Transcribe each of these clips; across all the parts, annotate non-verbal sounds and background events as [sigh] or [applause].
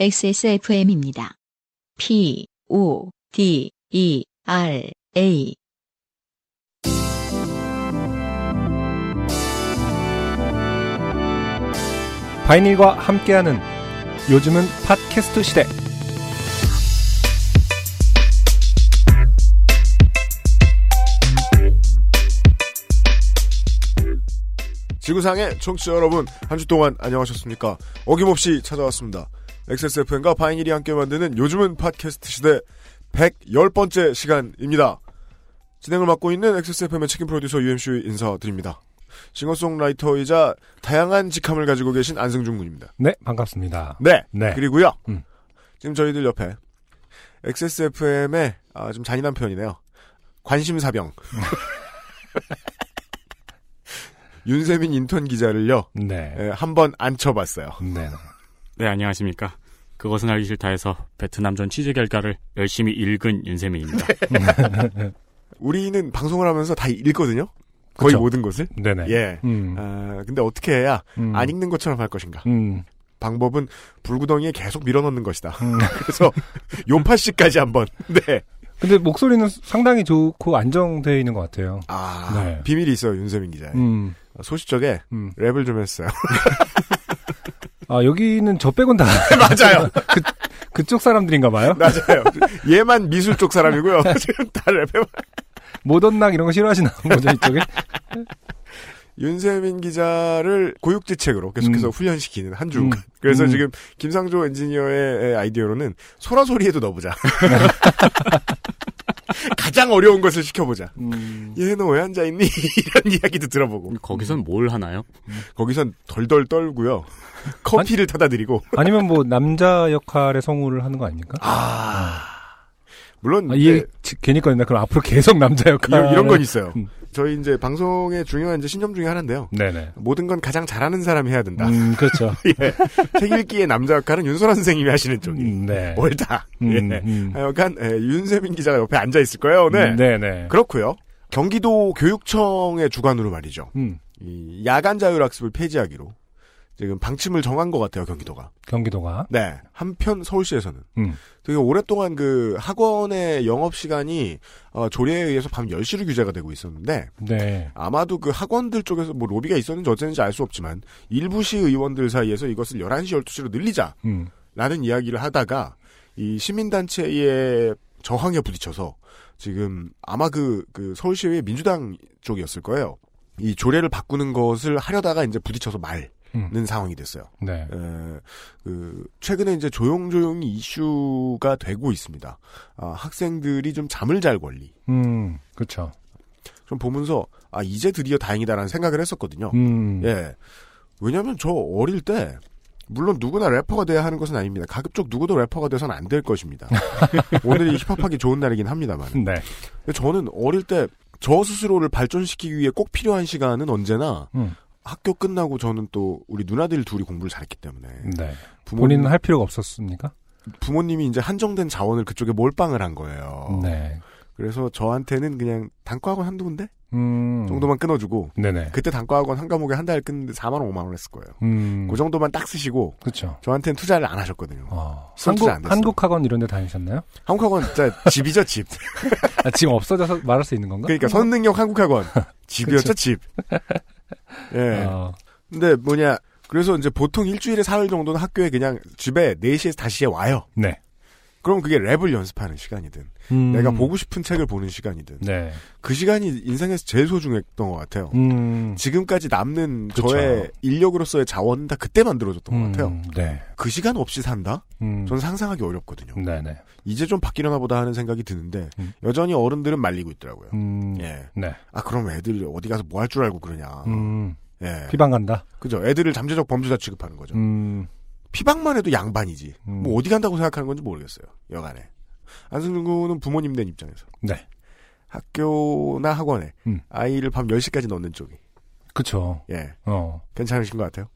XSFM입니다. P, O, D, E, R, A. 바이닐과 함께하는 요즘은 팟캐스트 시대. 지구상의 청취자 여러분, 한 주 동안 안녕하셨습니까? 어김없이 찾아왔습니다. XSFM과 바이닐이 함께 만드는 요즘은 팟캐스트 시대 110번째 시간입니다. 진행을 맡고 있는 XSFM의 책임 프로듀서 UMC 인사드립니다. 싱어송라이터이자 다양한 직함을 가지고 계신 안승준 군입니다. 네, 반갑습니다. 네. 네. 그리고요. 음. 지금 저희들 옆에 XSFM의 아, 좀 잔인한 표현이네요. 관심사병. [laughs] 윤세민 인턴 기자를요. 네. 예, 한번 앉혀봤어요. 네. 네, 안녕하십니까. 그것은 알기 싫다에서 베트남전 취재 결과를 열심히 읽은 윤세민입니다. [laughs] 우리는 방송을 하면서 다 읽거든요. 거의 그쵸. 모든 것을. 네네. 예. 음. 아, 근데 어떻게 해야 음. 안 읽는 것처럼 할 것인가? 음. 방법은 불구덩이에 계속 밀어넣는 것이다. 음. [laughs] 그래서 요파 씨까지 한번. [laughs] 네. 근데 목소리는 상당히 좋고 안정되어 있는 것 같아요. 아 네. 비밀이 있어요 윤세민 기자. 음. 소식적에 음. 랩을 좀 했어요. 아, 여기는 저 빼곤 다 [laughs] 맞아요. 그쪽 사람들인가 봐요. 맞아요. 얘만 미술 쪽 사람이고요. [laughs] [laughs] 지금 다 랩해. 모던락 이런 거 싫어하시나 보죠, 이쪽에? 윤세민 기자를 고육지책으로 계속해서 음. 훈련시키는 한 주간. 음. 그래서 음. 지금 김상조 엔지니어의 아이디어로는 소라 소리에도 넣어보자. [laughs] 가장 어려운 것을 시켜보자. 음. 얘는 왜 앉아 있니? [laughs] 이런 이야기도 들어보고 거기선 뭘 하나요? 거기선 덜덜 떨고요. [laughs] 커피를 타다 드리고. 아니면 뭐 남자 역할의 성우를 하는 거 아닙니까? 아 물론 아, 이 얘기 이제 지- 괜히 꺼냈나? 그럼 앞으로 계속 남자 역할. 이런, 이런 건 있어요. 음. 저희 이제 방송의 중요한 이제 신념 중에 하나인데요. 네네. 모든 건 가장 잘하는 사람이 해야 된다. 음, 그렇죠. [laughs] 예. 책 읽기의 남자 역할은 윤소라 선생님이 하시는 쪽이 음, 네. 옳다. 음, 예. 음. 하여간 예, 윤세민 기자가 옆에 앉아 있을 거예요. 네. 음, 네네. 그렇고요. 경기도 교육청의 주관으로 말이죠. 음, 이 야간 자율학습을 폐지하기로 지금 방침을 정한 것 같아요. 경기도가. 경기도가. 네. 한편 서울시에서는 음. 되게 오랫동안 그 학원의 영업 시간이 어, 조례에 의해서 밤 10시로 규제가 되고 있었는데 네. 아마도 그 학원들 쪽에서 뭐 로비가 있었는지 어쨌는지 알 수 없지만 일부 시 의원들 사이에서 이것을 11시 12시로 늘리자 음, 라는 이야기를 하다가 이 시민단체의 저항에 부딪혀서 지금 아마 그, 그 서울시의 민주당 쪽이었을 거예요. 이 조례를 바꾸는 것을 하려다가 이제 부딪혀서 말는 음. 상황이 됐어요. 네. 에, 그 최근에 이제 조용조용히 이슈가 되고 있습니다. 아, 학생들이 좀 잠을 잘 권리. 음, 그렇죠. 좀 보면서 아 이제 드디어 다행이다라는 생각을 했었거든요. 음. 예. 왜냐면 저 어릴 때 물론 누구나 래퍼가 돼야 하는 것은 아닙니다. 가급적 누구도 래퍼가 돼서는 안 될 것입니다. [laughs] 오늘이 힙합하기 좋은 날이긴 합니다만. 네. 저는 어릴 때 저 스스로를 발전시키기 위해 꼭 필요한 시간은 언제나 음. 학교 끝나고 저는 또 우리 누나들 둘이 공부를 잘했기 때문에 네. 부모님, 본인은 할 필요가 없었습니까? 부모님이 이제 한정된 자원을 그쪽에 몰빵을 한 거예요. 네. 그래서 저한테는 그냥 단과학원 한두 군데 음. 정도만 끊어주고 네네. 그때 단과학원 한 과목에 한 달 끊는데 4만 원, 5만 원 했을 거예요. 음. 그 정도만 딱 쓰시고 그렇죠. 저한테는 투자를 안 하셨거든요. 어. 한국 투자 안 됐어요. 한국 학원 이런 데 다니셨나요? 한국학원 진짜 집이죠 집. [laughs] 아, 지금 없어져서 말할 수 있는 건가? 그러니까 선능력 한국학원 [laughs] 집이었죠 집. [laughs] 예. 어. 근데 뭐냐 그래서 이제 보통 일주일에 사흘 정도는 학교에 그냥 집에 4시에서 5시에 와요. 네. 그럼 그게 랩을 연습하는 시간이든 음. 내가 보고 싶은 책을 보는 시간이든 네. 그 시간이 인생에서 제일 소중했던 것 같아요. 음. 지금까지 남는 그쵸. 저의 인력으로서의 자원은 다 그때 만들어졌던 것 같아요. 음, 네. 그 시간 없이 산다? 음. 저는 상상하기 어렵거든요. 네네. 이제 좀 바뀌려나 보다 하는 생각이 드는데 음. 여전히 어른들은 말리고 있더라고요. 음. 예. 네. 아 그럼 애들 어디 가서 뭐 할 줄 알고 그러냐. 음. 예. 피방 간다. 그죠. 애들을 잠재적 범죄자 취급하는 거죠. 음. 피방만 해도 양반이지. 음. 뭐 어디 간다고 생각하는 건지 모르겠어요. 여간에. 안승준 군은 부모님 된 입장에서 네. 학교나 학원에 음. 아이를 밤 10시까지 넣는 쪽이 그쵸. 예. 어. 괜찮으신 것 같아요.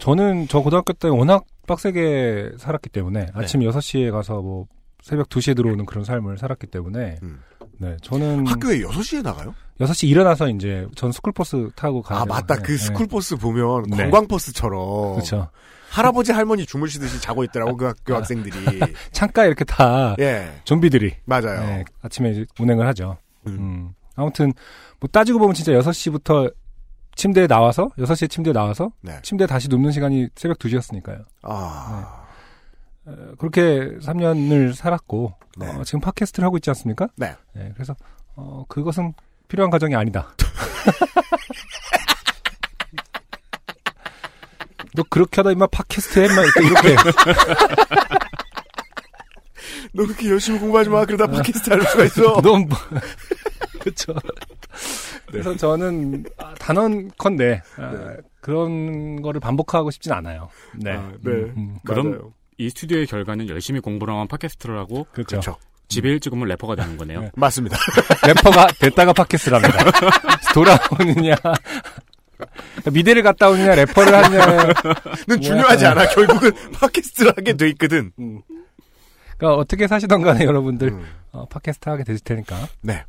저는 저 고등학교 때 워낙 빡세게 살았기 때문에 네. 아침 6시에 가서 뭐 새벽 2시에 들어오는 그런 삶을 살았기 때문에 음. 네, 저는 학교에 6시에 나가요? 6시 일어나서 이제 전 스쿨버스 타고 가요. 아, 맞다. 그 스쿨버스 보면 네. 관광버스처럼. 그렇죠. 할아버지 할머니 주무시듯이 자고 있더라고, 그 학교 아. 학생들이. [laughs] 창가에 이렇게 다 예, 좀비들이 맞아요. 네, 아침에 이제 운행을 하죠. 음. 음. 아무튼 뭐 따지고 보면 진짜 6시부터 침대에 나와서 6시에 침대에 나와서 네. 침대에 다시 눕는 시간이 새벽 2시였으니까요. 아, 어, 그렇게 3년을 살았고 네. 어, 지금 팟캐스트를 하고 있지 않습니까? 네. 그래서 어, 그것은 필요한 과정이 아니다. [laughs] 너 그렇게 하다 임마 팟캐스트 해 임마 또 이렇게 [laughs] 너 그렇게 열심히 공부하지 마. 그러다 팟캐스트 할 수가 있어. [laughs] 너무 뭐- [laughs] 그렇죠. 그래서 저는 아, 단언컨대 아, 네. 그런 거를 반복하고 싶진 않아요. 네. 아, 네. 음, 음. 그럼 맞아요. 이 스튜디오의 결과는 열심히 공부를 하면 팟캐스트를 하고 그렇죠. 그렇죠. 집에 일찍 오면 래퍼가 되는 거네요. 네. 맞습니다. 래퍼가 됐다가 팟캐스트랍니다. 돌아오느냐 미대를 갔다 오느냐 래퍼를 하느냐 는 중요하지 않아. 결국은 팟캐스트를 하게 돼 있거든. 음. 그러니까 어떻게 사시던 간에 여러분들 음. 어, 팟캐스트 하게 되실 테니까 네.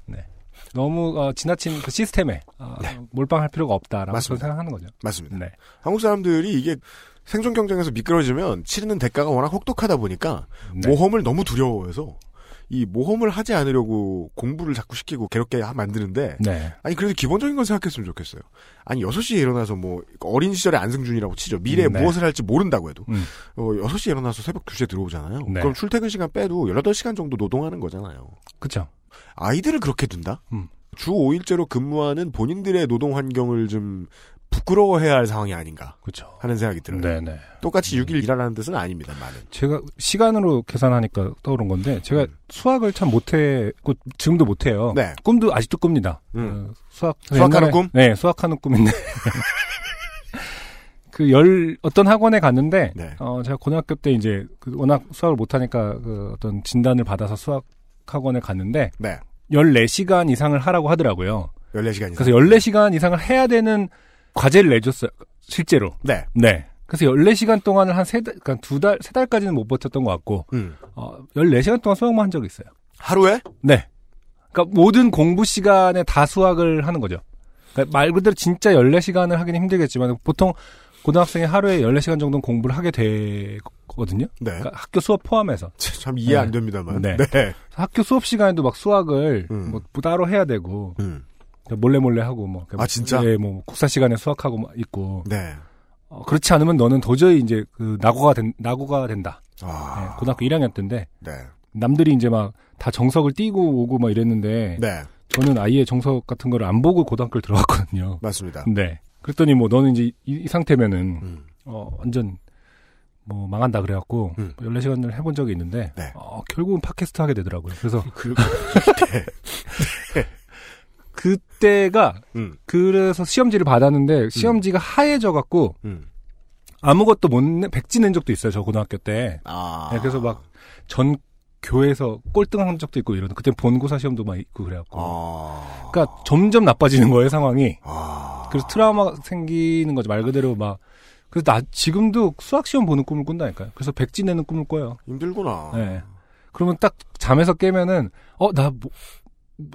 너무 어, 지나친 그 시스템에 어, 몰빵할 필요가 없다라고 맞습니다. 생각하는 거죠. 맞습니다. 네. 한국 사람들이 이게 생존 경쟁에서 미끄러지면 치르는 대가가 워낙 혹독하다 보니까 네. 모험을 너무 두려워해서 이 모험을 하지 않으려고 공부를 자꾸 시키고 괴롭게 하- 만드는데 네. 아니 그래도 기본적인 건 생각했으면 좋겠어요. 아니 6시에 일어나서 뭐 어린 시절의 안승준이라고 치죠. 미래에 네. 무엇을 할지 모른다고 해도 음. 어, 6시에 일어나서 새벽 2시에 들어오잖아요. 네. 그럼 출퇴근 시간 빼도 18시간 정도 노동하는 거잖아요. 그렇죠. 아이들을 그렇게 둔다? 음. 주 5일제로 근무하는 본인들의 노동 환경을 좀 부끄러워해야 할 상황이 아닌가 그렇죠. 하는 생각이 들어요. 네, 네. 똑같이 6일 일하라는 뜻은 아닙니다. 많은. 제가 시간으로 계산하니까 떠오른 건데 제가 음. 수학을 참 못해 고 지금도 못해요. 네. 꿈도 아직도 꿉니다. 음. 어, 수학 수학하는 옛날에- 꿈? 네, 수학하는 꿈인데 [laughs] 그 열 어떤 학원에 갔는데 네. 어 제가 고등학교 때 이제 그 워낙 수학을 못하니까 그 어떤 진단을 받아서 수학 학원에 갔는데 네. 14시간 이상을 하라고 하더라고요. 14시간 이상. 그래서 14시간 이상을 해야 되는 과제를 내줬어요. 실제로. 네. 네. 그래서 14시간 동안을 한 세 달, 그러니까 두 달, 세 달까지는 못 버텼던 것 같고, 음. 어, 14시간 동안 수학만 한 적이 있어요. 하루에? 네. 그러니까 모든 공부 시간에 다 수학을 하는 거죠. 그러니까 말 그대로 진짜 14시간을 하기는 힘들겠지만, 보통 고등학생이 하루에 14시간 정도는 공부를 하게 되거든요. 네. 그러니까 학교 수업 포함해서. 참 이해 안 됩니다만. 네. 네. 학교 수업 시간에도 막 수학을 음. 뭐 따로 해야 되고, 음. 몰래 몰래 하고 뭐. 아, 진짜? 네, 뭐 국사 시간에 수학하고 막 있고. 네. 어, 그렇지 않으면 너는 도저히 이제 그 낙오가 된 낙오가 된다. 네, 아. 고등학교 1학년 때인데 네. 남들이 이제 막 다 정석을 띄고 오고 막 이랬는데 네. 저는 아예 정석 같은 거를 안 보고 고등학교를 들어갔거든요. 맞습니다. 네. 그랬더니 뭐 너는 이제 이, 이 상태면은 음. 어 완전 뭐 망한다 그래갖고 음. 14시간을 해본 적이 있는데 네. 어, 결국은 팟캐스트 하게 되더라고요. 그래서 [laughs] 그, 그때가 음. 그래서 시험지를 받았는데 시험지가 하얘져 갖고 음. 아무것도 못 내, 백지 낸 적도 있어요. 저 고등학교 때. 아. 네, 그래서 막 전 교회에서 꼴등한 적도 있고 이러는 그때 본고사 시험도 막 있고 그래갖고 아. 그러니까 점점 나빠지는 거예요 상황이 아. 그래서 트라우마 생기는 거죠 말 그대로 막 그래서 나 지금도 수학 시험 보는 꿈을 꾼다니까요 그래서 백지 내는 꿈을 꿔요 힘들구나. 네. 그러면 딱 잠에서 깨면은 어나 뭐,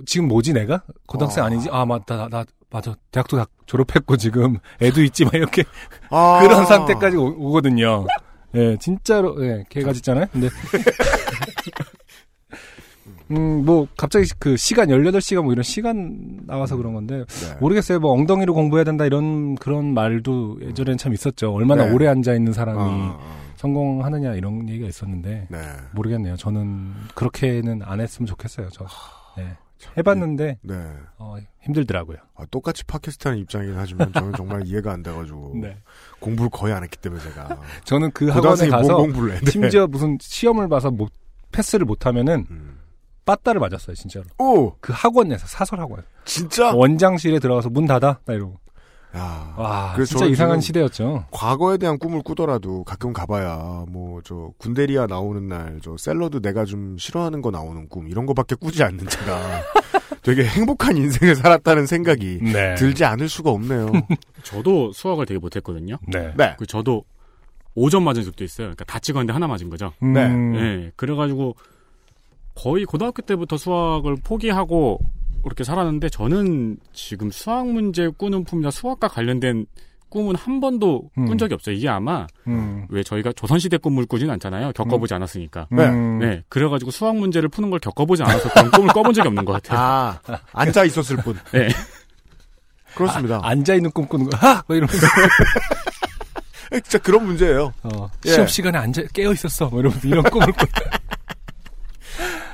지금 뭐지 내가 고등학생 아. 아니지 아 맞다 나, 나 맞아 대학도 다 졸업했고 지금 애도 있지 막 이렇게 아. [laughs] 그런 상태까지 오, 오거든요. 예, 진짜로, 예, 개가 짖잖아요? 근데, [laughs] 음, 뭐, 갑자기 그 시간, 18시간 뭐 이런 시간 나와서 그런 건데, 네. 모르겠어요. 뭐, 엉덩이로 공부해야 된다 이런, 그런 말도 예전엔 참 있었죠. 얼마나 네. 오래 앉아있는 사람이 아, 성공하느냐 이런 얘기가 있었는데, 네. 모르겠네요. 저는 그렇게는 안 했으면 좋겠어요. 저. 네. 해봤는데, 네. 어, 힘들더라고요. 아, 똑같이 하는 입장이긴 하지만 저는 정말 이해가 안 돼가지고. [laughs] 네. 공부를 거의 안 했기 때문에 제가. [laughs] 저는 그 학원에 가서. 네. 심지어 무슨 시험을 봐서 못, 패스를 못하면은, 음. 빠따를 맞았어요, 진짜로. 오! 그 학원에서, 사설 학원. 진짜? 원장실에 들어가서 문 닫아? 딱 이러고. 야. 와, 그래서 진짜 이상한 시대였죠. 과거에 대한 꿈을 꾸더라도 가끔 가봐야 뭐 저 군대리아 나오는 날 저 샐러드 내가 좀 싫어하는 거 나오는 꿈 이런 거밖에 꾸지 않는 제가 [laughs] 되게 행복한 인생을 살았다는 생각이 네. 들지 않을 수가 없네요. [laughs] 저도 수학을 되게 못했거든요. 네. 네. 그 저도 5점 맞은 적도 있어요. 그러니까 다 찍었는데 하나 맞은 거죠. 음, 네. 네. 그래가지고 거의 고등학교 때부터 수학을 포기하고 그렇게 살았는데 저는 지금 수학 문제 꾸는 품이나 수학과 관련된 꿈은 한 번도 꾼 음. 적이 없어요. 이게 아마 음. 왜 저희가 조선시대 꿈을 꾸진 않잖아요. 겪어보지 않았으니까. 네. 음. 네, 그래가지고 수학 문제를 푸는 걸 겪어보지 않아서 그런 꿈을 꿔본 적이 없는 것 같아요. 아, 앉아 있었을 뿐. [laughs] 네. 그렇습니다. 앉아 있는 꿈 꾸는 거. 하! 뭐 이러면서 [laughs] 진짜 그런 문제예요. 어, 예. 시험 시간에 앉아 깨어 있었어. 뭐 이러면서 이런 꿈을 꾸.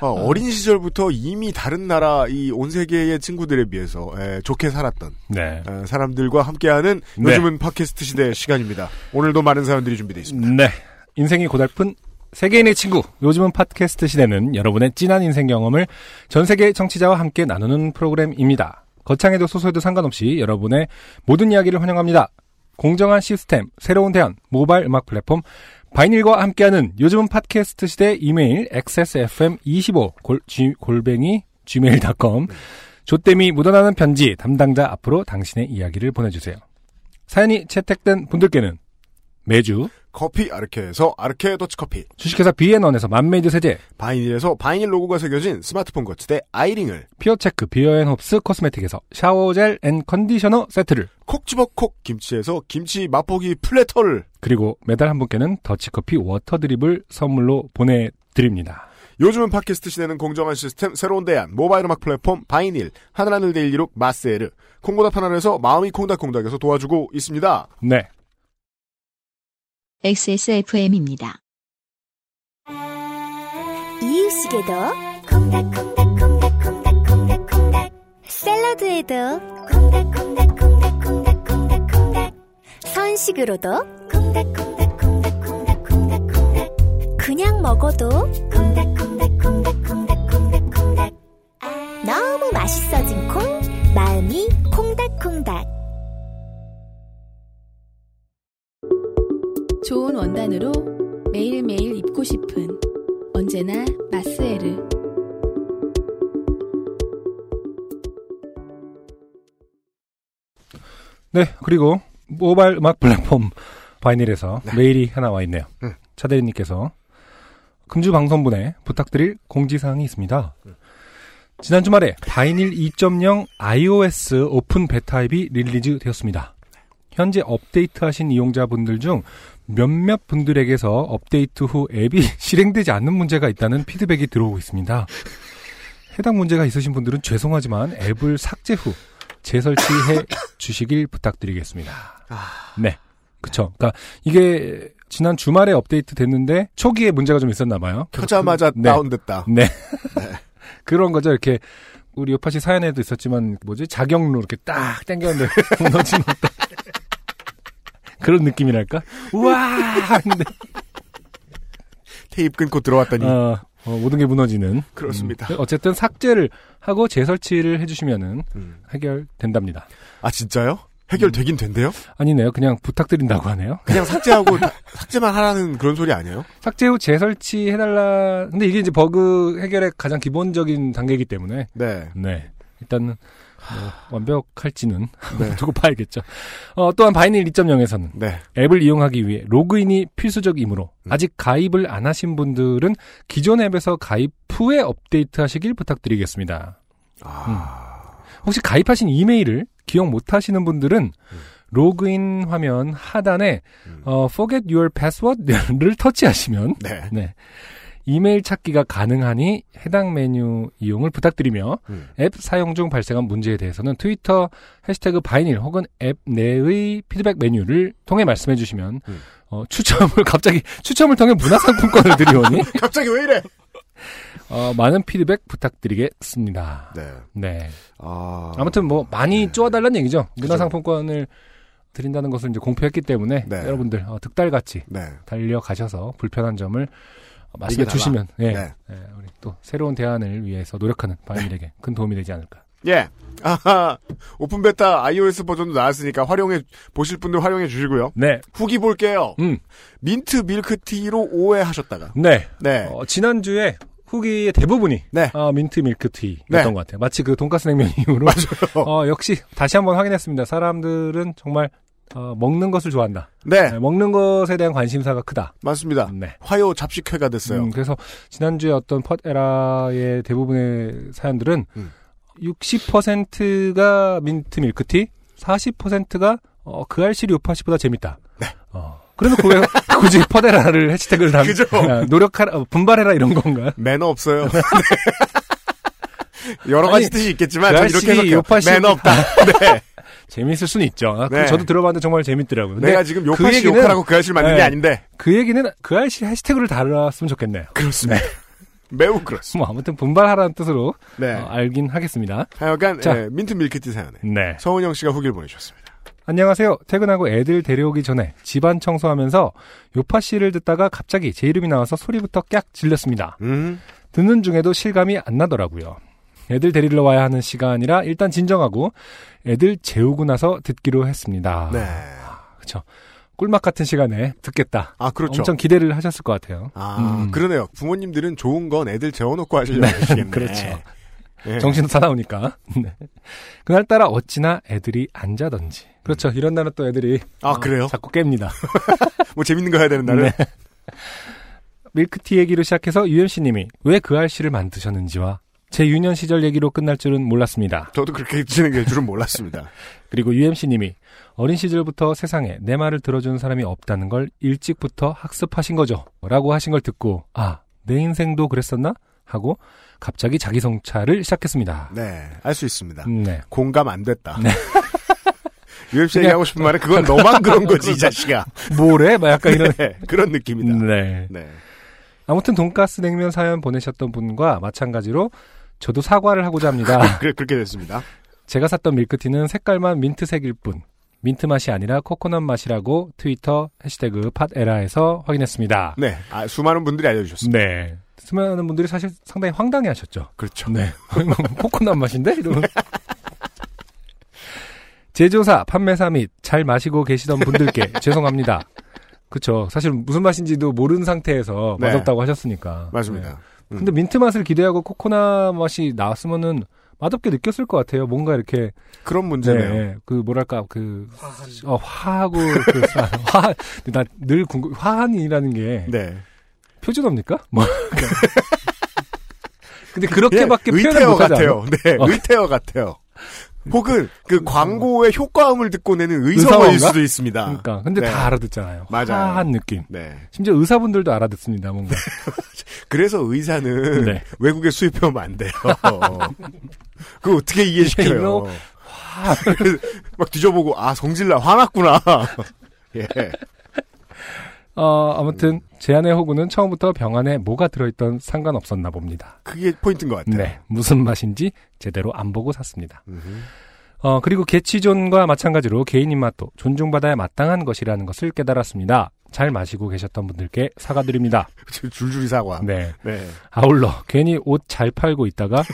어, 린 시절부터 이미 다른 나라 이 온 세계의 친구들에 비해서 에, 좋게 살았던 네. 에, 사람들과 함께하는 네. 요즘은 팟캐스트 시대 시간입니다. 오늘도 많은 사연들이 준비되어 있습니다. 네. 인생이 고달픈 세계인의 친구. 요즘은 팟캐스트 시대는 여러분의 진한 인생 경험을 전 세계 청취자와 함께 나누는 프로그램입니다. 거창해도 소소해도 상관없이 여러분의 모든 이야기를 환영합니다. 공정한 시스템, 새로운 대안, 모바일 음악 플랫폼, 바이닐과 함께하는 요즘은 팟캐스트 시대 이메일 xsfm25 골, 지- 골뱅이 gmail.com 조땜이 묻어나는 편지 담당자 앞으로 당신의 이야기를 보내주세요. 사연이 채택된 분들께는 매주 커피 아르케에서 아르케 더치커피, 주식회사 비앤원에서 맘메이드 세제, 바이닐에서 바이닐 로고가 새겨진 스마트폰 거치대 아이링을 피어체크 비어앤홉스 코스메틱에서 샤워젤 앤 컨디셔너 세트를 콕 집어 콕 김치에서 김치 맛보기 platter를 그리고 매달 한 분께는 더치커피 워터드립을 선물로 보내드립니다. 요즘은 팟캐스트 시대는 공정한 시스템 새로운 대안 모바일 음악 플랫폼 바이닐 하늘하늘 daily look 마스에르 콩보다 편안해서 마음이 콩닥콩닥에서 도와주고 있습니다. 네. XSFM입니다. 이유식에도 콩닥콩닥콩닥콩닥콩닥콩닥 샐러드에도 콩닥콩닥콩닥콩닥콩닥콩닥. 선식으로도 콩닥콩닥콩닥콩닥콩닥콩닥. 그냥 먹어도 콩닥콩닥콩닥콩닥콩닥콩닥. 너무 맛있어진 콩 마음이 콩닥콩닥 좋은 원단으로 매일매일 입고 싶은 언제나 마스에르. 네, 그리고 모바일 음악 플랫폼 바이닐에서 메일이 하나 와 있네요. 음. 차대리님께서 금주 방송분에 부탁드릴 공지사항이 있습니다. 지난 주말에 바이닐 2.0 iOS open beta 앱이 release 되었습니다. 현재 업데이트하신 이용자분들 중 몇몇 분들에게서 업데이트 후 앱이 [laughs] 실행되지 않는 문제가 있다는 피드백이 들어오고 있습니다. 해당 문제가 있으신 분들은 죄송하지만 앱을 삭제 후 재설치해 [coughs] 주시길 부탁드리겠습니다. 네. 그쵸. 그니까 이게 지난 주말에 업데이트 됐는데 초기에 문제가 좀 있었나 봐요. 켜자마자 그- 네. 다운됐다. 네. [laughs] 그런 거죠. 이렇게 우리 요파 씨 사연에도 있었지만 뭐지? 자경로 이렇게 딱 당겼는데 [laughs] 무너지는 어떤 그런 느낌이랄까? 우와! 하는데 테이프 끊고 들어왔더니 어, 어, 모든 게 무너지는 그렇습니다. 음, 어쨌든 삭제를 하고 재설치를 해주시면은 음. 해결된답니다. 아 진짜요? 해결되긴 된대요? 아니네요. 그냥 부탁드린다고 하네요. 그냥 [laughs] 삭제하고 다- 삭제만 하라는 그런 소리 아니에요? 삭제 후 재설치 해달라. 근데 이게 이제 버그 해결의 가장 기본적인 단계이기 때문에 네. 네 일단은 뭐 완벽할지는 네. [laughs] 두고 봐야겠죠. 어, 또한 바이닐 2.0에서는 네. 앱을 이용하기 위해 로그인이 필수적이므로 음. 아직 가입을 안 하신 분들은 기존 앱에서 가입 후에 업데이트 하시길 부탁드리겠습니다. 아. 혹시 가입하신 이메일을 기억 못 하시는 분들은 로그인 화면 하단에 음. 어, forget your password를 [laughs] 터치하시면 네. 네. 이메일 찾기가 가능하니 해당 메뉴 이용을 부탁드리며 음. 앱 사용 중 발생한 문제에 대해서는 트위터 해시태그 바이닐 혹은 앱 내의 피드백 메뉴를 통해 말씀해 주시면 음. 어, 추첨을 [laughs] 갑자기 추첨을 통해 문화상품권을 드리오니 [laughs] 갑자기 왜 이래? 어, 많은 피드백 부탁드리겠습니다. 네. 네. 아. 아무튼 뭐 많이 쪼아달라는 얘기죠. 문화상품권을 드린다는 것을 이제 공표했기 때문에 네. 여러분들 어, 득달같이 네. 달려가셔서 불편한 점을 어, 말씀해 얘기해달라. 주시면 예, 네. 예, 우리 또 새로운 대안을 위해서 노력하는 바이닐에게 큰 도움이 되지 않을까. 예. 아하. open beta iOS 버전도 나왔으니까 활용해 보실 분들 활용해 주시고요. 네, 후기 볼게요. 음, 민트 밀크티로 오해하셨다가. 네. 네. 어, 지난주에 후기의 대부분이 네. 어, 민트 밀크티였던 네. 것 같아요. 마치 그 돈가스 냉면 [laughs] 이후로 어, 역시 다시 한번 확인했습니다. 사람들은 정말 어, 먹는 것을 좋아한다. 네, 네, 먹는 것에 대한 관심사가 크다. 맞습니다. 네. 화요 잡식회가 됐어요. 음, 그래서 지난주에 어떤 펫에라의 대부분의 사연들은 음. 60%가 민트 밀크티, 40%가 어, 그 알실이 요파시보다 재밌다. 네. 어, 그래놓고 왜 [laughs] 굳이 퍼데라를 해시태그를 단, 그죠? 아, 노력하라, 어, 분발해라 이런 건가요? 매너 없어요. 네. [laughs] 여러 가지 아니, 뜻이 있겠지만 그전 이렇게 해석해요. 요파시- 매너 없다. 네. 재밌을 수는 있죠. 아, 그 네. 저도 들어봤는데 정말 재밌더라고요. 내가 지금 그 요파시 얘기는- 욕하라고 그 아저씨를 만든 게 네. 아닌데 그 얘기는 그 알실 해시태그를 달았으면 좋겠네요. 그렇습니다. [laughs] 매우 그렇습니다. 뭐 아무튼 분발하라는 뜻으로 네. 어, 알긴 하겠습니다. 하여간 자. 예, 민트 밀크티 사연에 네. 서은영 씨가 후기를 보내주셨습니다. 안녕하세요. 퇴근하고 애들 데려오기 전에 집안 청소하면서 요파 씨를 듣다가 갑자기 제 이름이 나와서 소리부터 깍 질렸습니다. 음, 듣는 중에도 실감이 안 나더라고요. 애들 데리러 와야 하는 시간이라 일단 진정하고 애들 재우고 나서 듣기로 했습니다. 네. 그렇죠. 꿀맛 같은 시간에 듣겠다. 아 그렇죠. 엄청 기대를 하셨을 것 같아요. 아 음. 그러네요. 부모님들은 좋은 건 애들 재워놓고 하시려고 하시겠네. [laughs] 그렇죠. 예. 정신도 사나우니까. [laughs] 네. 그날따라 어찌나 애들이 안 자던지. 그렇죠. 이런 날은 또 애들이 아 어, 그래요? 자꾸 깹니다. [laughs] 뭐 재밌는 거 해야 되는 날은 네. 밀크티 얘기로 시작해서 UMC님이 왜 그 알씨를 만드셨는지와 제 유년 시절 얘기로 끝날 줄은 몰랐습니다. 저도 그렇게 진행될 줄은 몰랐습니다. [laughs] 그리고 UMC님이 어린 시절부터 세상에 내 말을 들어주는 사람이 없다는 걸 일찍부터 학습하신 거죠. 라고 하신 걸 듣고 아, 내 인생도 그랬었나? 하고 갑자기 자기 성찰을 시작했습니다. 네, 알 수 있습니다. 네. 공감 안 됐다. 네. [laughs] UFC 얘기하고 싶은 말은 그건 너만 [laughs] 그런 거지, 이 자식아. 뭐래? 막 약간 이런. 네, 그런 느낌이다. 네. 네. 아무튼 돈가스 냉면 사연 보내셨던 분과 마찬가지로 저도 사과를 하고자 합니다. [laughs] 그래, 그렇게 됐습니다. 제가 샀던 밀크티는 색깔만 민트색일 뿐 민트 맛이 아니라 코코넛 맛이라고 트위터 해시태그 팟에라에서 확인했습니다. 네, 아, 수많은 분들이 알려주셨습니다. 네. 수많은 분들이 사실 상당히 황당해 하셨죠. 그렇죠. 네. [laughs] 코코넛 맛인데? 이러면. 제조사, 판매사 및 잘 마시고 계시던 분들께 [laughs] 죄송합니다. 그쵸. 사실 무슨 맛인지도 모르는 상태에서 네. 맛없다고 하셨으니까. 네. 맞습니다. 음. 근데 민트 맛을 기대하고 코코넛 맛이 나왔으면은 맛없게 느꼈을 것 같아요. 뭔가 이렇게 그런 문제네요. 네, 그 뭐랄까 그 어, 화하고 그 [laughs] 화 나늘 궁금 화한이라는 게 네. 표준어입니까? 뭐 [laughs] 근데 그렇게밖에 예, 표현을 의태어 못하지 같아요. 않아요? 네, 어. 의태어 같아요. 혹은 그 광고의 효과음을 듣고 내는 의성어일? 수도 있습니다. 그러니까 근데 네. 다 알아듣잖아요. 맞아요. 화한 느낌. 네. 심지어 의사분들도 알아듣습니다. 뭔가. [laughs] 그래서 의사는 네. 외국에 수입해오면 안 돼요. [laughs] 그거 어떻게 이해시켜요? [laughs] 막 뒤져보고 아 성질나 화났구나. 예. 어, 아무튼 제 안의 호구는 처음부터 병 안에 뭐가 들어있던 상관없었나 봅니다. 그게 포인트인 것 같아요. 네, 무슨 맛인지 제대로 안 보고 샀습니다. 어, 그리고 개취존과 마찬가지로 개인 입맛도 존중받아야 마땅한 것이라는 것을 깨달았습니다. 잘 마시고 계셨던 분들께 사과드립니다. [laughs] 줄줄이 사과. 네. 네. 아울러 괜히 옷 잘 팔고 있다가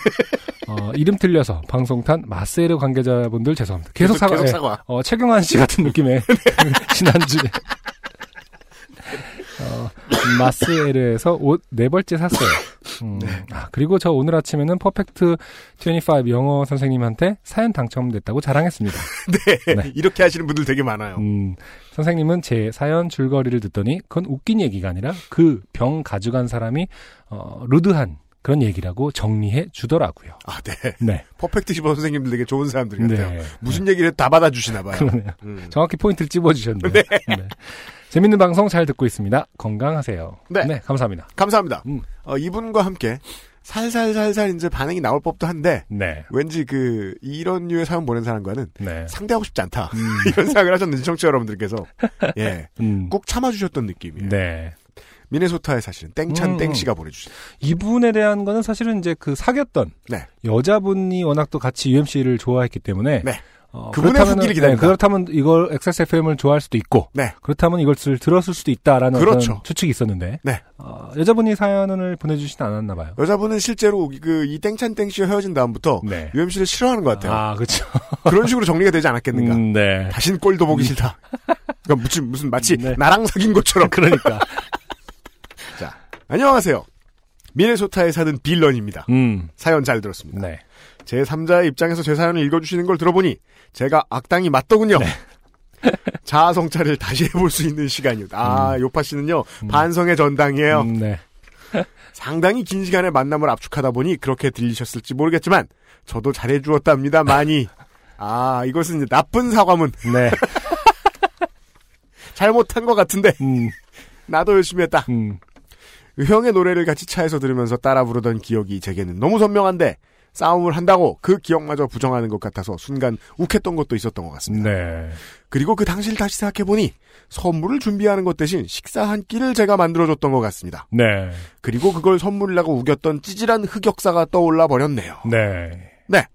어, 이름 틀려서 방송탄 마스에르 관계자분들 죄송합니다. 계속 사과. 계속 예. 사과. 어, 최경환 씨 같은 느낌의 [laughs] [laughs] 지난주에 어, 마스에르에서 옷 네 벌째 샀어요. 음, 아, 그리고 저 오늘 아침에는 퍼펙트 25 영어 선생님한테 사연 당첨됐다고 자랑했습니다. [laughs] 네. 네. 이렇게 하시는 분들 되게 많아요. 음, 선생님은 제 사연 줄거리를 듣더니 그건 웃긴 얘기가 아니라 그 병 가져간 사람이 어, 루드한 그런 얘기라고 정리해 주더라고요. 아, 네. 네. 퍼펙트 시버 선생님들 되게 좋은 사람들 같아요. 네. 무슨 얘기를 다 받아주시나 봐요. 그러네요. 음. 정확히 포인트를 찝어주셨네요. 네. 재밌는 방송 잘 듣고 있습니다. 건강하세요. 네. 감사합니다. 감사합니다. 음. 어, 이분과 함께 살살살살 이제 반응이 나올 법도 한데 네. 왠지 그 이런 류의 사연 보낸 사람과는 네. 상대하고 싶지 않다. 음, [laughs] 이런 생각을 하셨는지 청취자 여러분들께서 [laughs] 예. 음. 꼭 참아주셨던 느낌이에요. 네. 미네소타에 사시는 땡찬 음, 땡씨가 보내주신. 이분에 대한 거는 사실은 이제 그 사귀었던 네. 여자분이 워낙 또 같이 UMC를 좋아했기 때문에 네. 어, 그분의 후기를 기다립니다. 네, 그렇다면 이걸 XSFM을 좋아할 수도 있고 네. 그렇다면 이것을 들었을 수도 있다라는 그렇죠. 추측이 있었는데 네. 어, 여자분이 사연을 보내주진 않았나 봐요. 여자분은 실제로 그 이 땡찬 땡씨와 헤어진 다음부터 네. UMC를 싫어하는 것 같아요. 아 그렇죠. [laughs] 그런 식으로 정리가 되지 않았겠는가. 음, 네. 다신 꼴도 보기 싫다. 그러니까 무슨 무슨 마치 네. 나랑 사귄 것처럼. [laughs] 그러니까. [laughs] 자, 안녕하세요. 미네소타에 사는 빌런입니다. 음. 사연 잘 들었습니다. 네. 제 3자의 입장에서 제 사연을 읽어주시는 걸 들어보니 제가 악당이 맞더군요. [laughs] 자아 성찰을 다시 해볼 수 있는 시간이요. 아, 요파 씨는요, 반성의 전당이에요. 음, 네. [laughs] 상당히 긴 시간의 만남을 압축하다 보니 그렇게 들리셨을지 모르겠지만, 저도 잘해주었답니다, 많이. 아, 이것은 이제 나쁜 사과문. 네. [laughs] 잘못한 것 같은데, 음, 나도 열심히 했다. 음. 형의 노래를 같이 차에서 들으면서 따라 부르던 기억이 제게는 너무 선명한데, 싸움을 한다고 그 기억마저 부정하는 것 같아서 순간 욱했던 것도 있었던 것 같습니다. 네. 그리고 그 당시를 다시 생각해보니 선물을 준비하는 것 대신 식사 한 끼를 제가 만들어줬던 것 같습니다. 네. 그리고 그걸 선물이라고 우겼던 찌질한 흑역사가 떠올라 버렸네요. 네. 네.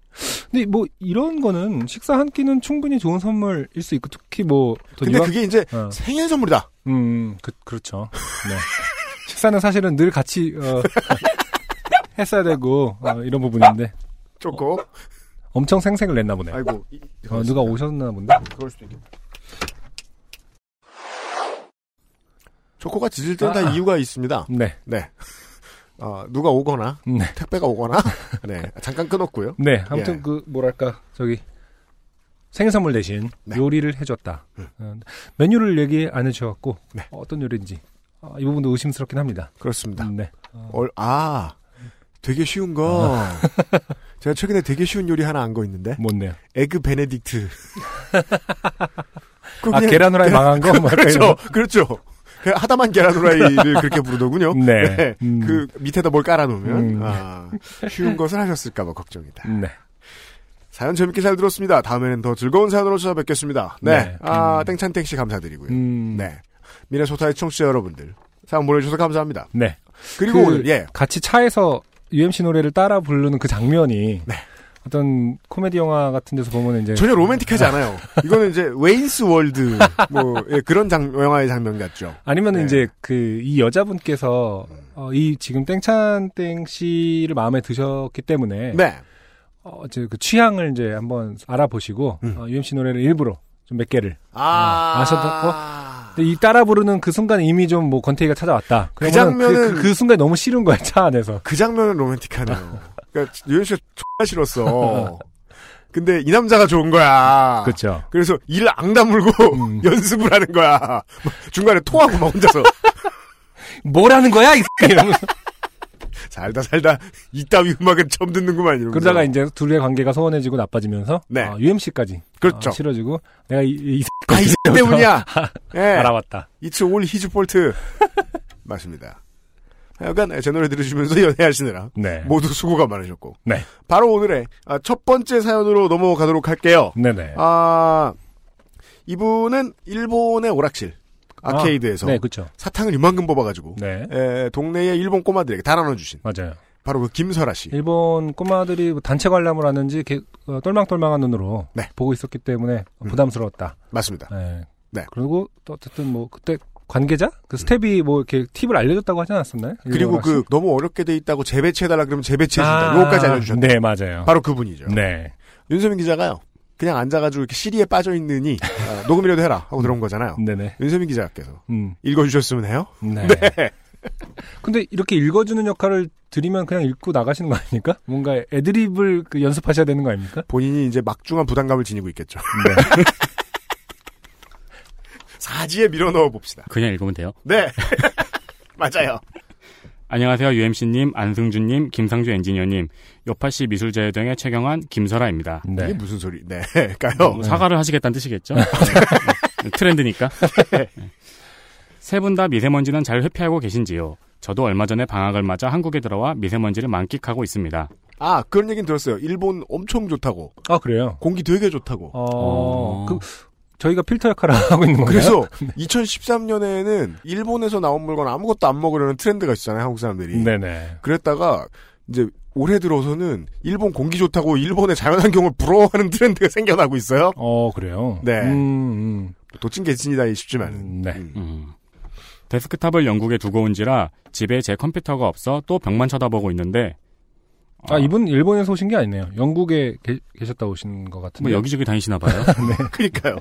근데 뭐 이런 거는 식사 한 끼는 충분히 좋은 선물일 수 있고 특히 뭐더 근데 이왕- 그게 이제 어. 생일 선물이다. 음, 그, 그렇죠. 네. [laughs] 식사는 사실은 늘 같이, 어, [laughs] 했어야 되고, 어, 이런 부분인데, 좋고. 엄청 생색을 냈나 보네. 아이고. 이- 어, 누가 오셨나 본데? 그럴 수도 있겠다. 초코가 짖을 때는 다 아. 이유가 있습니다. 네. 네. 어, 누가 오거나, 네. 택배가 오거나, [laughs] 네. 잠깐 끊었고요. 네. 아무튼 예. 그, 뭐랄까, 저기, 생일 선물 대신 네. 요리를 해줬다. 음. 어, 메뉴를 얘기 안 해주셔갖고, 네. 어떤 요리인지, 어, 이 부분도 의심스럽긴 합니다. 그렇습니다. 네. 어, 아, 되게 쉬운 거. [laughs] 제가 최근에 되게 쉬운 요리 하나 안 거 있는데. 못네요. 에그 베네딕트. [laughs] 아, 계란 후라이 망한 거? 뭐 그렇죠. 그렇죠. 그 하다만 계란 후라이를 [laughs] 그렇게 부르더군요. 거. 네. 음. 그 밑에다 뭘 깔아놓으면 음. 아, 쉬운 것을 하셨을까봐 걱정이다. 네. 사연 재밌게 잘 들었습니다. 다음에는 더 즐거운 사연으로 찾아뵙겠습니다. 네, 네. 아 음. 땡찬땡 씨 감사드리고요. 음. 네, 미네소타의 청취자 여러분들 사연 보내주셔서 감사합니다. 네. 그리고 그- 오늘 예 같이 차에서 UMC 노래를 따라 부르는 그 장면이 네. 어떤 코미디 영화 같은 데서 보면 이제 전혀 로맨틱하지 않아요. 이거는 이제 웨인스 월드 뭐 예, 그런 장, 영화의 장면 같죠. 아니면 네. 은 이제 그 이 여자분께서 어, 이 지금 땡찬 땡 씨를 마음에 드셨기 때문에 네, 어, 이제 그 취향을 이제 한번 알아보시고 음. 어, UMC 노래를 일부러 좀 몇 개를 아, 아, 아셨던 근데 이 따라 부르는 그 순간 이미 좀뭐 권태기가 찾아왔다. 그 장면은- 그, 그 순간이 너무 싫은 거야 차 안에서. 그 장면은 로맨틱하네요. [laughs] 그러니까 유현 씨가 X가 싫었어. [laughs] 근데 이 남자가 좋은 거야. 그렇죠. 그래서 이를 앙다물고 음. [laughs] 연습을 하는 거야. 막 중간에 토하고 막 혼자서 뭐라는 거야 이 이러면서. 살다 살다 [laughs] 이따위 음악은 처음 듣는구만 이러면서. 그러다가 이제 둘의 관계가 소원해지고 나빠지면서 네. 어, UMC까지 그렇죠. 싫어지고 내가 이, 이 [laughs] 아, 이 때문이야. [laughs] 예. 알아봤다. It's all his fault. 맞습니다. 하여간 제 노래 들으시면서 연애하시느라 네. 모두 수고가 많으셨고. 네. 바로 오늘의 아, 첫 번째 사연으로 넘어가도록 할게요. 네네. 아, 이분은 일본의 오락실 아케이드에서 네, 그렇죠. 사탕을 이만큼 뽑아가지고 네. 에, 동네의 일본 꼬마들에게 다 나눠주신 맞아요. 바로 그 김설아 씨. 일본 꼬마들이 뭐 단체 관람을 하는지 이렇게 어, 똘망똘망한 눈으로 네. 보고 있었기 때문에 음. 부담스러웠다. 맞습니다. 네. 네. 그리고 또 어쨌든 뭐 그때 관계자 그 스텝이 뭐 이렇게 팁을 알려줬다고 하지 않았었나요? 그리고 그 너무 어렵게 돼 있다고 재배치해달라 그러면 재배치해준다. 아, 요거까지 알려주셨다. 네, 맞아요. 바로 그분이죠. 네. 윤세민 기자가요. 그냥 앉아가지고 이렇게 시리에 빠져 있느니 아, 녹음이라도 해라 하고 들어온 거잖아요. 네네. 윤세민 기자께서 음. 읽어주셨으면 해요. 네. [laughs] 근데 이렇게 읽어주는 역할을 드리면 그냥 읽고 나가시는 거 아닙니까? 뭔가 애드립을 그 연습하셔야 되는 거 아닙니까? 본인이 이제 막중한 부담감을 지니고 있겠죠. 네. [laughs] 사지에 밀어 넣어 봅시다. 그냥 읽으면 돼요. 네. [laughs] 맞아요. 안녕하세요. UMC님, 안승준님, 김상주 엔지니어님, 요파시 미술자유등의 최경환, 김설아입니다. 이게 네. 무슨 소리? 네. [laughs] 까요. 뭐 사과를 하시겠다는 뜻이겠죠? 네. [laughs] 트렌드니까. 세 분 다 미세먼지는 잘 회피하고 계신지요? 저도 얼마 전에 방학을 맞아 한국에 들어와 미세먼지를 만끽하고 있습니다. 아, 그런 얘기는 들었어요. 일본 엄청 좋다고. 아, 그래요? 공기 되게 좋다고. 어, 어. 그, 저희가 필터 역할을 [laughs] 하고 있는 건가요? [laughs] 그래서 2013년에는 일본에서 나온 물건 아무것도 안 먹으려는 트렌드가 있잖아요, 한국 사람들이. 네네. 그랬다가 이제 올해 들어서는 일본 공기 좋다고 일본의 자연환경을 부러워하는 트렌드가 [laughs] 생겨나고 있어요. 어, 그래요? 네. 음, 도찐 개찐이다 싶지만. 음, 네. 음. 데스크탑을 영국에 두고 온지라 집에 제 컴퓨터가 없어 또 벽만 쳐다보고 있는데 아, 이분 일본에서 오신 게 아니네요. 영국에 계, 계셨다 오신 것 같은데. 뭐 여기저기 다니시나 봐요. [laughs] [laughs] 그러니까요.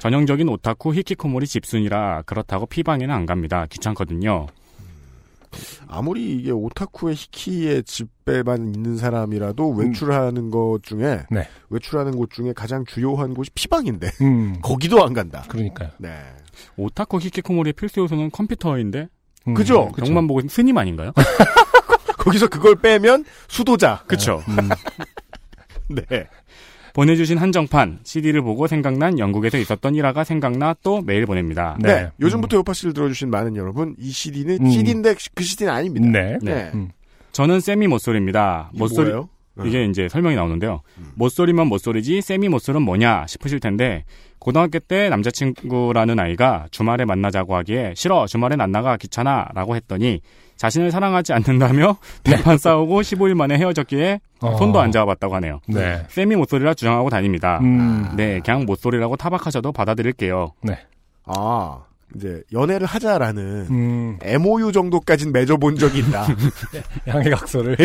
전형적인 오타쿠 히키코모리 집순이라 그렇다고 피방에는 안 갑니다. 귀찮거든요. 아무리 이게 오타쿠의 히키의 집배만 있는 사람이라도 외출하는 것 중에 네. 외출하는 곳 중에 가장 주요한 곳이 피방인데 음. [laughs] 거기도 안 간다. 그러니까요. 네. 오타쿠 히키코모리의 필수 요소는 컴퓨터인데 음. 그죠? 그쵸. 병만 보고 스님 아닌가요? 거기서 그걸 빼면 수도자. 그쵸. 음. [laughs] 네. 보내주신 한정판 CD를 보고 생각난 영국에서 있었던 일화가 생각나 또 메일 보냅니다. 네. 네. 요즘부터 요파 씨를 들어주신 많은 여러분, 이 CD는 음. CD인데 그 CD는 아닙니다. 네. 네. 음. 저는 세미 모쏠입니다. 이게 모쏠 뭐예요? 네. 이게 이제 설명이 나오는데요. 음. 모쏠이면 모쏠이지 세미 모쏠은 뭐냐 싶으실 텐데 고등학교 때 남자친구라는 아이가 주말에 만나자고 하기에 싫어 주말엔 안 나가 귀찮아라고 했더니 자신을 사랑하지 않는다며 [laughs] 대판 싸우고 15일 만에 헤어졌기에 어. 손도 안 잡아봤다고 하네요. 네. 세미 모쏠이라 주장하고 다닙니다. 음. 네, 그냥 모쏠이라고 타박하셔도 받아들일게요. 네. 아, 이제 연애를 하자라는 음. MOU 정도까진 맺어본 적이 있다. [laughs] 양해 각서를.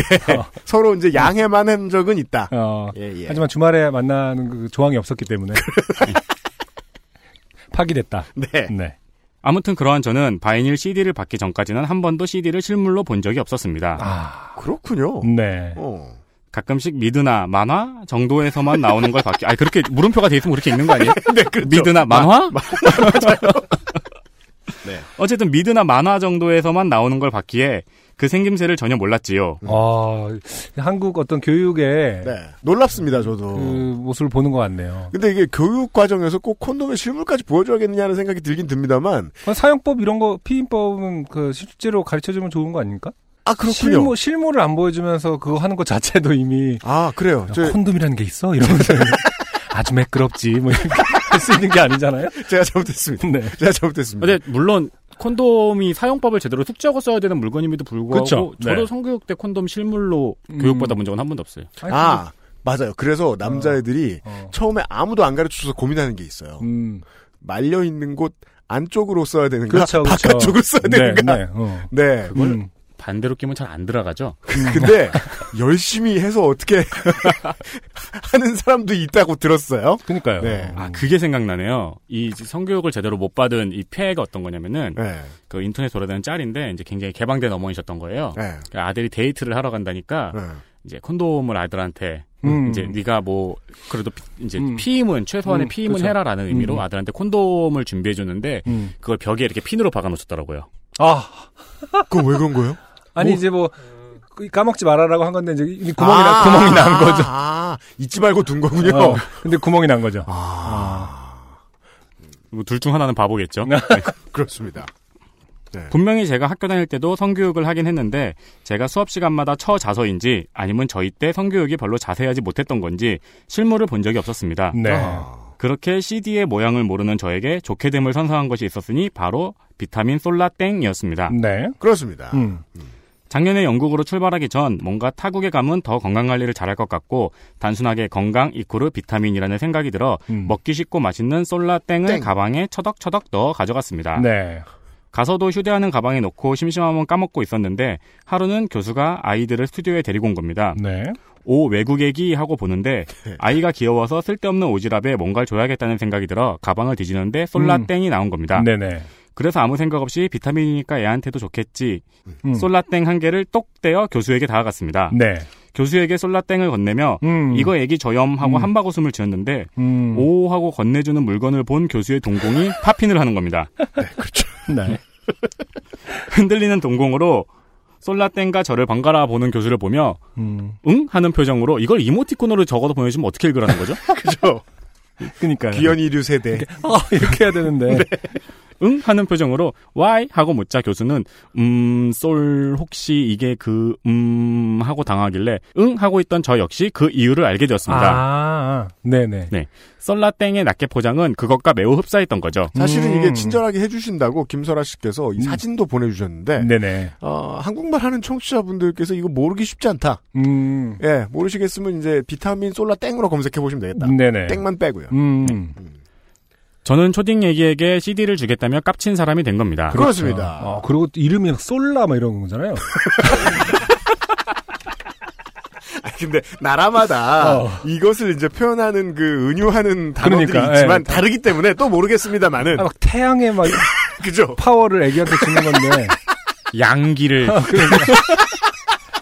서로 이제 양해만 한 적은 있다. 어. 예, 예. 하지만 주말에 만나는 그 조항이 없었기 때문에 [laughs] 파기됐다. 네. 네. 아무튼 그러한 저는 바이닐 CD를 받기 전까지는 한 번도 CD를 실물로 본 적이 없었습니다. 아. 그렇군요. 네. 어. 가끔씩 미드나 만화 정도에서만 나오는 걸 받기. 아 그렇게 물음표가 돼 있으면 그렇게 읽는 거 아니에요? [laughs] 네, 그렇죠. 미드나 만화? [laughs] 네. 어쨌든 미드나 만화 정도에서만 나오는 걸 받기에 그 생김새를 전혀 몰랐지요. 아, 한국 어떤 교육에 네. 놀랍습니다, 저도. 그 모습을 보는 것 같네요. 근데 이게 교육 과정에서 꼭 콘돔의 실물까지 보여줘야겠느냐는 생각이 들긴 듭니다만. 어, 사용법 이런 거 피임법은 그 실제로 가르쳐주면 좋은 거 아닙니까? 아, 그렇군요. 실무 실무를 안 보여주면서 그거 하는 것 자체도 이미 아, 그래요. 저, 콘돔이라는 게 있어 이러면서 [laughs] 아주 매끄럽지 뭐 이렇게 할 수 있는 게 아니잖아요. 제가 잘못했습니다. 네. 제가 잘못했습니다. 근데 물론 콘돔이 사용법을 제대로 숙지하고 써야 되는 물건임에도 불구하고 그쵸. 저도 네. 성교육 때 콘돔 실물로 음. 교육받아본 적은 한 번도 없어요. 아니, 아, 맞아요. 그래서 남자애들이 근데- 어. 처음에 아무도 안 가르쳐줘서 고민하는 게 있어요. 음. 말려 있는 곳 안쪽으로 써야 되는가? 그렇죠, 그렇죠. 바깥쪽으로 써야 네, 되는가? 네. 어. 네. 음. 반대로 끼면 잘 안 들어가죠. [laughs] 근데 열심히 해서 어떻게 [laughs] 하는 사람도 있다고 들었어요. 그러니까요. 네. 아 그게 생각나네요. 이 성교육을 제대로 못 받은 이 폐해가 어떤 거냐면은 네. 그 인터넷 돌아다니는 짤인데 이제 굉장히 개방된 어머니셨던 거예요. 네. 그 아들이 데이트를 하러 간다니까 네. 이제 콘돔을 아들한테 음. 이제 네가 뭐 그래도 피, 이제 음. 피임은 최소한의 음, 피임은 그쵸. 해라라는 의미로 음. 아들한테 콘돔을 준비해 줬는데 음. 그걸 벽에 이렇게 핀으로 박아 놓으셨더라고요. 아, 그거 왜 그런 거예요? 아니 뭐- 이제 뭐그 까먹지 말아라고 한 건데 이제 구멍이 나 아, 구멍이 난 거죠. 아, 잊지 말고 둔 거군요. 어, 근데 구멍이 난 거죠. 뭐 둘 중 하나는 바보겠죠. [laughs] 그렇습니다. 분명히 제가 학교 다닐 때도 성교육을 하긴 했는데 제가 수업 시간마다 처자서인지 아니면 저희 때 성교육이 별로 자세하지 못했던 건지 실물을 본 적이 없었습니다. 네. 아, 그렇게 CD의 모양을 모르는 저에게 좋게 됨을 선사한 것이 있었으니 바로 비타민 솔라땡이었습니다. 네. 그렇습니다. 음. 작년에 영국으로 출발하기 전 뭔가 타국에 가면 더 건강 관리를 잘할 것 같고 단순하게 건강 이코르 비타민이라는 생각이 들어 음. 먹기 쉽고 맛있는 솔라 땡을 땡. 가방에 처덕처덕 넣어 가져갔습니다. 네. 가서도 휴대하는 가방에 넣고 심심하면 까먹고 있었는데 하루는 교수가 아이들을 스튜디오에 데리고 온 겁니다. 네. 오 외국 애기 하고 보는데 아이가 귀여워서 쓸데없는 오지랖에 뭔가를 줘야겠다는 생각이 들어 가방을 뒤지는데 솔라땡이 나온 겁니다. 네네. 그래서 아무 생각 없이 비타민이니까 애한테도 좋겠지. 음. 솔라땡 한 개를 똑 떼어 교수에게 다가갔습니다. 네. 교수에게 솔라땡을 건네며 음. 이거 애기 저염 하고 음. 한바구음을 지었는데 음. 오 하고 건네주는 물건을 본 교수의 동공이 [laughs] 파핀을 하는 겁니다. 네. [laughs] 흔들리는 동공으로 솔라땡과 저를 번갈아 보는 교수를 보며 음. 응? 하는 표정으로 이걸 이모티콘으로 적어도 보내주면 어떻게 읽으라는 거죠? [laughs] 그죠? 그니까요. 귀연이류 세대. 아, 이렇게 해야 되는데. 응? 하는 표정으로 why? 하고 묻자 교수는 음, 솔 혹시 이게 그 음, 하고 당하길래 응? 하고 있던 저 역시 그 이유를 알게 되었습니다. 아, 네네. 네. 썰라땡의 낱개 포장은 그것과 매우 흡사했던 거죠. 사실은 음. 이게 친절하게 해주신다고 김설아 씨께서 이 사진도 보내주셨는데, 네네. 어, 한국말 하는 청취자분들께서 이거 모르기 쉽지 않다. 음. 예, 모르시겠으면 이제 비타민 솔라 땡으로 검색해 보시면 되겠다. 네네. 땡만 빼고요. 음. 저는 초딩 얘기에게 CD를 주겠다며 깝친 사람이 된 겁니다. 그렇습니다. 어, 그리고 또 이름이 솔라 뭐 이런 거잖아요. [laughs] 아, 근데 나라마다 어. 이것을 이제 표현하는 그 은유하는 단어들이 그러니까, 있지만 예. 다르기 때문에 또 모르겠습니다만은 아, 막 태양의 막 [laughs] 그죠? 파워를 애기한테 주는 건데. [laughs] 양기를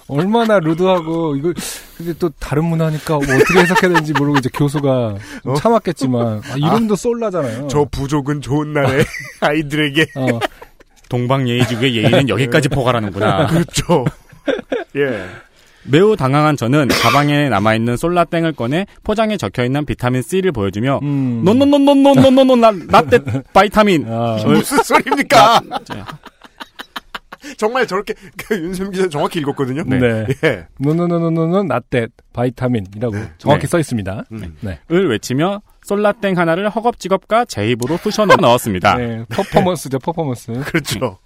얼마나 루드하고 이거 근데 또 다른 문화니까 뭐 어떻게 해석해야 되는지 모르고 이제 교수가 좀 어? 참았겠지만 아, 이름도 솔라잖아요. 저 부족은 좋은 날에 [laughs] 아이들에게 어, 동방 예의지국의 예의는 여기까지 포괄하는구나. [laughs] 그렇죠. 예. 매우 당황한 저는 가방에 남아있는 솔라땡을 꺼내 포장에 적혀있는 비타민 C를 보여주며 음. 노노노노노노노노 나때 바이타민 아, 무슨 소리입니까? 자, 정말 저렇게 [laughs] 그 윤세민 기자 정확히 읽었거든요. 네. 예. 노노노노노노 not that vitamin이라고 정확히 네. 써 있습니다. 음. 네. 을 외치며 솔라땡 하나를 허겁지겁과 제 입으로 쑤셔 넣었습니다. 네, 퍼포먼스죠, 퍼포먼스. [laughs] 그렇죠.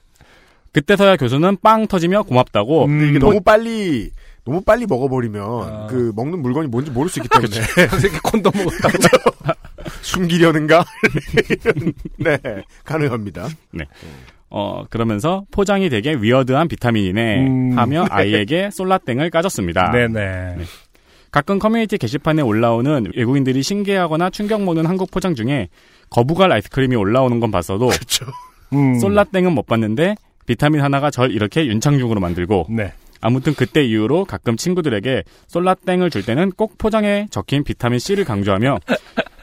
그때서야 교수는 빵 터지며 고맙다고 음, 이게 너무 빨리 너무 빨리 먹어버리면 아. 그 먹는 물건이 뭔지 모를 수 있기 때문에 새끼 콘돔 먹었다고. 숨기려는가? [laughs] 네 가능합니다. 어 그러면서 포장이 되게 weird한 비타민이네 음. 하며 아이에게 솔라땡을 까줬습니다. 네네. 가끔 커뮤니티 게시판에 올라오는 외국인들이 신기해하거나 충격 먹는 한국 포장 중에 거북알 아이스크림이 올라오는 건 봤어도 그렇죠. 음. 솔라땡은 못 봤는데 비타민 하나가 절 이렇게 윤창중으로 만들고 네. 아무튼 그때 이후로 가끔 친구들에게 솔라땡을 줄 때는 꼭 포장에 적힌 비타민 C를 강조하며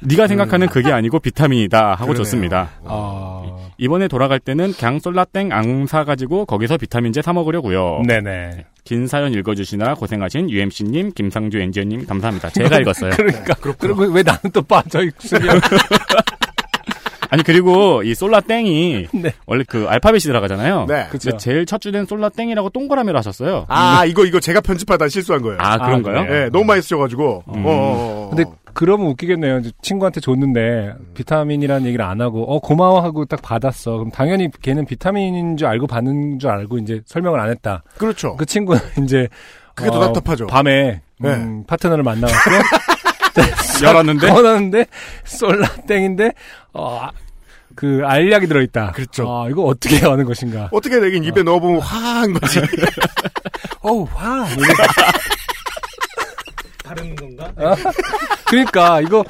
네가 생각하는 그게 아니고 비타민이다 하고 그러네요. 줬습니다. 아, 이번에 돌아갈 때는 그냥 솔라땡 안 사가지고 거기서 비타민제 사 먹으려고요. 네네. 긴 사연 읽어주시느라 고생하신 UMC님, 김상주 엔지니어님 감사합니다. 제가 [laughs] 읽었어요. 그러니까. 그리고 왜 나는 또 빠져 있으냐. [laughs] 아니 그리고 이 솔라 땡이 네. 원래 그 알파벳이 들어가잖아요. 네. 그쵸. 근데 제일 첫 주된 솔라 땡이라고 동그라미로 하셨어요. 아 이거 이거 제가 편집하다 실수한 거예요. 아 그런가요? 아, 그래요? 예, 너무 많이 쓰셔가지고. 음. 어, 어, 어. 근데 그러면 웃기겠네요. 친구한테 줬는데 비타민이라는 얘기를 안 하고 어 고마워 하고 딱 받았어. 그럼 당연히 걔는 비타민인 줄 알고 받는 줄 알고 이제 설명을 안 했다. 그렇죠. 그 친구는 [laughs] 이제 그게 더 답답하죠. 밤에 네. 음, 파트너를 만나갖고 [laughs] 열었는데 [laughs] 꺼놨는데 솔라땡인데 어, 아, 그 알약이 들어있다. 그렇죠. 아, 이거 어떻게 하는 것인가? 어떻게 되긴 입에 넣어보면 화한 거지. 어우 와. 다른 건가? 그러니까 이거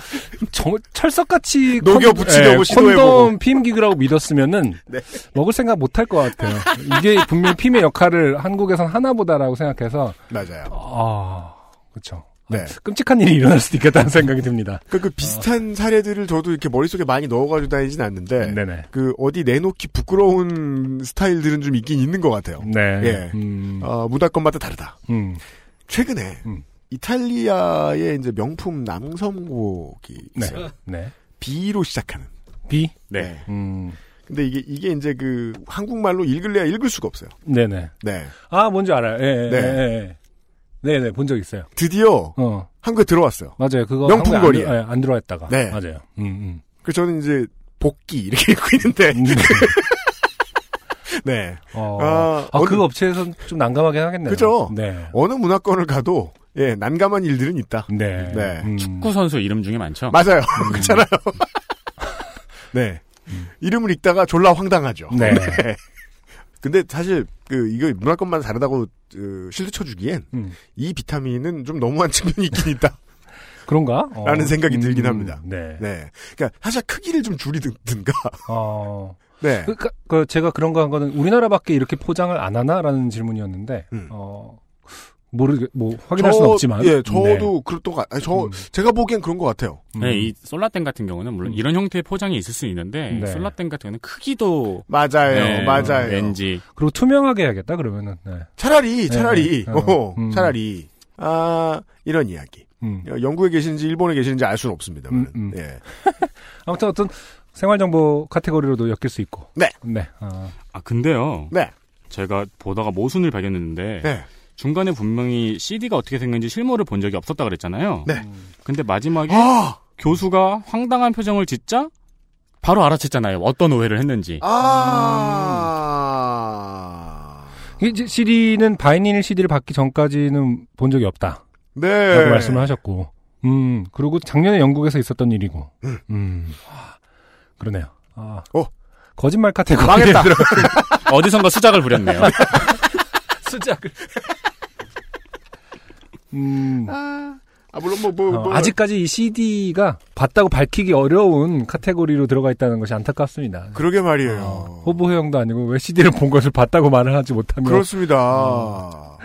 정, 철석같이 녹여 콘- 붙이려고 예, 시도해보고. 콘돔 피임기구라고 믿었으면은 네. 먹을 생각 못할 것 같아요. 이게 분명히 피임의 역할을 한국에선 하나보다라고 생각해서 맞아요. 아 그렇죠. 네. 끔찍한 일이 일어날 수도 있겠다는 생각이 듭니다. 그, 그 비슷한 사례들을 저도 이렇게 머릿속에 많이 넣어가지고 다니진 않는데. 네네. 그 어디 내놓기 부끄러운 스타일들은 좀 있긴 있는 것 같아요. 네. 예. 음, 어, 문화권마다 다르다. 음. 최근에 음. 이탈리아의 이제 명품 남성곡이 네. 있어요. 네. B로 시작하는. B. 네. 음. 근데 이게 이게 이제 그 한국말로 읽을래야 읽을 수가 없어요. 네네. 네. 아 뭔지 알아요. 예, 예, 네. 예, 예. 네 네 본 적 있어요. 드디어 어 한국에 들어왔어요. 맞아요. 그거 명품 거리에. 안, 예, 안 들어왔다가. 네. 맞아요. 음, 그래서 저는 이제 복귀 이렇게 [laughs] 읽고 있는데 음. 네. 어. 아, 아, 그 업체에서 좀 난감하게 하겠네요. 그죠? 네. 어느 문화권을 가도 예 난감한 일들은 있다. 네. 네. 음. 축구 선수 이름 중에 많죠. 맞아요. [laughs] 그렇잖아요. [laughs] 네. 이름을 읽다가 졸라 황당하죠. 네. [laughs] 근데 사실 그 이거 문화권마다 다르다고 그, 실드 쳐주기엔 음. 이 비타민은 좀 너무한 측면이 있긴 있다. 그런가? 어. 라는 생각이 들긴 합니다. 네. 네. 그러니까 사실 크기를 좀 줄이든가. 어. 네. 그, 그, 그 제가 그런 거 한 거는 우리나라밖에 이렇게 포장을 안 하나라는 질문이었는데, 음. 어, 모르, 뭐, 확인할 수는 없지만. 예, 저도 네. 것 같아요. 저, 음. 제가 보기엔 그런 것 같아요. 음. 네, 이 솔라땡 같은 경우는 물론 이런 형태의 포장이 있을 수 있는데 네. 솔라땡 같은 경우는 크기도 맞아요. 네, 맞아요. 왠지 그리고 투명하게 해야겠다, 그러면은. 네. 차라리, 차라리, 네. [laughs] 어, 음. 차라리, 아, 이런 이야기. 음. 영국에 계신지 일본에 계신지 알 수는 없습니다만. 음, 음. 예. [laughs] 아무튼 어떤 생활정보 카테고리로도 엮일 수 있고. 네. 네. 아, 아 근데요 네. 제가 보다가 모순을 발견했는데 네. 중간에 분명히 CD가 어떻게 생겼는지 실물을 본 적이 없었다 그랬잖아요. 네. 근데 마지막에 아! 교수가 황당한 표정을 짓자 바로 알아챘잖아요. 어떤 오해를 했는지. 아. 이제 CD는 바이닐 CD를 받기 전까지는 본 적이 없다. 네. 라고 말씀을 하셨고. 음, 그리고 작년에 영국에서 있었던 일이고. 음. 음. 아, 그러네요. 아. 어. 거짓말 카테고리. 망했다. [laughs] 어디선가 수작을 부렸네요. [laughs] 수작을. 음. 아, 아, 물론 뭐, 뭐, 어, 뭐. 아직까지 이 CD가 봤다고 밝히기 어려운 카테고리로 들어가 있다는 것이 안타깝습니다. 그러게 말이에요. 어, 호보 회영도 아니고 왜 CD를 본 것을 봤다고 말을 하지 못하며 그렇습니다. 어.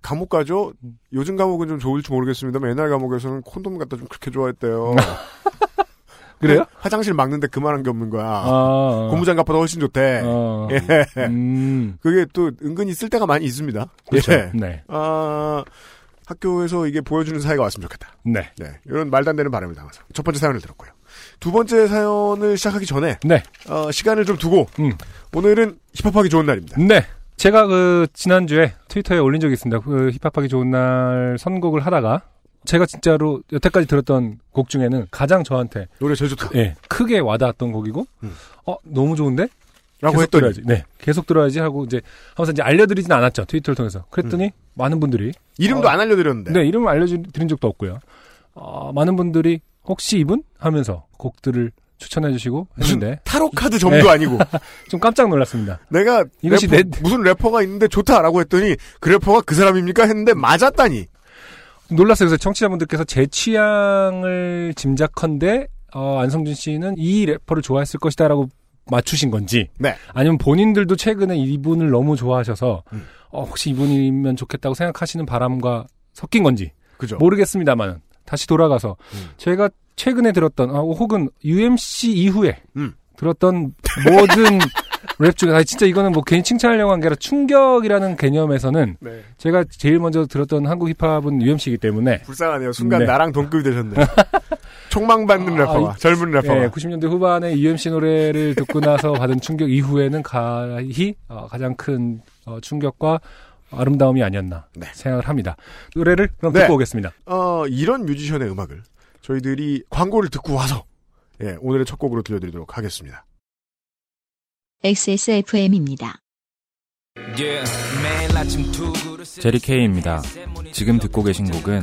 감옥 가죠? 요즘 감옥은 좀 좋을지 모르겠습니다만 옛날 감옥에서는 콘돔 갖다 좀 그렇게 좋아했대요. [laughs] 그래요? 화장실 막는데 그만한 게 없는 거야. 아, 고무장갑보다 훨씬 좋대. 어, 예. 음, 그게 또 은근히 쓸 때가 많이 있습니다. 그렇죠. 예. 네, 아, 학교에서 이게 보여주는 사회가 왔으면 좋겠다. 네, 네. 이런 말도 안 되는 바람을 담아서. 첫 번째 사연을 들었고요. 두 번째 사연을 시작하기 전에, 네, 어, 시간을 좀 두고, 음. 오늘은 힙합하기 좋은 날입니다. 네. 제가 그 지난주에 트위터에 올린 적이 있습니다. 그 힙합하기 좋은 날 선곡을 하다가 제가 진짜로 여태까지 들었던 곡 중에는 가장 저한테 노래 제일 좋다. 예, 크게 와닿았던 곡이고, 음. 어 너무 좋은데 라고 계속 했더니, 들어야지. 네, 계속 들어야지 하고 이제 하면서 이제 알려드리진 않았죠 트위터를 통해서. 그랬더니 많은 분들이 이름도 어. 안 알려드렸는데. 네, 이름을 알려드린 적도 없고요. 어, 많은 분들이 혹시 이분 하면서 곡들을 추천해 주시고 했는데 타로 카드 점도 네. 아니고. [laughs] 좀 깜짝 놀랐습니다. 내가 이것이 래퍼, 내- 무슨 래퍼가 있는데 좋다라고 했더니 그 래퍼가 그 사람입니까 했는데 맞았다니. 놀랐어요. 그래서 청취자분들께서 제 취향을 짐작컨대 어, 안성준 씨는 이 래퍼를 좋아했을 것이다라고 맞추신 건지 네. 아니면 본인들도 최근에 이분을 너무 좋아하셔서 음. 어, 혹시 이분이면 좋겠다고 생각하시는 바람과 섞인 건지 그죠. 모르겠습니다만 다시 돌아가서 음. 제가 최근에 들었던 아, 혹은 UMC 이후에 음. 들었던 모든 [laughs] 랩 중에 아 진짜 이거는 뭐 괜히 칭찬하려고 한 게 아니라 충격이라는 개념에서는 네. 제가 제일 먼저 들었던 한국 힙합은 UMC이기 때문에 불쌍하네요. 순간 네. 나랑 동급이 되셨네. [laughs] 총망받는 아, 래퍼가. 젊은 래퍼가. 예, 90년대 후반에 UMC 노래를 듣고 나서 [laughs] 받은 충격 이후에는 가히 어, 가장 큰 어, 충격과 아름다움이 아니었나 네. 생각을 합니다. 노래를 그럼 네. 듣고 오겠습니다. 어, 이런 뮤지션의 음악을 저희들이 광고를 듣고 와서 예, 오늘의 첫 곡으로 들려드리도록 하겠습니다. XSFM입니다. 제리 케이입니다. 지금 듣고 계신 곡은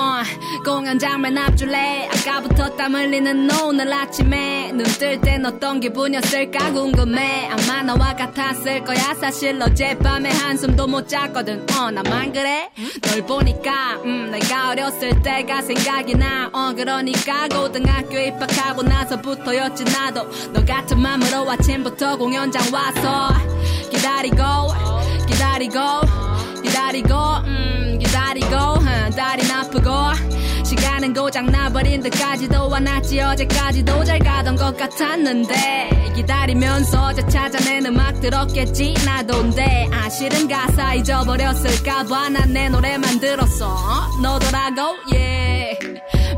어, 공연장만 앞줄래 아까부터 땀 흘리는 오늘 아침에. 눈 뜰 땐 어떤 기분이었을까 궁금해. 아마 너와 같았을 거야. 사실 어젯밤에 한숨도 못 잤거든. 어 나만 그래? 널 보니까 음 내가 어렸을 때가 생각이 나어 그러니까 고등학교 입학하고 나서부터였지 나도. 너 같은 맘으로 아침부터 공연장 와서 기다리고 기다리고 기다리고 음기 다리고 어, 다리 아프고. 시간은 고장 나버린 듯까지도 와놨지. 어제까지도 잘 가던 것 같았는데. 기다리면서 어제 찾아낸 음악 들었겠지 나도인데. 아 실은 가사 잊어버렸을까봐 난 내 노래만 들었어. 너더라고 yeah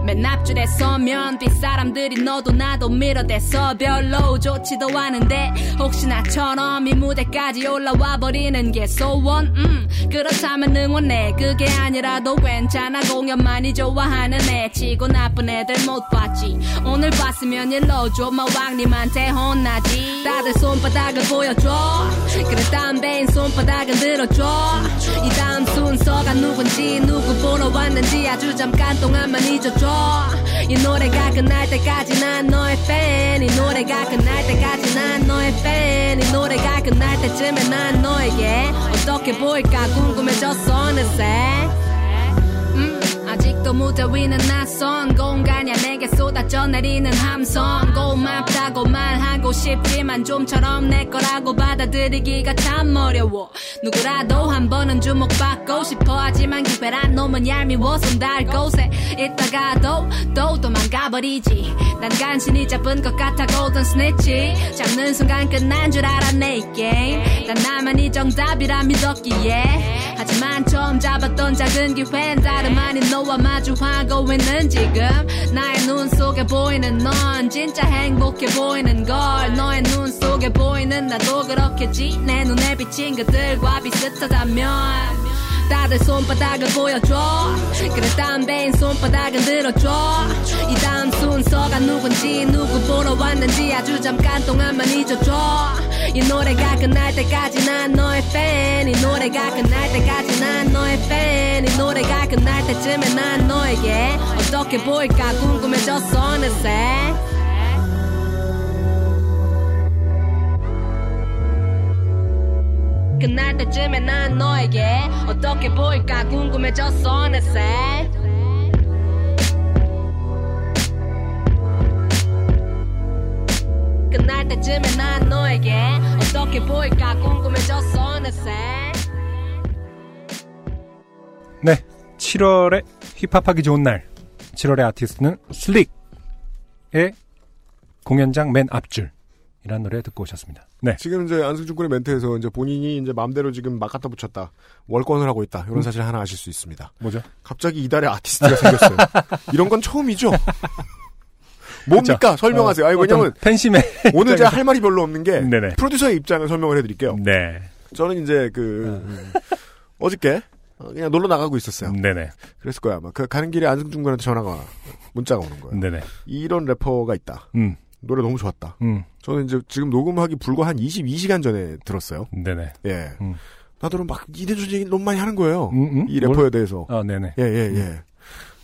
맨 앞줄에 서면 뒷사람들이 너도 나도 밀어대서 별로 좋지도 않은데 혹시 나처럼 이 무대까지 올라와 버리는 게 소원 음 그렇다면 응원해. 그게 아니라도 괜찮아. 공연만이 좋아하는 애. 치고 나쁜 애들 못 봤지. 오늘 봤으면 일러줘. 마왕님한테 혼나지. 다들 손바닥을 보여줘. 그래 담배인 손바닥은 들어줘. 이 다음 순서가 누군지 누구 보러 왔는지 아주 잠깐 동안만 잊어줘 이 노래가 끝날 때까지 난 너의 팬. 이 노래가 끝날 때까지 난 너의 팬. 이 노래가 끝날 때쯤에 난 너에게 어떻게 보일까 궁금해졌어 어느새 음, 아직도 무대 위는 낯선 공간이야 내게 쏟아져 내리는 함성. 고맙다고 말하고 싶지만 좀처럼 내 거라고 받아들이기가 참 어려워. 누구라도 한 번은 주목받고 싶어. 하지만 기회란 놈은 얄미워서 달 곳에 있다가도 또 도망가버리지. 난 간신히 잡은 것 같아 golden snitch 잡는 순간 끝난 줄 알았네 이 게임. 난 나만이 정답이라 믿었기에 하지만 처음 잡았던 작은 기회는 다름 아닌 너와 마주하고 있는 지금. 나의 눈 속에 보이는 넌 진짜 행복해 보이는 걸. 너의 눈 속에 보이는 나도 그렇겠지. 내 눈에 비친 그들과 비슷하다면 다들 손바닥을 보여줘. 그래 담배인 손바닥을 들어줘. 이 다음 순서가 누군지 누구 보러 왔는지 아주 잠깐 동안만 잊어줘. 이 노래가 끝날 때까지 난 너의 팬 이 노래가 끝날 때까지 난 너의 팬 이 노래가 끝날 때쯤에 난 너에게 어떻게 보일까 궁금해졌어 어느새 끝날 때쯤에 난 너에게 어떻게 보일까 궁금해졌어 어느새 끝날 때쯤에 난 너에게 어떻게 보일까 궁금해졌어 어느새 네. 7월에 힙합하기 좋은 날. 7월의 아티스트는 슬릭의 공연장 맨 앞줄. 이란 노래 듣고 오셨습니다. 네. 지금 이제 안승준 군의 멘트에서 이제 본인이 이제 마음대로 지금 막 갖다 붙였다. 월권을 하고 있다. 이런 음. 사실 하나 아실 수 있습니다. 뭐죠? 갑자기 이달에 아티스트가 생겼어요. [laughs] 이런 건 처음이죠. 뭡니까? 그렇죠. 설명하세요. 어, 아니, 왜냐면 팬심의 [laughs] 오늘 제가 할 말이 별로 없는 게 네네. 프로듀서의 입장을 설명을 해드릴게요. 네. 저는 이제 그 어저께 어, 그냥 놀러 나가고 있었어요. 네네. 그랬을 거야. 아마 그 가는 길에 안승준 군한테 전화가 문자가 오는 거예요. 네네. 이런 래퍼가 있다. 음. 노래 너무 좋았다. 음. 저는 이제 지금 녹음하기 불과 한 22시간 전에 들었어요. 네네. 예. 음. 나더러 막 이래저래 얘기 너무 많이 하는 거예요. 음, 음? 이 래퍼에 뭘? 대해서. 아, 네네. 예, 예, 예.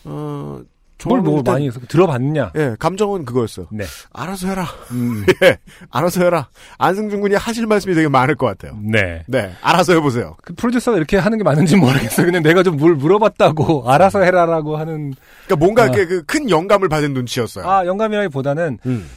어, 뭘뭐 일단- 많이 해서 들어봤느냐? 예, 감정은 그거였어요. 네. 알아서 해라. 음. [laughs] 예, 알아서 해라. 안승준 군이 하실 말씀이 되게 많을 것 같아요. 네. 네, 알아서 해보세요. 그 프로듀서가 이렇게 하는 게 맞는지 모르겠어요. 그냥 내가 좀 뭘 물어봤다고 [laughs] 알아서 해라라고 하는 그러니까 뭔가 아. 이렇게 그 큰 영감을 받은 눈치였어요. 아 영감이라기보다는 음.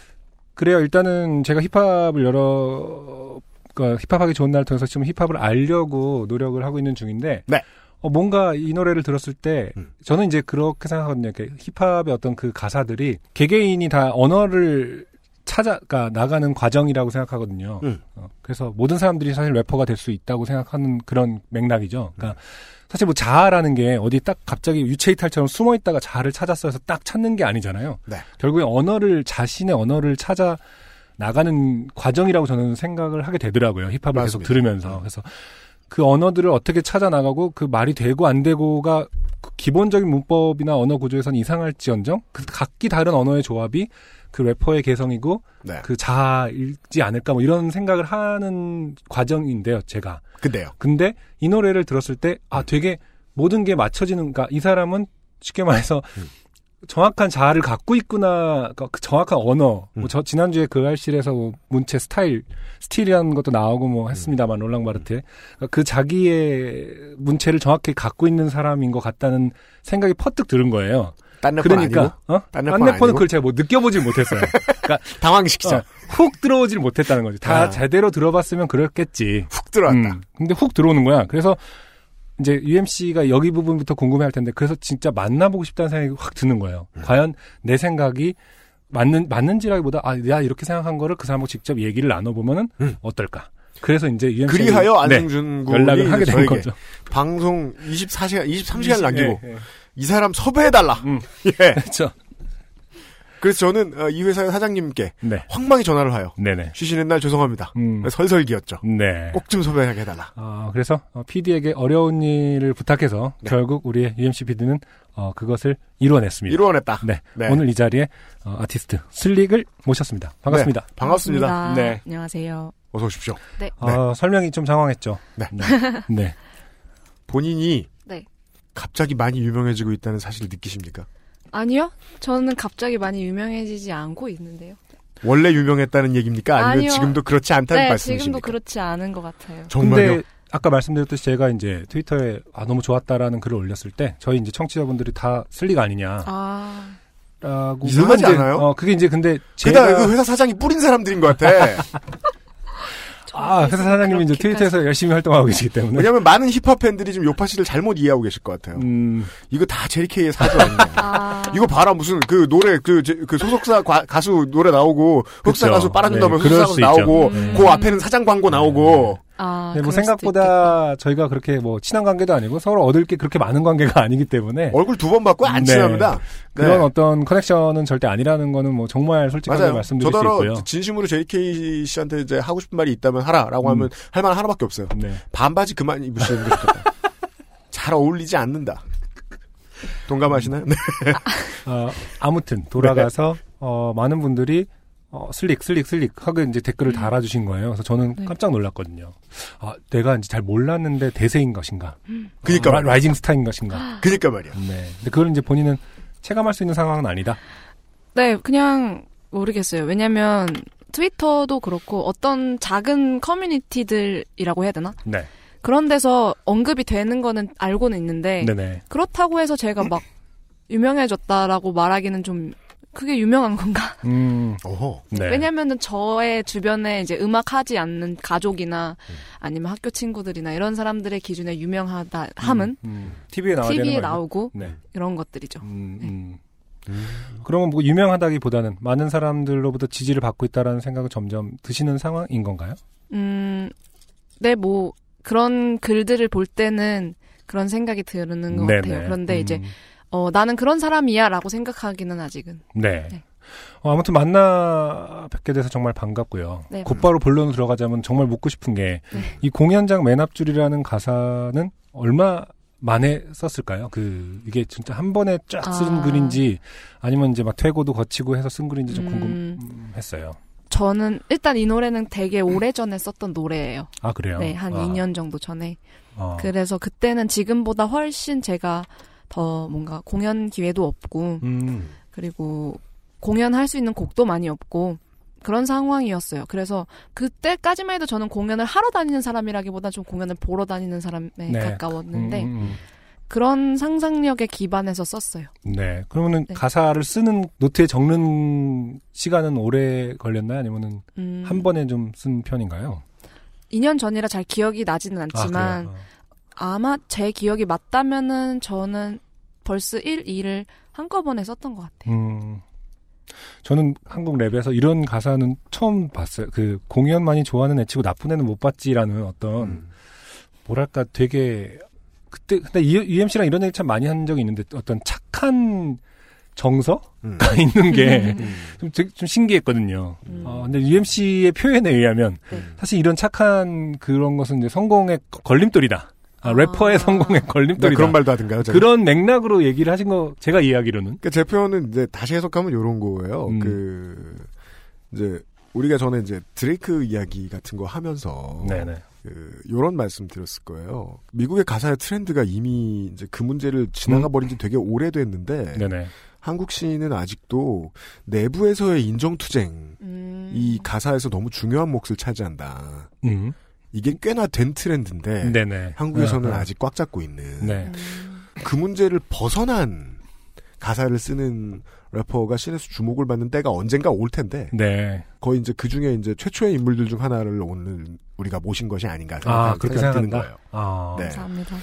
그래요. 일단은 제가 힙합을 여러 그 힙합하기 좋은 날 통해서 지금 힙합을 알려고 노력을 하고 있는 중인데 네. 어, 뭔가 이 노래를 들었을 때 음. 저는 이제 그렇게 생각하거든요. 힙합의 어떤 그 가사들이 개개인이 다 언어를 찾아 가 나가는 과정이라고 생각하거든요. 음. 어, 그래서 모든 사람들이 사실 래퍼가 될 수 있다고 생각하는 그런 맥락이죠. 그러니까 사실 뭐 자아라는 게 어디 딱 갑자기 유체이탈처럼 숨어 있다가 자아를 찾았어 해서 딱 찾는 게 아니잖아요. 네. 결국에 언어를 자신의 언어를 찾아 나가는 과정이라고 저는 생각을 하게 되더라고요. 힙합을 계속 맞습니다. 들으면서. 그래서 그 언어들을 어떻게 찾아 나가고 그 말이 되고 안 되고가 그 기본적인 문법이나 언어 구조에선 이상할지언정 그 각기 다른 언어의 조합이 그 래퍼의 개성이고 네. 그 자아일지 않을까 뭐 이런 생각을 하는 과정인데요, 제가. 근데요. 근데 이 노래를 들었을 때 음. 아 되게 모든 게 맞춰지는 그러니까 이 사람은 쉽게 말해서 음. 정확한 자아를 갖고 있구나 그러니까 그 정확한 언어 음. 뭐 저 지난주에 그 알실에서 뭐 문체 스타일 style이라는 것도 나오고 뭐 했습니다만 음. 롤랑 바르트 그러니까 그 자기의 문체를 정확히 갖고 있는 사람인 것 같다는 생각이 퍼뜩 들은 거예요. 딴 그러니까 아니고 어? 딴딴 래퍼는? 그걸 제가 뭐 느껴보질 못했어요. 그러니까 [laughs] 당황시키자. 어, 훅 들어오질 못했다는 거지. 다 아. 제대로 들어봤으면 그랬겠지. 훅 들어왔다. 음, 근데 훅 들어오는 거야. 그래서 이제 UMC가 여기 부분부터 궁금해할 텐데 그래서 진짜 만나보고 싶다는 생각이 확 드는 거예요. 음. 과연 내 생각이 맞는 맞는지라기보다 아 내가 이렇게 생각한 거를 그 사람하고 직접 얘기를 나눠보면은 음. 어떨까. 그래서 이제 UMC 가 그리하여 안승준 군이 연락을 하게 된 거죠. 방송 24시간, 23시간을 남기고 예, 예. 이 사람 섭외해달라. 음. [laughs] 예. 그렇죠. 그래서 저는 어, 이 회사의 사장님께 네, 황망히 전화를 하여 네네. 쉬시는 날 죄송합니다. 음, 설설기였죠. 네. 꼭 좀 섭외하게 해달라. 어, 그래서 PD에게 어려운 일을 부탁해서 네. 결국 우리의 UMC PD는 어, 그것을 이루어냈습니다. 이루어냈다. 네. 네. 오늘 이 자리에 어, 아티스트 슬릭을 모셨습니다. 반갑습니다. 반갑습니다. 네. 안녕하세요. 어서 오십시오. 어, 설명이 좀 장황했죠. 네. 네. [laughs] 본인이 네. 갑자기 많이 유명해지고 있다는 사실을 느끼십니까? 아니요. 저는 갑자기 많이 유명해지지 않고 있는데요. 원래 유명했다는 얘기입니까? 아니면 아니요. 지금도 그렇지 않다는 네, 말씀이십니까? 지금도 그렇지 않은 것 같아요. 정말요? 근데 아까 말씀드렸듯이 제가 이제 트위터에 아 너무 좋았다라는 글을 올렸을 때 저희 이제 청취자분들이 다쓸 리가 아니냐라고 아, 이상하지 물론 이제, 않아요? 어 그게 이제 근데 게다가 제가 그 회사 사장이 뿌린 사람들인 것 같아. [laughs] 아 회사 사장님이 이제 트위터에서 열심히 활동하고 계시기 때문에 왜냐면 많은 힙합 팬들이 지금 요파 씨를 잘못 이해하고 계실 것 같아요. 음, 이거 다 제리케이의 사주 아니냐. [laughs] 아. 이거 봐라 무슨 그 노래 그, 제- 그 소속사 과- 가수 노래 나오고 흑사. 가수 빨아준다면 네, 흑사 가수 수 나오고. 네. 그 앞에는 사장 광고 나오고 아, 네, 뭐 생각보다 저희가 그렇게 뭐 친한 관계도 아니고 서로 얻을 게 그렇게 많은 관계가 [laughs] 아니기 때문에 얼굴 두 번 받고 안 네. 친합니다. 그런 네. 어떤 커넥션은 절대 아니라는 거는 뭐 정말 솔직하게 맞아요. 말씀드릴 수 저더러 있고요. 진심으로 JK 씨한테 이제 하고 싶은 말이 있다면 하라라고 하면 할 말 하나밖에 없어요. 네. 반바지 그만 입으시는 게 좋겠다. [laughs] 잘 어울리지 않는다. 동감하시나요? 네. 어, 아무튼 돌아가서 어, 많은 분들이 어, 슬릭 슬릭 슬릭 하고 이제 댓글을 달아주신 거예요. 그래서 저는 네. 깜짝 놀랐거든요. 아, 내가 이제 잘 몰랐는데 대세인 것인가? 그니까 어, 라- 말이야. rising 스타인 것인가? 그니까 말이야. 네. 근데 그걸 이제 본인은 체감할 수 있는 상황은 아니다. 네, 그냥 모르겠어요. 왜냐면 트위터도 그렇고 어떤 작은 커뮤니티들이라고 해야 되나? 네. 그런 데서 언급이 되는 거는 알고는 있는데 네네. 그렇다고 해서 제가 막 유명해졌다라고 말하기는 좀 그게 유명한 건가? [laughs] 음. 어허. 네. 왜냐면은 저의 주변에 이제 음악 하지 않는 가족이나 아니면 학교 친구들이나 이런 사람들의 기준에 유명하다 함은 음, TV에 나와야 TV에 아니에요? 나오고 네. 이런 것들이죠. 음, 음. 그러면 뭐 유명하다기보다는 많은 사람들로부터 지지를 받고 있다라는 생각을 점점 드시는 상황인 건가요? 음, 네, 뭐, 그런 글들을 볼 때는 그런 생각이 드는 것 네네. 같아요. 그런데 이제, 음. 어, 나는 그런 사람이야 라고 생각하기는 아직은. 네. 네. 어, 아무튼 만나 뵙게 돼서 정말 반갑고요. 네. 곧바로 본론으로 들어가자면 정말 묻고 싶은 게이 공연장 맨 앞줄이라는 가사는 얼마 만에 썼을까요? 그 이게 진짜 한 번에 쫙쓴 아. 글인지 아니면 이제 막 퇴고도 거치고 해서 쓴 글인지 좀 음. 궁금했어요. 저는 일단 이 노래는 되게 오래 전에 썼던 노래예요. 아 그래요? 네, 한 아. 2년 정도 전에. 어. 그래서 그때는 지금보다 훨씬 제가 더 뭔가 공연 기회도 없고, 음. 그리고 공연할 수 있는 곡도 많이 없고, 그런 상황이었어요. 그래서 그때까지만 해도 저는 공연을 하러 다니는 사람이라기보다 좀 공연을 보러 다니는 사람에 네. 가까웠는데, 음, 음, 그런 상상력에 기반해서 썼어요. 음. 네. 그러면은 네. 가사를 쓰는 노트에 적는 시간은 오래 걸렸나요? 아니면은 음, 한 번에 좀 쓴 편인가요? 2년 전이라 잘 기억이 나지는 않지만, 그래요? 아마 제 기억이 맞다면은 저는 벌써 1, 2를 한꺼번에 썼던 것 같아요. 음. 저는 한국 랩에서 이런 가사는 처음 봤어요. 그 공연만이 좋아하는 애 치고 나쁜 애는 못 봤지라는 어떤 음. 뭐랄까 되게 그때 근데 UMC랑 이런 얘기 참 많이 한 적이 있는데 어떤 착한 정서가 음. 있는 게 음. 좀 신기했거든요. 음. 어, 근데 UMC의 표현에 의하면 네. 사실 이런 착한 그런 것은 이제 성공의 걸림돌이다. 아, 래퍼의 아. 성공의 네, 걸림돌이다. 그런 말도 하던가요? 제가? 그런 맥락으로 얘기를 하신 거 제가 이해하기로는 그러니까 제 표현은 이제 다시 해석하면 이런 거예요. 음. 그 이제 우리가 전에 이제 드레이크 이야기 같은 거 하면서 네네. 그 요런 말씀 드렸을 거예요. 미국의 가사의 트렌드가 이미 이제 그 문제를 지나가 버린 지 되게 오래됐는데 네네. 한국 시인은 아직도 내부에서의 인정 투쟁 음. 이 가사에서 너무 중요한 몫을 차지한다. 음. 이게 꽤나 된 트렌드인데 네네. 한국에서는 어, 어. 아직 꽉 잡고 있는 네. 음. 그 문제를 벗어난 가사를 쓰는 래퍼가 신에서 주목을 받는 때가 언젠가 올 텐데 네. 거의 이제 그 중에 이제 최초의 인물들 중 하나를 오늘 우리가 모신 것이 아닌가 아, 생각이 그렇게 생각이 드는 생각한다? 거예요. 아. 네. 감사합니다.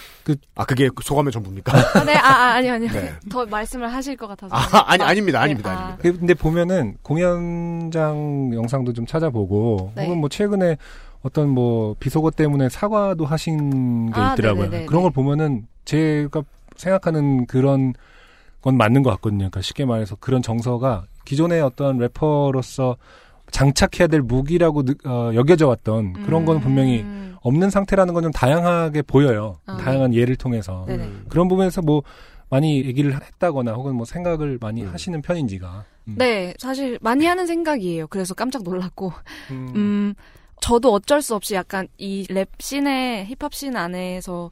아 그게 소감의 전부입니까? 아, 네, 아, 아 아니, 아니요. 네. 더 말씀을 하실 것 같아서. 아, 아니 아닙니다, 네, 아닙니다, 아. 아닙니다. 근데 보면은 공연장 영상도 좀 찾아보고 네. 혹은 뭐 최근에 어떤 뭐 비속어 때문에 사과도 하신 게 아, 있더라고요. 네네네네. 그런 걸 보면은 제가 생각하는 그런 건 맞는 것 같거든요. 그러니까 쉽게 말해서 그런 정서가 기존의 어떤 래퍼로서 장착해야 될 무기라고 느- 어, 여겨져 왔던 그런 건 분명히 음. 없는 상태라는 건 좀 다양하게 보여요. 아. 다양한 예를 통해서. 네네. 음. 그런 부분에서 뭐 많이 얘기를 했다거나 혹은 뭐 생각을 많이 음. 하시는 편인지가. 음. 네, 사실 많이 하는 생각이에요. 그래서 깜짝 놀랐고. 음. 음, 저도 어쩔 수 없이 약간 이 랩 씬에, 힙합 씬 안에서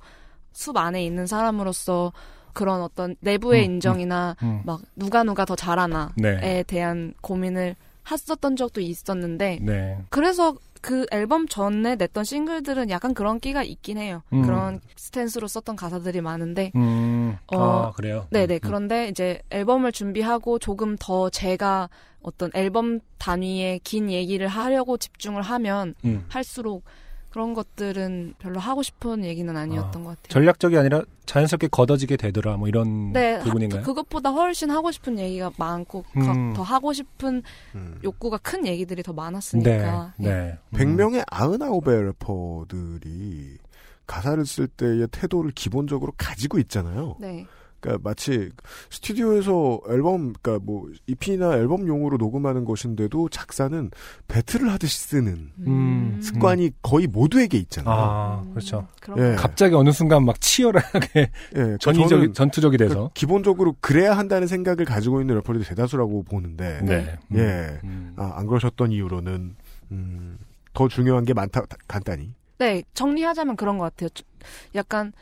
숲 안에 있는 사람으로서 그런 어떤 내부의 음, 인정이나 음. 막 누가 누가 더 잘하나에 네. 대한 고민을 했었던 적도 있었는데 네. 그래서 그 앨범 전에 냈던 싱글들은 약간 그런 끼가 있긴 해요. 음. 그런 stance로 썼던 가사들이 많은데 음, 어, 아, 그래요? 네네. 음, 그런데 이제 앨범을 준비하고 조금 더 제가 어떤 앨범 단위의 긴 얘기를 하려고 집중을 하면 음. 할수록 그런 것들은 별로 하고 싶은 얘기는 아니었던 것 같아요. 전략적이 아니라 자연스럽게 걷어지게 되더라, 뭐 이런 네, 부분인가요? 하- 그것보다 훨씬 하고 싶은 얘기가 많고 가- 음. 더 하고 싶은 음. 욕구가 큰 얘기들이 더 네, 많았으니까. 예. 네. 음. 100명의 99의 래퍼들이 가사를 쓸 때의 태도를 기본적으로 가지고 있잖아요. 네. 그러니까 마치 스튜디오에서 앨범, 그러니까 뭐 EP나 앨범용으로 녹음하는 것인데도 작사는 배틀을 하듯이 쓰는 음. 습관이 거의 모두에게 있잖아요. 아, 그렇죠. 그런 예. 갑자기 어느 순간 막 치열하게 예, [laughs] 그러니까 저는 전투적이 돼서. 그러니까 기본적으로 그래야 한다는 생각을 가지고 있는 래퍼들이 대다수라고 보는데, 네. 음. 예, 음. 아, 안 그러셨던 이유로는 음, 더 중요한 게 많다 간단히. 네, 정리하자면 그런 것 같아요. 좀 약간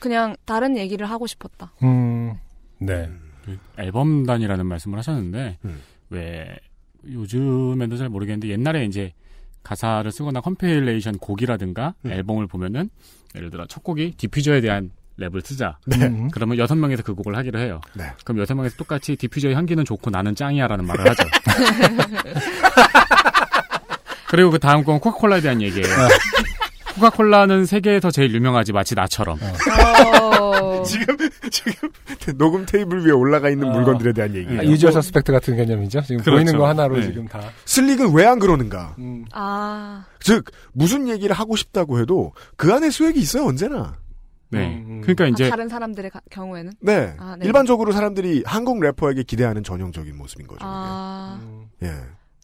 그냥 다른 얘기를 하고 싶었다. 음, 네. 그 앨범단이라는 말씀을 하셨는데 음. 왜 요즘에도 잘 모르겠는데 옛날에 이제 가사를 쓰거나 compilation 곡이라든가 음. 앨범을 보면은 예를 들어 첫 곡이 디퓨저에 대한 랩을 쓰자. 음. 그러면 여섯 명에서 그 곡을 하기로 해요. 네. 그럼 여섯 명에서 똑같이 디퓨저의 향기는 좋고 나는 짱이야라는 말을 하죠. [laughs] 그리고 그 다음 건 코카콜라에 대한 얘기예요. 코카콜라는 세계에서 제일 유명하지 마치 나처럼. 어... [laughs] 지금 지금 녹음 테이블 위에 올라가 있는 어. 물건들에 대한 얘기예요. 아, 유주얼 서스펙트 같은 개념이죠. 지금 그렇죠. 보이는 거 하나로 네. 지금 다. 슬릭은 왜 안 그러는가? 음. 아, 즉 무슨 얘기를 하고 싶다고 해도 그 안에 swag이 있어요 언제나. 네. 음, 음. 그러니까 아, 이제 다른 사람들의 가- 경우에는 네. 아, 네. 일반적으로 사람들이 한국 래퍼에게 기대하는 전형적인 모습인 거죠. 아 음. 예.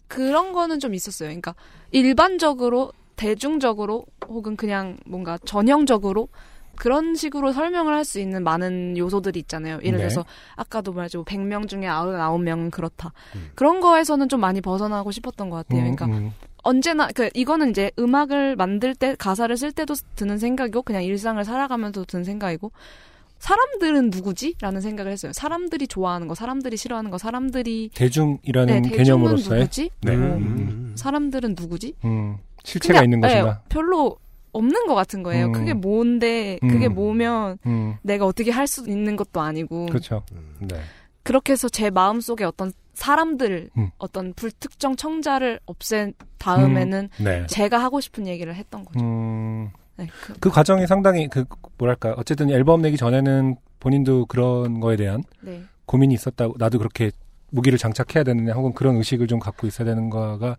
그런 거는 좀 있었어요. 그러니까 일반적으로 대중적으로 혹은 그냥 뭔가 전형적으로 그런 식으로 설명을 할 수 있는 많은 요소들이 있잖아요. 예를 네. 들어서 아까도 말했죠. 100명 중에 99명은 그렇다. 음. 그런 거에서는 좀 많이 벗어나고 싶었던 것 같아요. 그러니까 음, 언제나 그 이거는 이제 음악을 만들 때 가사를 쓸 때도 드는 생각이고 그냥 일상을 살아가면서 드는 생각이고 사람들은 누구지?라는 생각을 했어요. 사람들이 좋아하는 거, 사람들이 싫어하는 거, 사람들이 대중이라는 네, 개념으로서의 누구지? 네. 뭐, 음. 사람들은 누구지? 음. 실체가 그냥, 있는 네, 것인가? 별로 없는 것 같은 거예요. 음. 그게 뭔데 그게 음. 뭐면 음. 내가 어떻게 할 수 있는 것도 아니고 그렇죠. 음. 네. 그렇게 해서 제 마음 속에 어떤 사람들 음. 어떤 불특정 청자를 없앤 다음에는 네. 제가 하고 싶은 얘기를 했던 거죠. 음. 네, 그, 그 과정이 상당히 그 뭐랄까 어쨌든 앨범 내기 전에는 본인도 그런 거에 대한 네. 고민이 있었다고 나도 그렇게 무기를 장착해야 되느냐 혹은 그런 의식을 좀 갖고 있어야 되는 거가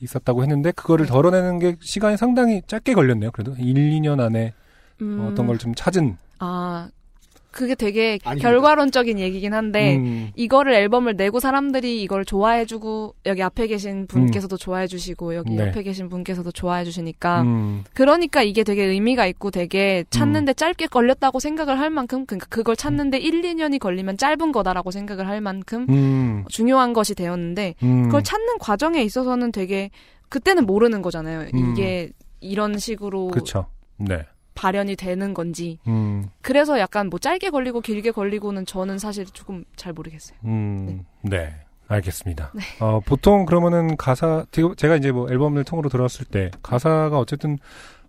있었다고 했는데 그거를 네. 덜어내는 게 시간이 상당히 짧게 걸렸네요. 그래도 1, 2년 안에 음, 어떤 걸 좀 찾은 아 그게 되게 아닙니다. 결과론적인 얘기긴 한데 음, 이거를 앨범을 내고 사람들이 이걸 좋아해주고 여기 앞에 계신 분께서도 좋아해주시고 여기 네. 옆에 계신 분께서도 좋아해주시니까 음, 그러니까 이게 되게 의미가 있고 되게 찾는데 짧게 걸렸다고 생각을 할 만큼 그러니까 그걸 찾는데 1, 2년이 걸리면 짧은 거다라고 생각을 할 만큼 음, 중요한 것이 되었는데 음, 그걸 찾는 과정에 있어서는 되게 그때는 모르는 거잖아요. 음. 이게 이런 식으로 그렇죠. 네. 발현이 되는 건지. 음, 그래서 약간 뭐 짧게 걸리고 길게 걸리고는 저는 사실 조금 잘 모르겠어요. 음, 네. 알겠습니다. 네. 어, 보통 그러면은 가사, 제가- 제가 이제 뭐 앨범을 통으로 들었을 때 가사가 어쨌든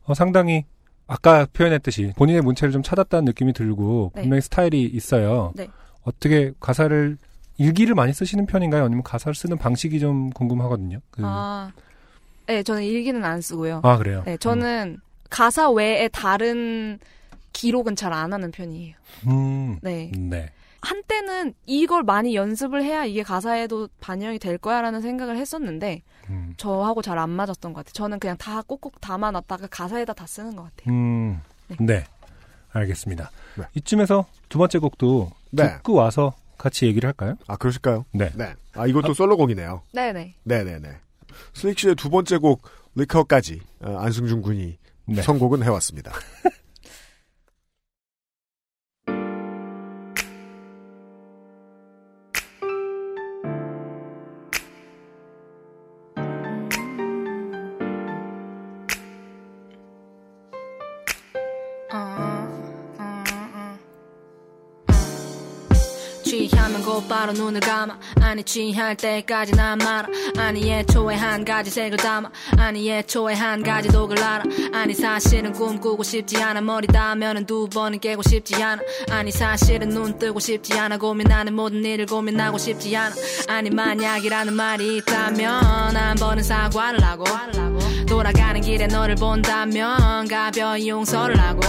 어, 상당히 아까 표현했듯이 본인의 문체를 좀 찾았다는 느낌이 들고 네. 분명히 스타일이 있어요. 네. 어떻게 가사를 일기를 많이 쓰시는 편인가요? 아니면 가사를 쓰는 방식이 좀 궁금하거든요. 그- 아, 네, 저는 일기는 안 쓰고요. 아, 그래요? 네, 저는 가사 외에 다른 기록은 잘 안 하는 편이에요. 음, 네. 네. 한때는 이걸 많이 연습을 해야 이게 가사에도 반영이 될 거야라는 생각을 했었는데 음, 저하고 잘 안 맞았던 것 같아요. 저는 그냥 다 꼭꼭 담아놨다가 가사에다 다 쓰는 것 같아요. 음, 네. 네. 알겠습니다. 네. 이쯤에서 두 번째 곡도 네. 듣고 와서 같이 얘기를 할까요? 아 그러실까요? 네. 네. 아 이것도 솔로곡이네요. 네네. 네네네. 슬릭 씨의 두 번째 곡 리커까지 어, 안승준 군이 네. 선곡은 해왔습니다. [laughs] 바로 눈을 감아. 아니 취할 때까지 난 말아. 아니 애초에 한 가지 색을 담아. 아니 애초에 한 가지 독을 알아. 아니 사실은 꿈꾸고 싶지 않아. 머리 닿으면은 두 번은 깨고 싶지 않아. 아니 사실은 눈 뜨고 싶지 않아. 고민하는 모든 일을 고민하고 싶지 않아. 아니 만약이라는 말이 있다면 한 번은 사과를 하고. 돌아가는 길에 너를 본다면 가벼이 용서를 하고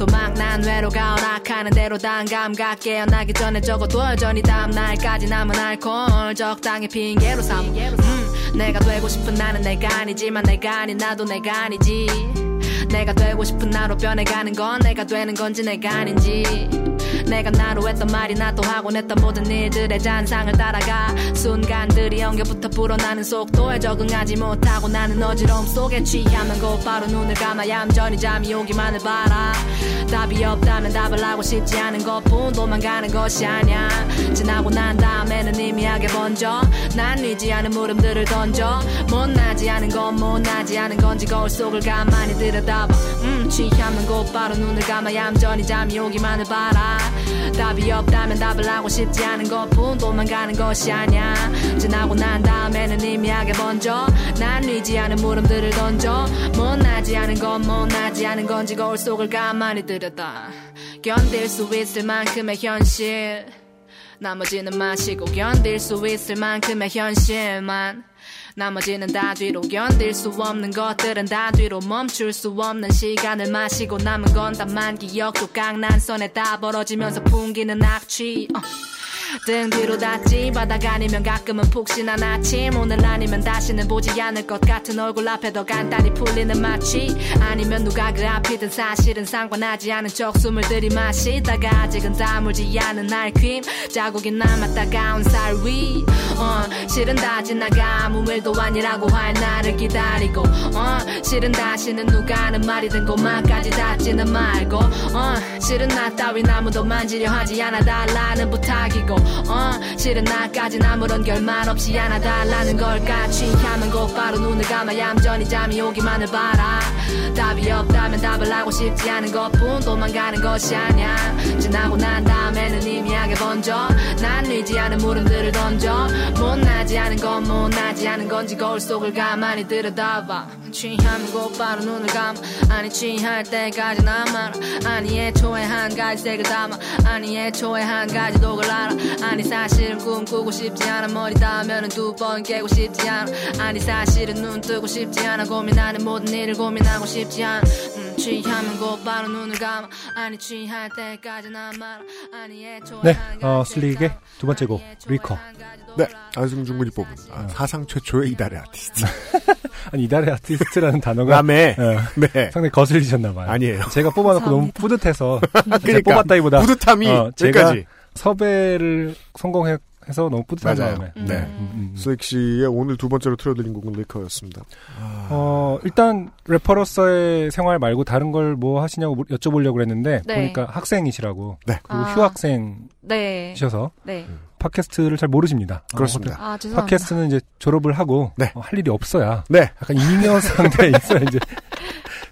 또막난 외로가 오락하는 대로 단 감각 깨어나기 전에 적어도 여전히 다음 날까지 남은 알코올 적당히 핑계로 삼. 음, 내가 되고 싶은 나는 내가 아니지만 내가 아닌 나도 내가 아니지. 내가 되고 싶은 나로 변해가는 건 내가 되는 건지 내가 아닌지 내가 나로 했던 말이나 또 하곤 했던 모든 일들의 잔상을 따라가 순간들이 엉겨부터 불어나는 속도에 적응하지 못하고 나는 어지러움 속에 취하면 곧바로 눈을 감아 얌전히 잠이 오기만을 바라. 답이 없다면 답을 하고 싶지 않은 것뿐 도망가는 것이 아냐 지나고 난 다음에는 희미하게 번져. 난 리지 않은 물음들을 던져. 못나지 않은 건 못나지 않은 건지 거울 속을 가만히 들여다봐. 음 취하면 곧바로 눈을 감아 얌전히 잠이 오기만을 바라 답이 없다면 답을 하고 싶지 않은 것뿐 도망가는 것이 아냐 지나고 난 다음에는 희미하게 번져. 난 리지 않은 물음들을 던져. 못나지 않은 건 못나지 않은 건지 거울 속을 가만히 들여다. 견딜 수 있을 만큼의 현실. 나머지는 마시고 견딜 수 있을 만큼의 현실만 나머지는 다 뒤로 견딜 수 없는 것들은 다 뒤로 멈출 수 없는 시간을 마시고 남은 건 다만 기억도 깡난선에 다 벌어지면서 풍기는 악취 어. 등 뒤로 닿지 바다가 아니면 가끔은 푹신한 아침. 오늘 아니면 다시는 보지 않을 것 같은 얼굴 앞에 더 간단히 풀리는 마취. 아니면 누가 그 앞이든 사실은 상관하지 않은 척 숨을 들이마시다가 아직은 다물지 않은 알퀸. 자국이 남아 따가운 살위. 어, 실은 다 지나가. 아무 일도 아니라고 할 나를 기다리고. 어, 실은 다시는 누가 하는 말이든 고마까지 닿지는 말고. 어, 실은 나 따윈 아무도 만지려 하지 않아. 달라는 부탁이고 어, 실은 나까진 아무런 결말 없이 안아달라는 걸까 취하면 곧바로 눈을 감아 얌전히 잠이 오기만을 바라. 답이 없다면 답을 하고 싶지 않은 것뿐 도망가는 것이 아냐 지나고 난 다음에는 희미하게 번져. 난 않은 물음들을 던져. 못나지 않은 건 못나지 않은 건지 거울 속을 가만히 들여다봐. 취하면 곧바로 눈을 감아. 아니 취할 때까지 난 말아 아니 애초에 한 가지 색을 담아. 아니 애초에 한 가지 독을 알아 아니 사실은 꿈꾸고 싶지 않아 머리 닿으면 두 번 깨고 싶지 않아 아니 사실은 눈 뜨고 싶지 않아 고민하는 모든 일을 고민하고 싶지 않아 음, 취하면 곧바로 눈을 감아 아니 취할 때까지 난 말아 아니 애초에 네, 한 어, 슬릭의 두 번째 곡, 리커. 네, 안승준 군이 뽑은 아, 사상 최초의 이달의 아티스트. [laughs] 아니, 이달의 아티스트라는 단어가 남의 어, 네 상당히 거슬리셨나봐요. 아니에요. 제가 뽑아놓고 너무 감사합니다. 뿌듯해서 [laughs] 그러니까 뽑았다기보다 뿌듯함이 어, 제가 여기까지. 섭외를 성공해서 너무 뿌듯한 맞아요. 마음에. 네. 음, 음. 슬릭 씨의 오늘 두 번째로 틀어드린 곡은 Liquor였습니다. 어, 일단 래퍼로서의 생활 말고 다른 걸 뭐 하시냐고 물- 여쭤보려고 그랬는데 네. 보니까 학생이시라고 네. 그리고 아. 휴학생이셔서 네. 네. 팟캐스트를 잘 모르십니다. 그렇습니다. 아, 죄송합니다. 팟캐스트는 이제 졸업을 하고 네. 어, 할 일이 없어야 네. 약간 잉여 상태에 [laughs] 있어야 이제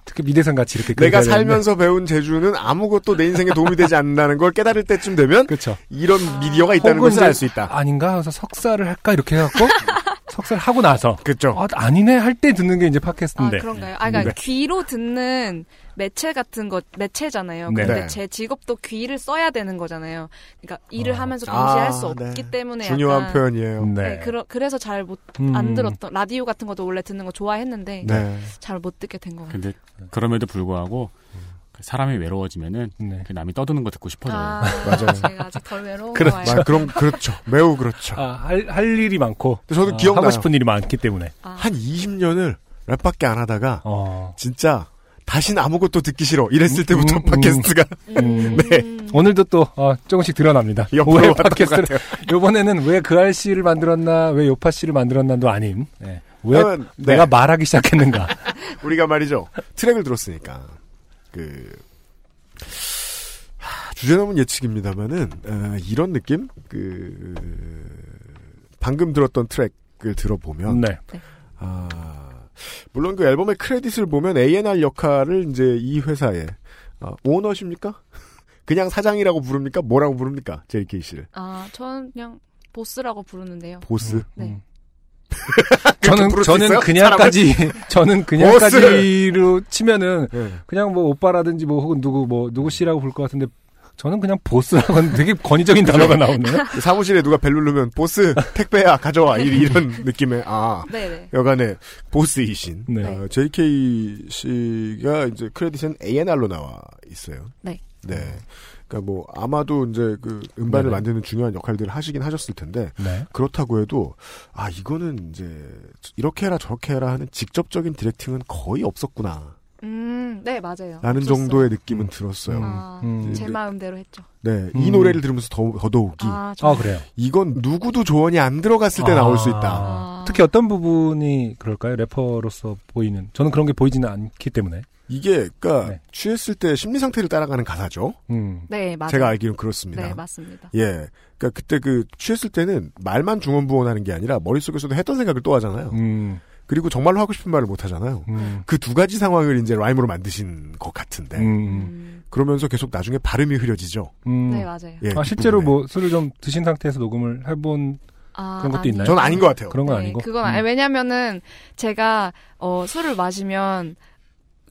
특히 미대생 같이 이렇게 내가. 살면서 배운 재주는 아무것도 내 인생에 도움이 되지 않는다는 걸 깨달을 때쯤 되면 그렇죠. 이런 미디어가 있다는 것을 알 수 있다. 아닌가 해서 석사를 할까 이렇게 해갖고 석사를 하고 나서 그렇죠. 아, 아니네 할 때 듣는 게 이제 아, 팟캐스트인데 그런가요? 아, 그러니까 네. 귀로 듣는 매체 같은 것, 매체잖아요. 네. 근데 네. 제 직업도 귀를 써야 되는 거잖아요. 그러니까 일을 어. 하면서 동시에 아, 할수 없기 네. 때문에 중요한 약간 표현이에요. 네. 네, 그러, 그래서 잘 못안 음. 들었던 라디오 같은 것도 원래 듣는 거 좋아했는데 네. 잘못 듣게 된것 같아요. 근데 그럼에도 불구하고 그 사람이 외로워지면은 네. 그 남이 떠드는 거 듣고 싶어져요. 아, [laughs] 맞아요. 제가 아직 덜 외로운 그렇죠. 거예요. 아, 그럼 그렇죠. 매우 그렇죠. 아, 할, 할 일이 많고 근데 저도 어, 기억나요. 하고 싶은 일이 많기 때문에 아, 한 20년을 랩밖에 안 하다가 어, 진짜 다신 아무것도 듣기 싫어 이랬을 때부터 음, 음, 팟캐스트가 음, [laughs] 네. 오늘도 또 어, 조금씩 드러납니다. 왜 팟캐스트를 같아요. [laughs] 이번에는 왜 그 알씨를 만들었나 왜 요파 씨를 만들었나도 아닌 네. 왜 아, 네. 내가 말하기 시작했는가 우리가 말이죠. 트랙을 들었으니까 그 하, 주제넘은 예측입니다만은 어, 이런 느낌 그 방금 들었던 트랙을 들어보면 네. 아, 물론 그 앨범의 크레딧을 보면 A&R 역할을 이제 이 회사의 어, 오너십니까? [laughs] 그냥 사장이라고 부릅니까? 뭐라고 부릅니까? JK 씨를. 아, 저는 그냥 보스라고 부르는데요. 보스. 네. [laughs] 저는 부를 수 저는? 그냥까지 [laughs] 저는 그냥까지로 치면은 그냥 뭐 오빠라든지 뭐 혹은 누구 뭐 누구 씨라고 부를 것 같은데 저는 그냥 보스라고 하는 되게 권위적인 [laughs] 단어가 나오네요. 사무실에 누가 벨 누르면 보스 택배야 가져와 이- 이런 느낌의 아 네네. 여간의 보스이신 네. 어, JK 씨가 이제 크레딧은 A&R로 나와 있어요. 네. 네. 그러니까 뭐 아마도 이제 그 음반을 네네. 만드는 중요한 역할들을 하시긴 하셨을 텐데 네. 그렇다고 해도 아 이거는 이제 이렇게 해라 저렇게 해라 하는 직접적인 디렉팅은 거의 없었구나. 음, 네, 맞아요. 라는 없었어요. 정도의 느낌은 들었어요. 아, 음. 제 마음대로 했죠. 네, 이 음. 노래를 들으면서 더, 더더욱이 아, 아. 그래요. 이건 누구도 조언이 안 들어갔을 때 아. 나올 수 있다. 아. 특히 어떤 부분이 그럴까요? 래퍼로서 보이는 저는 그런 게 보이지는 않기 때문에. 이게 그러니까 네. 취했을 때 심리 상태를 따라가는 가사죠. 음. 네, 맞아요. 제가 알기로는 그렇습니다. 네, 맞습니다. 예, 그러니까 그때 그 취했을 때는 말만 중언부언하는 게 아니라 머릿속에서도 했던 생각을 또 하잖아요. 음. 그리고 정말로 하고 싶은 말을 못 하잖아요. 음. 그두 가지 상황을 이제 라임으로 만드신 것 같은데 음. 음. 그러면서 계속 나중에 발음이 흐려지죠. 음. 네, 맞아요. 예, 아그 실제로. 뭐 술을 좀 드신 상태에서 녹음을 해본 아, 그런 것도 아니요. 있나요? 전 아닌 것 같아요. 그런 건 네, 아니고. 그건 음. 아니, 왜냐면은 제가 어, 술을 마시면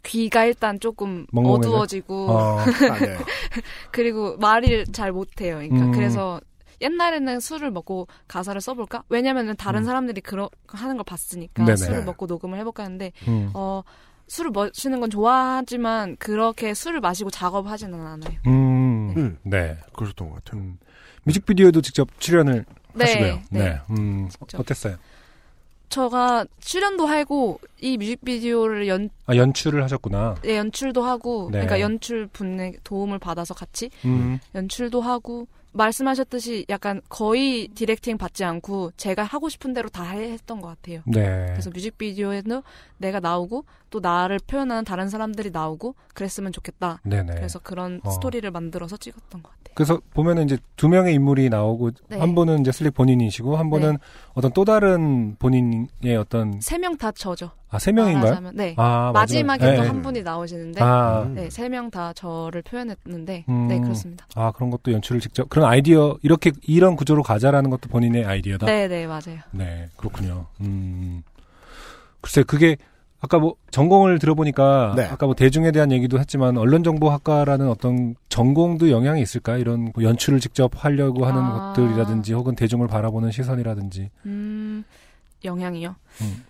귀가 일단 조금 멍멍해져요? 어두워지고 어. 아, 네. [laughs] 그리고 말을 잘 못해요. 그러니까 음. 그래서 옛날에는 술을 먹고 가사를 써볼까? 왜냐면은 다른 음. 사람들이 그러 하는 걸 봤으니까 네네. 술을 먹고 녹음을 해볼까 했는데 음. 어 술을 마시는 건 좋아하지만 그렇게 술을 마시고 작업하지는 않아요. 음. 음. 네. 그러셨던 것 같아요. 음. 뮤직비디오도 직접 출연을 네, 하시고요. 네. 음. 직접. 어땠어요? 제가 출연도 하고 이 뮤직비디오를 연 아 연출을 하셨구나. 예, 연출도 하고 네. 그러니까 연출 분의 도움을 받아서 같이 음. 연출도 하고 말씀하셨듯이 약간 거의 디렉팅 받지 않고 제가 하고 싶은 대로 다 해- 했던 것 같아요. 네. 그래서 뮤직비디오에는 내가 나오고 또 나를 표현하는 다른 사람들이 나오고 그랬으면 좋겠다. 네네. 그래서 그런 어. 스토리를 만들어서 찍었던 것 같아요. 그래서 보면은 이제 두 명의 인물이 나오고 네. 한 분은 이제 슬릭 본인이시고 한 분은 어떤 또 다른 본인의 어떤 세 명 다 저죠. 아 세 명인가요? 말하자면, 네. 아 마지막에 네. 또한 분이 나오시는데 아, 음. 네, 세 명 다 저를 표현했는데 음. 네, 그렇습니다. 아 그런 것도 연출을 직접 그런 아이디어 이렇게 이런 구조로 가자라는 것도 본인의 아이디어다. 네, 네, 맞아요. 네, 그렇군요. 음. 글쎄, 그게, 아까 뭐, 전공을 들어보니까, 네. 아까 뭐 대중에 대한 얘기도 했지만, 언론정보학과라는 어떤 전공도 영향이 있을까요? 이런 뭐 연출을 직접 하려고 하는 아. 것들이라든지, 혹은 대중을 바라보는 시선이라든지. 음, 영향이요. 음.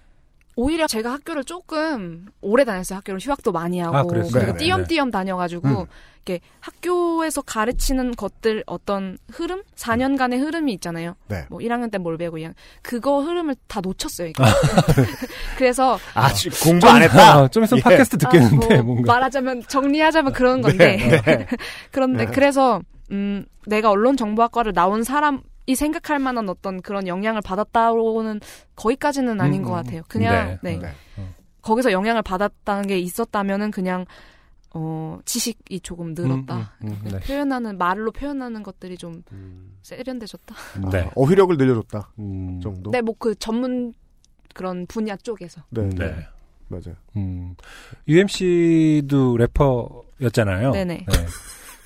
오히려 제가 학교를 조금 오래 다녔어요. 학교를 휴학도 많이 하고 아? 그리고 네네. 띄엄띄엄 다녀가지고 음. 이렇게 학교에서 가르치는 것들 어떤 흐름, 4년간의 흐름이 있잖아요. 네. 뭐 1학년 때 뭘 배우고 2학년 그거 흐름을 다 놓쳤어요. [laughs] [laughs] 그래서 아, 지- 공부 안 했다. 아, 좀 있으면 예. 팟캐스트 듣겠는데, 아, 뭐 뭔가. 말하자면 정리하자면 그런 건데 네. [laughs] 그런데 네. 그래서 음 내가 언론정보학과를 나온 사람 이 생각할 만한 어떤 그런 영향을 받았다고는 거기까지는 아닌 음, 것 음, 같아요. 그냥 네. 네. 네. 거기서 영향을 받았다는 게 있었다면은 그냥 어 지식이 조금 늘었다. 음, 음, 음, 네. 표현하는 말로 표현하는 것들이 좀 세련돼졌다. 네. 어휘력을 늘려줬다 음, 정도. 네, 뭐 그 전문 그런 분야 쪽에서. 네, 네. 네. 맞아요. 음. UMC도 래퍼였잖아요. 네네. 네.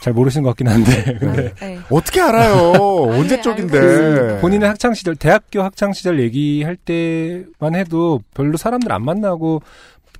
잘 모르시는 것 같긴 한데. 근데 네. 어떻게 알아요? [laughs] 언제 알고 쪽인데? 본인의 학창 시절, 대학교 학창 시절 얘기할 때만 해도 별로 사람들 안 만나고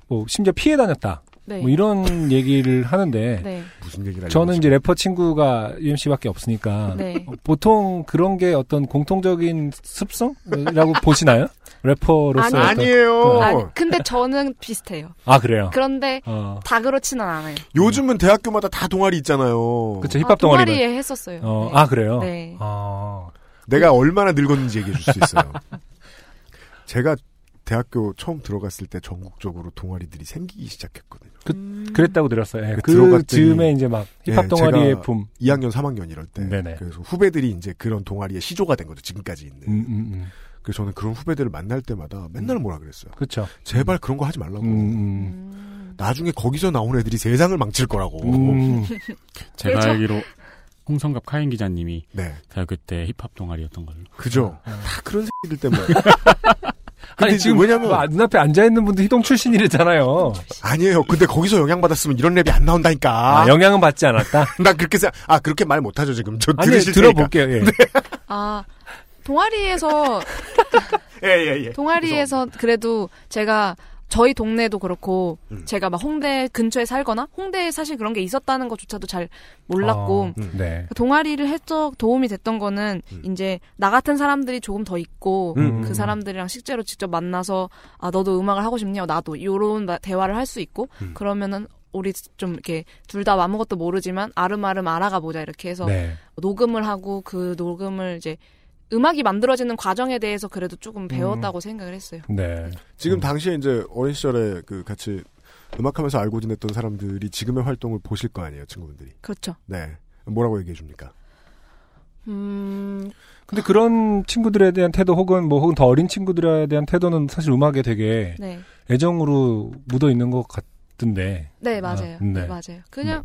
뭐 심지어 피해 다녔다. 네. 뭐 이런 얘기를 하는데 네. 무슨 얘기를 저는 이제 래퍼 친구가 UMC밖에 없으니까 네. 어, 보통 그런 게 어떤 공통적인 습성이라고 [laughs] 보시나요? 래퍼로서 지금. 어떤- 아니 에요. 아니, 근데 저는 비슷해요. 아 그래요. 그런데 어. 다 그렇지는 않아요. 요즘은 대학교마다 다 동아리 있잖아요. 그쵸 아, 힙합 동아리가. 동아리에 했었어요. 어, 네. 아 그래요. 네. 아 내가 얼마나 늙었는지 얘기해 줄 수 있어요. [laughs] 제가 대학교 처음 들어갔을 때 전국적으로 동아리들이 생기기 시작했거든요. 그- 음. 그랬다고 들었어요. 예, 그그 즈음에 이제 막 힙합 예, 동아리의 제가 붐. 2학년, 3학년 이럴 때. 네네. 그래서 후배들이 이제 그런 동아리의 시조가 된 거죠. 지금까지 있는. 음, 음, 음. 그래서 저는 그런 후배들을 만날 때마다 맨날 뭐라 그랬어요. 그렇죠. 제발 그런 거 하지 말라고. 음, 음. 음. 나중에 거기서 나온 애들이 세상을 망칠 거라고. 음. [laughs] 제가 그렇죠. 알기로 홍성갑 카인 기자님이 네. 대학교 때 힙합 동아리였던 걸로. 그죠? 음. 다 그런 새끼들 때문에. [laughs] 근데 아니 지금 왜냐면- 뭐 눈앞에 앉아 있는 분도 희동 출신이랬잖아요. 아니에요. 근데 거기서 영향 받았으면 이런 랩이 안 나온다니까. 아, 영향은 받지 않았다. [laughs] 나 그렇게 생각, 아, 그렇게 말 못하죠, 지금. 저 아니 들으실. 들어볼게요. 예. [laughs] 아 동아리에서 [laughs] 예, 예, 예. 동아리에서 그래도 제가 저희 동네도 그렇고 음. 제가 막 홍대 근처에 살거나 홍대에 사실 그런 게 있었다는 것조차도 잘 몰랐고 아, 네. 동아리를 해서 도움이 됐던 거는 이제 나 같은 사람들이 조금 더 있고 음. 그 사람들이랑 실제로 직접 만나서 아 너도 음악을 하고 싶냐 나도 요런 마- 대화를 할 수 있고 음. 그러면은 우리 좀 이렇게 둘 다 아무것도 모르지만 아름아름 알아가 보자 이렇게 해서 네. 녹음을 하고 그 녹음을 이제 음악이 만들어지는 과정에 대해서 그래도 조금 배웠다고 생각을 했어요. 네. 지금 당시에 이제 어린 시절에 그 같이 음악하면서 알고 지냈던 사람들이 지금의 활동을 보실 거 아니에요, 친구분들이. 그렇죠. 네. 뭐라고 얘기해 줍니까? 음, 근데 그런 친구들에 대한 태도 혹은 뭐 혹은 더 어린 친구들에 대한 태도는 사실 음악에 되게 네. 애정으로 묻어 있는 것 같던데. 네, 맞아요. 아, 네. 네, 맞아요. 그냥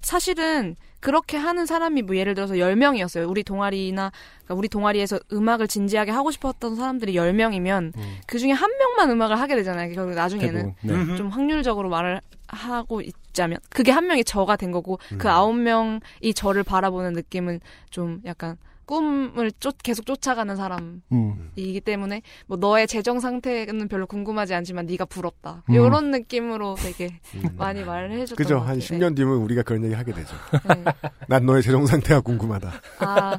사실은 그렇게 하는 사람이 뭐 예를 들어서 10명이었어요. 우리 동아리나 그러니까 우리 동아리에서 음악을 진지하게 하고 싶었던 사람들이 10명이면 그 중에 한 명만 음악을 하게 되잖아요. 결국 나중에는. 네. 좀 확률적으로 말을 하고 있자면 그게 한 명이 저가 된 거고 음. 그 아홉 명이 저를 바라보는 느낌은 좀 약간 꿈을 쫓, 계속 쫓아가는 사람이기 음. 때문에 뭐 너의 재정 상태는 별로 궁금하지 않지만 네가 부럽다 음. 이런 느낌으로 되게 많이 말을 해줬던 그죠? 것한 같아요. 10년 뒤면 우리가 그런 얘기 하게 되죠. 네. 난 너의 재정 상태가 궁금하다. 아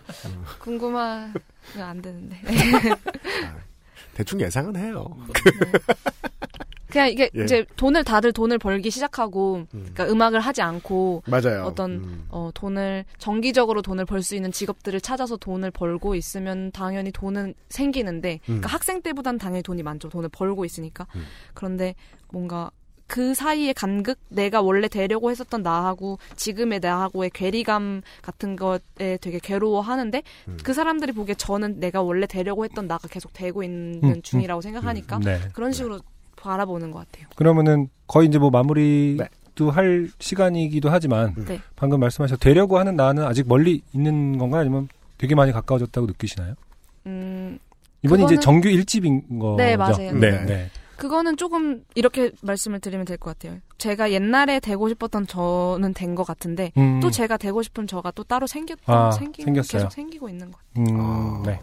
궁금하면 안 되는데 대충 예상은 해요. [laughs] 그냥 이게 예. 이제 돈을 다들 돈을 벌기 시작하고 그러니까 음악을 하지 않고 맞아요. 어떤 음. 어, 돈을 정기적으로 돈을 벌 수 있는 직업들을 찾아서 돈을 벌고 있으면 당연히 돈은 생기는데 그러니까 학생 때보단 당연히 돈이 많죠. 돈을 벌고 있으니까. 그런데 뭔가 그 사이의 간극 내가 원래 되려고 했었던 나하고 지금의 나하고의 괴리감 같은 것에 되게 괴로워하는데 그 사람들이 보기에 저는 내가 원래 되려고 했던 나가 계속 되고 있는 음, 중이라고 생각하니까 네. 그런 식으로 바라보는 것 같아요. 그러면은 거의 이제 뭐 마무리도 네. 할 시간이기도 하지만 네. 방금 말씀하셔 되려고 하는 나는 아직 멀리 있는 건가요? 아니면 되게 많이 가까워졌다고 느끼시나요? 음, 이번이 이제 그거는- 정규 1집인 거죠? 네, 맞아요. 네, 네. 네. 그거는 조금 이렇게 말씀을 드리면 될 것 같아요. 제가 옛날에 되고 싶었던 저는 된 것 같은데 음. 또 제가 되고 싶은 저가 또 따로 생겼 아, 생기고 생겼어요. 계속 생기고 있는 것. 음, 아. 네.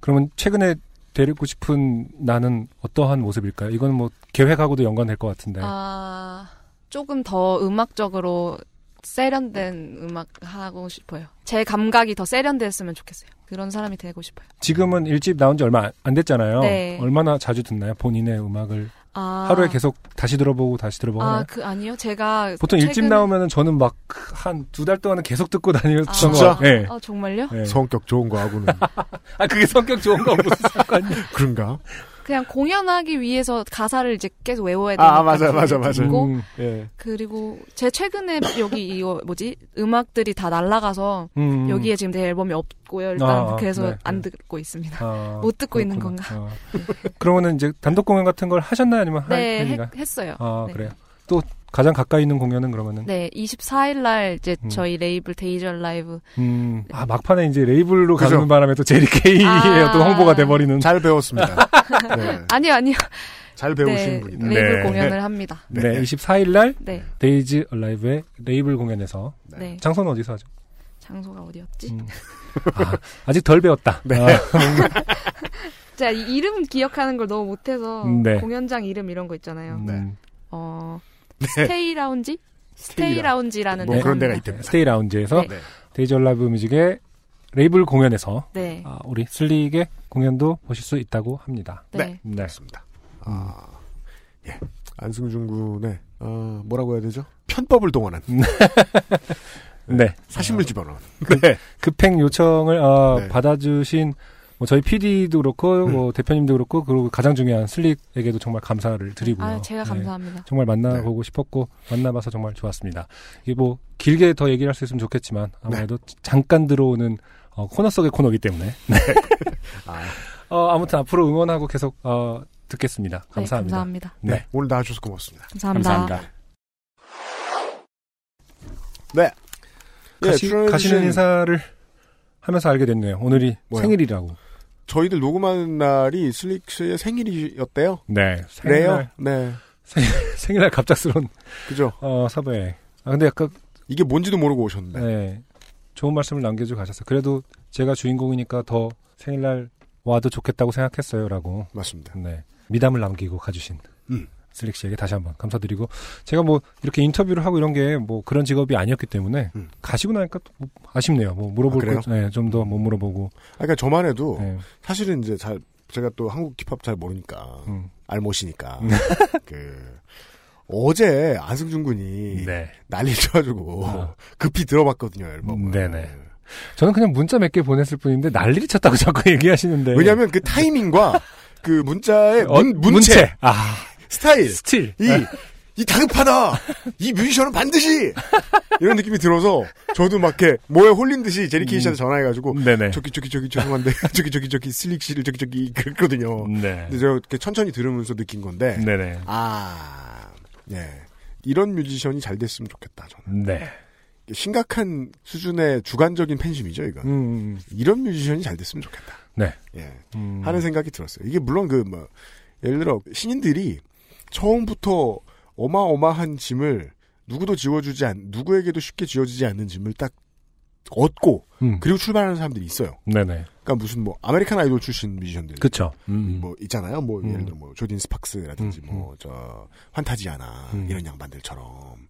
그러면 최근에 데리고 싶은 나는 어떠한 모습일까요? 이건 뭐 계획하고도 연관될 것 같은데. 아 조금 더 음악적으로 세련된 음악 하고 싶어요. 제 감각이 더 세련됐으면 좋겠어요. 그런 사람이 되고 싶어요. 지금은 1집 나온 지 얼마 안- 안 됐잖아요. 네. 얼마나 자주 듣나요? 본인의 음악을 아, 하루에 계속 다시 들어보고 다시 들어보고? 아, 그 아니요. 제가 보통 1집 최근에- 나오면은 저는 막 한 두 달 동안은 계속 듣고 다녔던 아, 진짜? 거. 예. 아, 정말요? 예. 성격 좋은 거하고는 [laughs] 아 그게 성격 좋은 거 무슨 상관이야? 그런가? 그냥 공연하기 위해서 가사를 이제 계속 외워야 되니까 아, 맞아, 맞아, 맞아. 듣고 음, 예. 그리고 제 최근에 여기 이거 뭐지 음악들이 다 날라가서 음. 여기에 지금 내 앨범이 없고요. 일단 아, 그래서 네, 안 네. 듣고 있습니다. 아, [laughs] 못 듣고 있는 그렇구나. 건가? 아. 그러면은 이제 단독 공연 같은 걸 하셨나요? 아니면 할 네, 예정인가요? 했, 했어요. 아 네. 그래요. 또 가장 가까이 있는 공연은 그러면은 네, 24일 날 이제 음. 저희 레이블 Daze Alive 음, 아 막판에 이제 레이블로 그죠. 가는 바람에 또 제리 케이의 아. 또 홍보가 돼버리는. 잘 배웠습니다. [laughs] 네. 아니요, 아니요. 잘 배우신 네, 분이다. 레이블 네. 공연을 합니다. 네, 네. 24일 날 네. Daze Alive의 레이블 공연에서 네. 장소는 어디서 하죠? 장소가 어디였지? 음. [laughs] 아직 덜 배웠다. 네. 아, 제가 [laughs] 이 이름 기억하는 걸 너무 못해서 네. 공연장 이름 이런 거 있잖아요. 음, 어, 네. Stay Lounge? Stay. Lounge라는 뭐 그런 데가. 있답니다. Stay Lounge에서 네. 네. Daze Alive Music의 레이블 공연에서 네. 아, 우리 슬릭의 공연도 보실 수 있다고 합니다. 네. 네. 그렇습니다. 아, 예. 안승준 군의, 어, 뭐라고 해야 되죠? 편법을 동원한. [laughs] 네. 사심을 집어넣은. 급행 요청을 어, 네. 받아주신 뭐 저희 PD도 그렇고 음. 뭐 대표님도 그렇고 그리고 가장 중요한 슬릭에게도 정말 감사를 드리고요. 아, 제가 네. 감사합니다. 정말 만나보고 싶었고 만나봐서 정말 좋았습니다. 이게 뭐 길게 더 얘기를 할 수 있으면 좋겠지만 아무래도 네. 잠깐 들어오는 어, 코너 속의 코너이기 때문에 네. 아, [laughs] [laughs] 어, 아무튼 앞으로 응원하고 계속 어, 듣겠습니다. 네, 감사합니다. 감사합니다. 네. 네. 오늘 나와주셔서 고맙습니다. 감사합니다. 감사합니다. 네. 예, 가시, 출연해주신- 가시는 인사를 하면서 알게 됐네요. 오늘이 뭐요? 생일이라고. 저희들 녹음하는 날이 슬릭 씨의 생일이었대요. 네. 그래요? 생일날, 네. [laughs] 생일 날 갑작스러운 그죠. 어, 섭외. 아 근데 약간 이게 뭔지도 모르고 오셨는데. 네. 좋은 말씀을 남겨주고 가셨어요. 그래도 제가 주인공이니까 더 생일날 와도 좋겠다고 생각했어요 라고. 맞습니다. 네. 미담을 남기고 가주신 음. 슬릭 씨에게 다시 한번 감사드리고 제가 뭐 이렇게 인터뷰를 하고 이런 게 뭐 그런 직업이 아니었기 때문에 음. 가시고 나니까 또 뭐 아쉽네요. 뭐 물어볼 아, 네, 좀더 못 물어보고. 아, 그러니까 저만 해도 네. 사실은 이제 잘 제가 또 한국 힙합 잘 모르니까 음. 알못이니까 [laughs] 그 어제 안승준 군이 네. 난리 쳐가지고 어. 급히 들어봤거든요 앨범을. 네네. 저는 그냥 문자 몇 개 보냈을 뿐인데 난리를 쳤다고 [laughs] 자꾸 얘기하시는데. 왜냐하면 그 타이밍과 그 문자의 어, 문, 문체, 아, 스타일, 스틸. 이, 이 다급하다! 이 뮤지션은 반드시! 이런 느낌이 들어서, 저도 막 이렇게, 뭐에 홀린 듯이 제리케이 씨한테 전화해가지고, 네네. 저기, 저기, 저기, 죄송한데, [laughs] 저기, 저기, 저기, 슬릭 씨를 저기, 저기, 그랬거든요. 네. 근데 제가 이렇게 천천히 들으면서 느낀 건데, 네네. 아, 네. 이런 뮤지션이 잘 됐으면 좋겠다, 저는. 네. 심각한 수준의 주관적인 팬심이죠, 이건. 음. 이런 뮤지션이 잘 됐으면 좋겠다. 네. 예. 음. 하는 생각이 들었어요. 이게 물론 그 뭐 예를 들어 신인들이 처음부터 어마어마한 짐을 누구도 지워주지 않 누구에게도 쉽게 지워지지 않는 짐을 딱 얻고 음. 그리고 출발하는 사람들이 있어요. 네네. 그러니까 무슨 뭐 American Idol 출신 뮤지션들 그쵸. 음. 뭐 있잖아요. 뭐 음. 예를 들어 뭐 조딘 스팍스라든지 음, 뭐 저 환타지아나 음. 이런 양반들처럼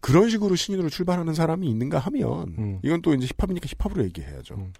그런 식으로 신인으로 출발하는 사람이 있는가 하면 음. 이건 또 이제 힙합이니까 힙합으로 얘기해야죠. 음.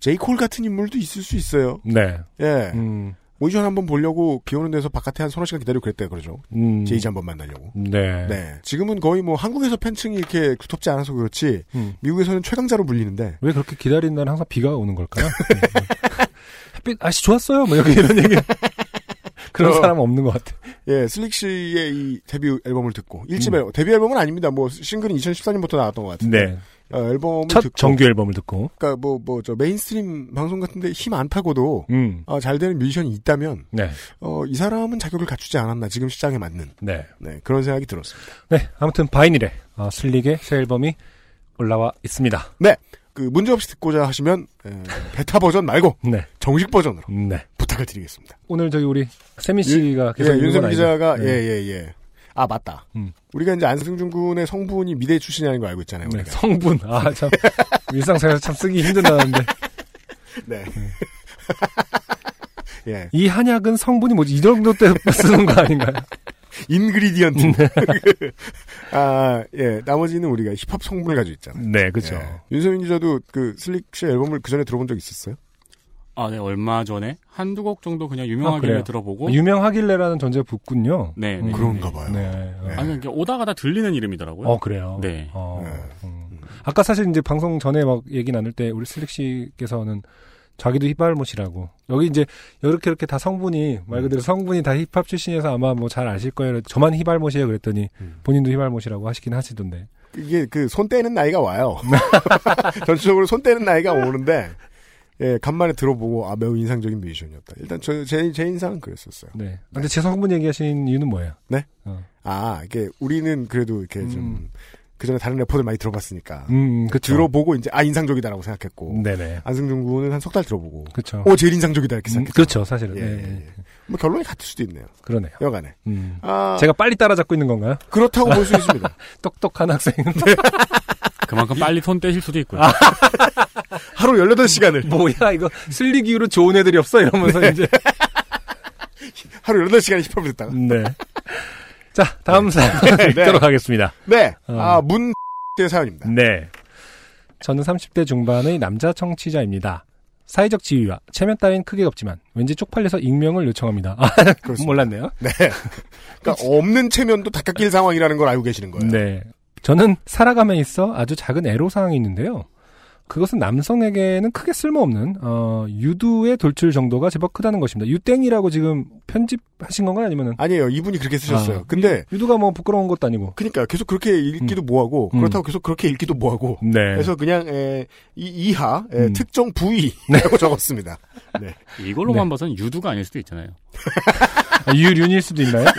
제이콜 같은 인물도 있을 수 있어요. 네. 예. 음. 오디션 한번 보려고 비 오는 데서 바깥에 한 서너 시간 기다리고 그랬대요, 그러죠. 음. 제이지 한번 만나려고. 네. 네. 지금은 거의 뭐 한국에서 팬층이 이렇게 두텁지 않아서 그렇지, 음. 미국에서는 최강자로 불리는데, 왜 그렇게 기다리는 날은 항상 비가 오는 걸까요? [laughs] 햇빛, 아씨, 좋았어요. 뭐, 여기 이런 얘기. [laughs] 그런 어. 사람 은 없는 것 같아. 예, 슬릭 씨의 이 데뷔 앨범을 듣고, 일집 음. 앨범, 데뷔 앨범은 아닙니다. 뭐, 싱글은 2014년부터 나왔던 것 같은데, 네. 어, 앨범을 첫 듣고, 정규 앨범을 듣고. 그니까 뭐, 뭐, 저 mainstream 방송 같은데 힘 안 타고도, 음. 어, 잘 되는 뮤지션이 있다면, 네. 어, 이 사람은 자격을 갖추지 않았나, 지금 시장에 맞는. 네. 네, 그런 생각이 들었습니다. 네. 아무튼 바이닐에 어, 슬릭의 새 앨범이 올라와 있습니다. 그, 문제 없이 듣고자 하시면, 에, 베타 버전 말고, [laughs] 네. 정식 버전으로 네. 부탁을 드리겠습니다. 오늘 저기 우리 세미 씨가 계속 예, 아니죠? 기자가 네. 예예 예. 아 맞다. 음. 우리가 이제 안승준 군의 성분이 미대 출신이라는 거 알고 있잖아요. 네. 성분. 아, 참. [laughs] 일상생활에서 참 쓰기 힘든 단어인데. 네. 예. 이 한약은 성분이 뭐지? 이 정도 때 [laughs] 쓰는 거 아닌가요? ingredient. 네. [laughs] 아, 예. 나머지는 우리가 힙합 성분을 가지고 있잖아요. 네, 그죠. 예. 윤서민 기자도 그 슬릭 씨 앨범을 그 전에 들어본 적 있었어요? 아, 네, 얼마 전에 한두 곡 정도 그냥 아, 유명하길래 그래요? 들어보고. 유명하길래라는 전제가 붙군요. 네, 음, 네. 그런가 봐요. 네. 어. 아니, 이게 오다 가다 들리는 이름이더라고요. 어, 그래요? 네. 어, 네. 음. 아까 사실 이제 방송 전에 막 얘기 나눌 때 우리 슬릭 씨께서는 자기도 힙합못이라고 여기 이제 이렇게 이렇게 다 성분이 말 그대로 성분이 다 힙합 출신이어서 아마 뭐 잘 아실 거예요. 저만 힙합못이에요 그랬더니 음. 본인도 힙합못이라고 하시긴 하시던데. 이게 그 손 떼는 나이가 와요. [laughs] 전체적으로 손 떼는 나이가 오는데 예, 간만에 들어보고 아 매우 인상적인 뮤지션이었다. 일단 저제제 인상은 그랬었어요. 네. 근데 제 성분 얘기하신 이유는 뭐예요? 아, 이게 우리는 그래도 이렇게 음. 좀 그전에 다른 래퍼들 많이 들어봤으니까 음, 그쵸. 들어보고 이제 아 인상적이다라고 생각했고 네네. 안승준 군은 한 석 달 들어보고 그쵸. 오 제일 인상적이다 이렇게 음, 생각했죠. 그렇죠, 사실은. 예, 네, 예, 네. 예. 뭐 결론이 같을 수도 있네요. 그러네요. 여간에 음. 아 제가 빨리 따라잡고 있는 건가요? 그렇다고 볼 수 있습니다. [laughs] 똑똑한 학생. [laughs] 그만큼 빨리 손 떼실 수도 있고요. 아. [laughs] 하루 18시간을 뭐야, 이거 슬릭 이후로 좋은 애들이 없어? 이러면서 이제. 하루 18시간 힙합을 듣다가 네. 자, 다음 사연 네. 읽도록 하겠습니다. 네. 어. 아, 문의 사연입니다. 네. 저는 30대 중반의 남자 청취자입니다. 사회적 지위와 체면 따윈 크게 없지만 왠지 쪽팔려서 익명을 요청합니다. 아, 그렇습니다. 몰랐네요. 네. 그러니까 없는 체면도 닦아낄 상황이라는 걸 알고 계시는 거예요. 네. 저는 살아감에 있어 아주 작은 애로사항이 있는데요. 그것은 남성에게는 크게 쓸모없는 어, 유두의 돌출 정도가 제법 크다는 것입니다. 유땡이라고 지금 편집하신 건가요? 아니면은 아니에요. 이분이 그렇게 쓰셨어요. 아, 근데 유두가 뭐 부끄러운 것도 아니고. 그러니까 계속 그렇게 읽기도 뭐하고 음. 그렇다고 계속 그렇게 읽기도 뭐하고 네. 그래서 그냥 에, 이 이하 에, 음. 특정 부위라고 [laughs] 적었습니다. 네. 이걸로만 봐서는 유두가 아닐 수도 있잖아요. 아, 유륜일 수도 있나요? [laughs]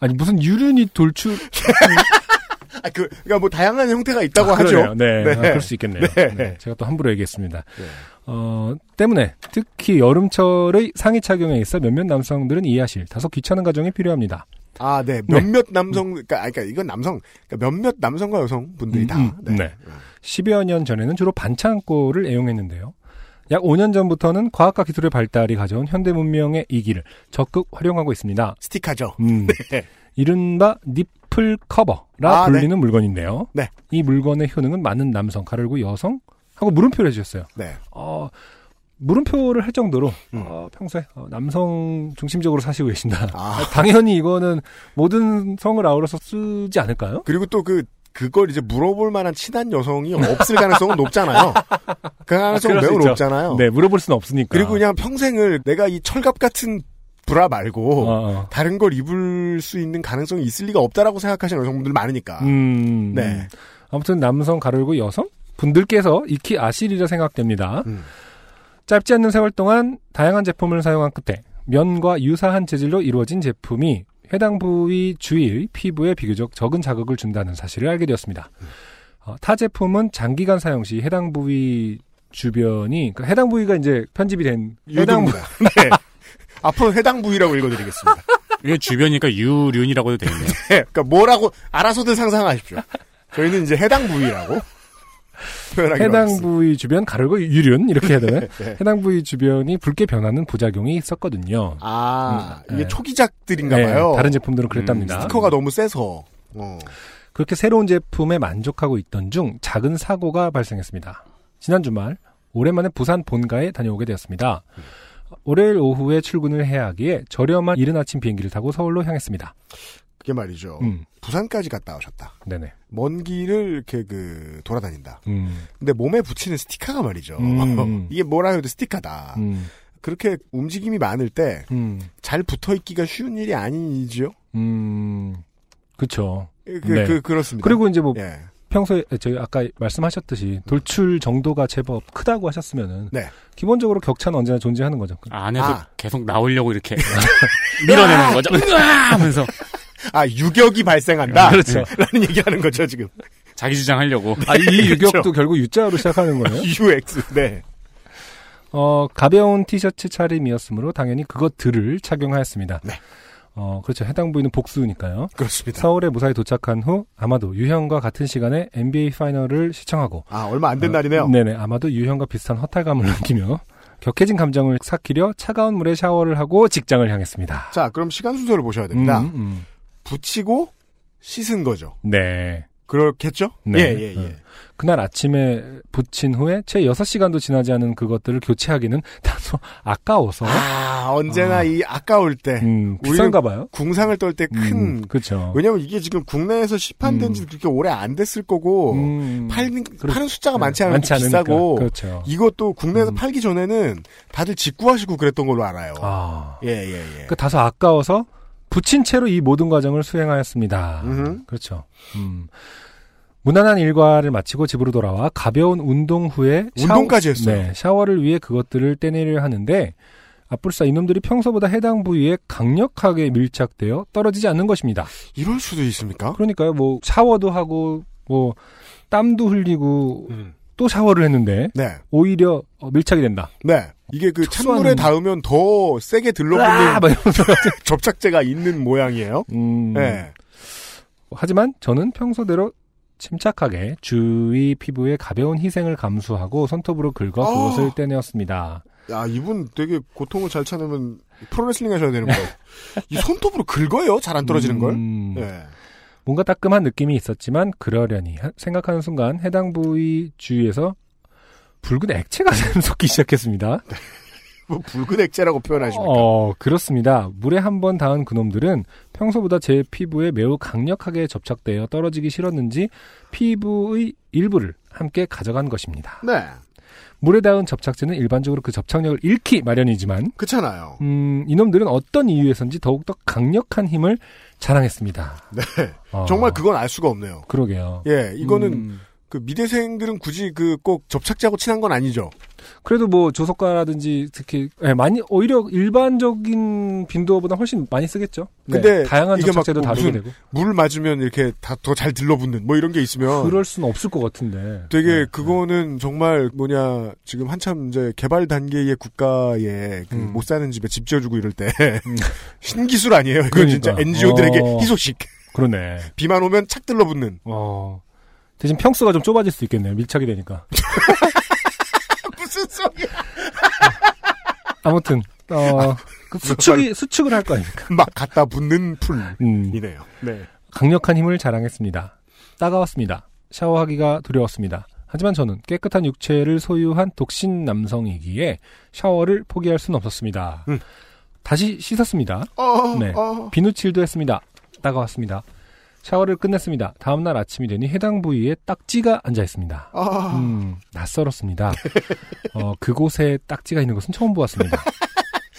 아니 무슨 유륜이 돌출 [laughs] 아, 그, 그러니까 뭐 다양한 형태가 있다고 아, 하죠. 네, 네. 아, 그럴 수 있겠네요. 네. 네, 제가 또 함부로 얘기했습니다. 네. 어, 때문에 특히 여름철의 상의 착용에 있어 몇몇 남성들은 이해하실 다소 귀찮은 과정이 필요합니다. 아, 네. 몇몇 남성, 그러니까, 아, 그러니까 이건 남성, 그러니까 몇몇 남성과 여성분들이 음, 다. 음, 네. 네. 10여 년 전에는 주로 반창고를 애용했는데요. 약 5년 전부터는 과학과 기술의 발달이 가져온 현대 문명의 이기를 적극 활용하고 있습니다. 스틱하죠. 음, [laughs] 네. 이른바 니플 커버라 아, 불리는 물건인데요. 네. 이 물건의 효능은 많은 남성, 가르고 여성 하고 물음표를 해주셨어요. 네. 어, 물음표를 할 정도로 음. 어, 평소에 어, 남성 중심적으로 사시고 계신다. 아. [laughs] 당연히 이거는 모든 성을 아우러서 쓰지 않을까요? 그리고 또 그, 그걸 이제 물어볼 만한 친한 여성이 없을 가능성은 높잖아요. 그 가능성은 그럴 수 매우. 높잖아요. 네, 물어볼 수는 없으니까. 그리고 그냥 평생을 내가 이 철갑 같은 브라 말고 어, 어. 다른 걸 입을 수 있는 가능성이 있을 리가 없다라고 생각하시는 여성분들 많으니까. 음, 네. 아무튼 남성 가르고 여성 분들께서 익히 아시리라 생각됩니다. 음. 짧지 않는 세월 동안 다양한 제품을 사용한 끝에 면과 유사한 재질로 이루어진 제품이 해당 부위 주위의 피부에 비교적 적은 자극을 준다는 사실을 알게 되었습니다. 어, 타 제품은 장기간 사용 시 해당 부위 주변이 그러니까 해당 부위가 이제 편집이 된 해당 부 유도입니다. [laughs] 네. 앞으로 해당 부위라고 읽어드리겠습니다. [laughs] 이게 주변이니까 유륜이라고 해도 되겠네요. [laughs] 네, 그러니까 뭐라고 알아서들 상상하십시오. 저희는 이제 해당 부위라고 해당 하겠습니다. 부위 주변 가르고 유륜 이렇게 해야 되나요? [laughs] 네. 해당 부위 주변이 붉게 변하는 부작용이 있었거든요. 아, 음, 이게 네. 초기작들인가 네, 봐요. 다른 제품들은 그랬답니다. 음, 스티커가 너무 세서. 어. 그렇게 새로운 제품에 만족하고 있던 중 작은 사고가 발생했습니다. 지난 주말 오랜만에 부산 본가에 다녀오게 되었습니다. 월요일 오후에 출근을 해야 하기에 저렴한 이른 아침 비행기를 타고 서울로 향했습니다. 그게 말이죠. 음, 부산까지 갔다 오셨다. 네네. 먼 길을 이렇게 그 돌아다닌다. 음, 근데 몸에 붙이는 스티커가 말이죠. 음. [laughs] 이게 뭐라 해도 스티커다. 음, 그렇게 움직임이 많을 때잘 음, 붙어 있기가 쉬운 일이 아니죠. 음, 그쵸. 그, 네. 그, 그렇습니다. 그리고 이제 뭐 예. 평소에 저희 아까 말씀하셨듯이 돌출 정도가 제법 크다고 하셨으면은 네. 기본적으로 격차는 언제나 존재하는 거죠. 안에서 아. 계속 나오려고 이렇게 [laughs] [laughs] 밀어내는 거죠. 으아! 하면서 아, 유격이 발생한다. 그렇죠. 라는 얘기 하는 거죠, 지금. 자기 주장하려고. 아, 이 [laughs] 유격도 그렇죠. 결국 U자로 시작하는 거예요? UX. 네. 어, 가벼운 티셔츠 차림이었으므로 당연히 그것들을 착용하였습니다. 네. 어, 그렇죠. 해당 부위는 복수니까요. 그렇습니다. 서울에 무사히 도착한 후 아마도 유형과 같은 시간에 NBA 파이널을 시청하고 아, 얼마 안된 어, 날이네요. 네네. 아마도 유형과 비슷한 허탈감을 [laughs] 느끼며 격해진 감정을 삭히려 차가운 물에 샤워를 하고 직장을 향했습니다. 자, 그럼 시간 순서를 보셔야 됩니다. 음, 음. 붙이고 씻은 거죠. 네. 그렇겠죠? 네. 예, 예, 예. 음. 그날 아침에 붙인 후에 채 6시간도 지나지 않은 그것들을 교체하기는 [laughs] 다소 아까워서 아, 언제나 아. 이 아까울 때 음, 비싼가 봐요. 궁상을 떨 때 큰 음, 그렇죠. 왜냐면 이게 지금 국내에서 시판된 지 그렇게 오래 안 됐을 거고 음, 팔는 그렇- 파는 숫자가 많지 네, 않으면 않으니까. 비싸고 그렇죠. 이것도 국내에서 음. 팔기 전에는 다들 직구하시고 그랬던 걸로 알아요. 아, 예, 예, 예. 그 다소 아까워서 붙인 채로 이 모든 과정을 수행하였습니다. 음흠. 그렇죠. 음. 무난한 일과를 마치고 집으로 돌아와 가벼운 운동 후에 운동까지 했어요. 네, 샤워를 위해 그것들을 떼내려 하는데 아뿔싸 이놈들이 평소보다 해당 부위에 강력하게 밀착되어 떨어지지 않는 것입니다. 이럴 수도 있습니까? 그러니까요, 뭐 샤워도 하고 뭐 땀도 흘리고 음. 또 샤워를 했는데 네. 오히려 어, 밀착이 된다. 네. 이게 그 찬물에 닿으면 더 세게 아, 들러붙는. [laughs] 접착제가 있는 모양이에요. 음, 네. 하지만 저는 평소대로 침착하게 주위 피부의 가벼운 희생을 감수하고 손톱으로 긁어 아. 그것을 떼내었습니다. 야, 이분 되게 고통을 잘 참으면 프로레슬링 하셔야 되는 거예요. 이 손톱으로 긁어요? 잘 안 떨어지는 걸? 음, 네. 뭔가 따끔한 느낌이 있었지만 그러려니 하- 생각하는 순간 해당 부위 주위에서 붉은 액체가 [laughs] 샘솟기 시작했습니다. 뭐 붉은 액체라고 표현하십니까? 어, 그렇습니다. 물에 한 번 닿은 그놈들은 평소보다 제 피부에 매우 강력하게 접착되어 떨어지기 싫었는지 피부의 일부를 함께 가져간 것입니다. 네. 물에 닿은 접착제는 일반적으로 그 접착력을 잃기 마련이지만 그렇잖아요. 음, 이놈들은 어떤 이유에선지 더욱더 강력한 힘을 자랑했습니다. 네. 어, 정말 그건 알 수가 없네요. 그러게요. 예, 이거는 음, 그 미대생들은 굳이 그 꼭 접착제하고 친한 건 아니죠. 그래도 뭐 조석가라든지 특히 예, 많이 오히려 일반적인 빈도보다 훨씬 많이 쓰겠죠. 네, 근데 다양한 이게 막 접착제도 뭐 무슨 되고 물 맞으면 이렇게 다 더 잘 들러붙는 뭐 이런 게 있으면 그럴 수는 없을 것 같은데. 되게 네, 그거는 정말 뭐냐 지금 한참 이제 개발 단계의 국가에 그 음. 못 사는 집에 집 지어주고 이럴 때 음. [laughs] 신기술 아니에요. 이건 그러니까. 진짜 NGO들에게 어. 희소식. 그러네. 비만 오면 착 들러붙는. 어. 대신 평수가 좀 좁아질 수 있겠네요. 밀착이 되니까. [laughs] 무슨 소리야? 아무튼 어, 그 수축이 수축을 할 거 아닙니까? 막 갖다 붙는 풀이네요. 음. 네. 강력한 힘을 자랑했습니다. 따가웠습니다. 샤워하기가 두려웠습니다. 하지만 저는 깨끗한 육체를 소유한 독신 남성이기에 샤워를 포기할 수는 없었습니다. 음. 다시 씻었습니다. 어, 네. 어. 비누칠도 했습니다. 따가웠습니다. 샤워를 끝냈습니다. 다음날 아침이 되니 해당 부위에 딱지가 앉아 있습니다. 아. 음, 낯설었습니다. 어, 그곳에 딱지가 있는 것은 처음 보았습니다. [laughs]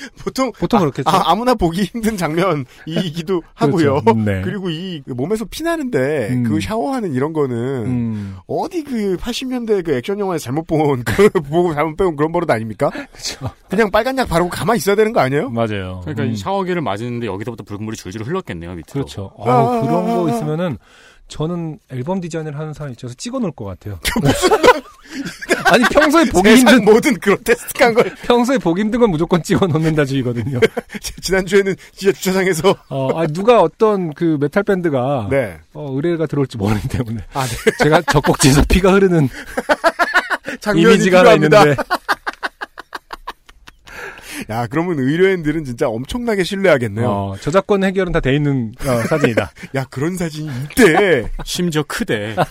[laughs] 보통 보통 아, 그렇겠죠. 아, 아 무나 보기 힘든 장면이기도 [laughs] 하고요. 그렇죠. 네. 그리고 이 몸에서 피 나는데 음. 그 샤워하는 이런 거는 음, 어디 그 80년대 그 액션 영화에서 잘못 본, [laughs] 그 보고 잘못 배운 그런 버릇 아닙니까? 그렇죠. 그냥 빨간 약 바르고 가만히 있어야 되는 거 아니에요? 맞아요. 그러니까 음. 이 샤워기를 맞았는데 여기서부터 붉은 물이 줄줄 흘렀겠네요 밑으로. 그렇죠. 어, 아. 그런 거 있으면은 저는 앨범 디자인을 하는 사람 입장에서 찍어 놓을 것 같아요. [laughs] 아니 평소에 보기 힘든 모든 그로테스크한 걸 평소에 보기 힘든 건 무조건 찍어 놓는다 주의거든요. [laughs] 지난주에는 진짜 주차장에서 어, 아니, 누가 어떤 그 메탈 밴드가 네. 어, 의뢰가 들어올지 모르기 때문에 아, 네. 제가 젖꼭지에서 피가 흐르는 [laughs] 이미지가 하나. 있는데 야, 그러면 의뢰인들은 진짜 엄청나게 신뢰하겠네요. 어, 저작권 해결은 다 돼 있는 어, [laughs] 사진이다. 야, 그런 사진이 있대. 심지어 크대. [laughs]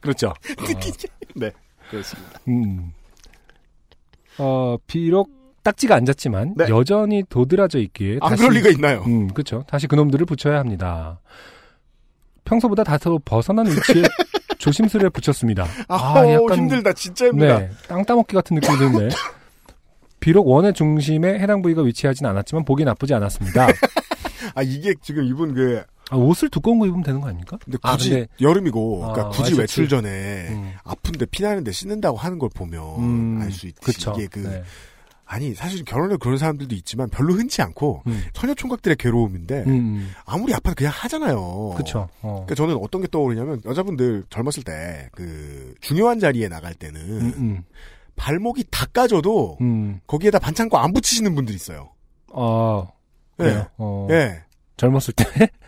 그렇죠. 네. 그렇습니다. 음. 어, 비록 딱지가 앉았지만 네. 여전히 도드라져 있기에 안 다시 그럴 리가 있나요? 음, 그렇죠. 다시 그놈들을 붙여야 합니다. 평소보다 다소 벗어난 위치에 [laughs] 조심스레 붙였습니다. 아, 힘들다. 진짜 힘들다. 네, 땅 따먹기 같은 느낌이 드는데 [laughs] 비록 원의 중심에 해당 부위가 위치하진 않았지만 보기 나쁘지 않았습니다. [laughs] 아, 이게 지금 이분 그, 아, 옷을 두꺼운 거 입으면 되는 거 아닙니까? 근데 아, 굳이 근데- 여름이고, 아, 그러니까 굳이 와이셔츠. 외출 전에 음. 아픈데 피나는데 씻는다고 하는 걸 보면 음, 알수 있지. 그쵸. 이게 그, 네. 아니, 사실 결혼을 그런 사람들도 있지만 별로 흔치 않고 음. 처녀 총각들의 괴로움인데 음, 음. 아무리 아파도 그냥 하잖아요. 그쵸. 어. 그러니까 저는 어떤 게 떠오르냐면 여자분들 젊었을 때 그 중요한 자리에 나갈 때는 음, 음. 발목이 다 까져도 음. 거기에다 반창고 안 붙이시는 분들이 있어요. 아, 그래요. 어. 예. 젊었을 때?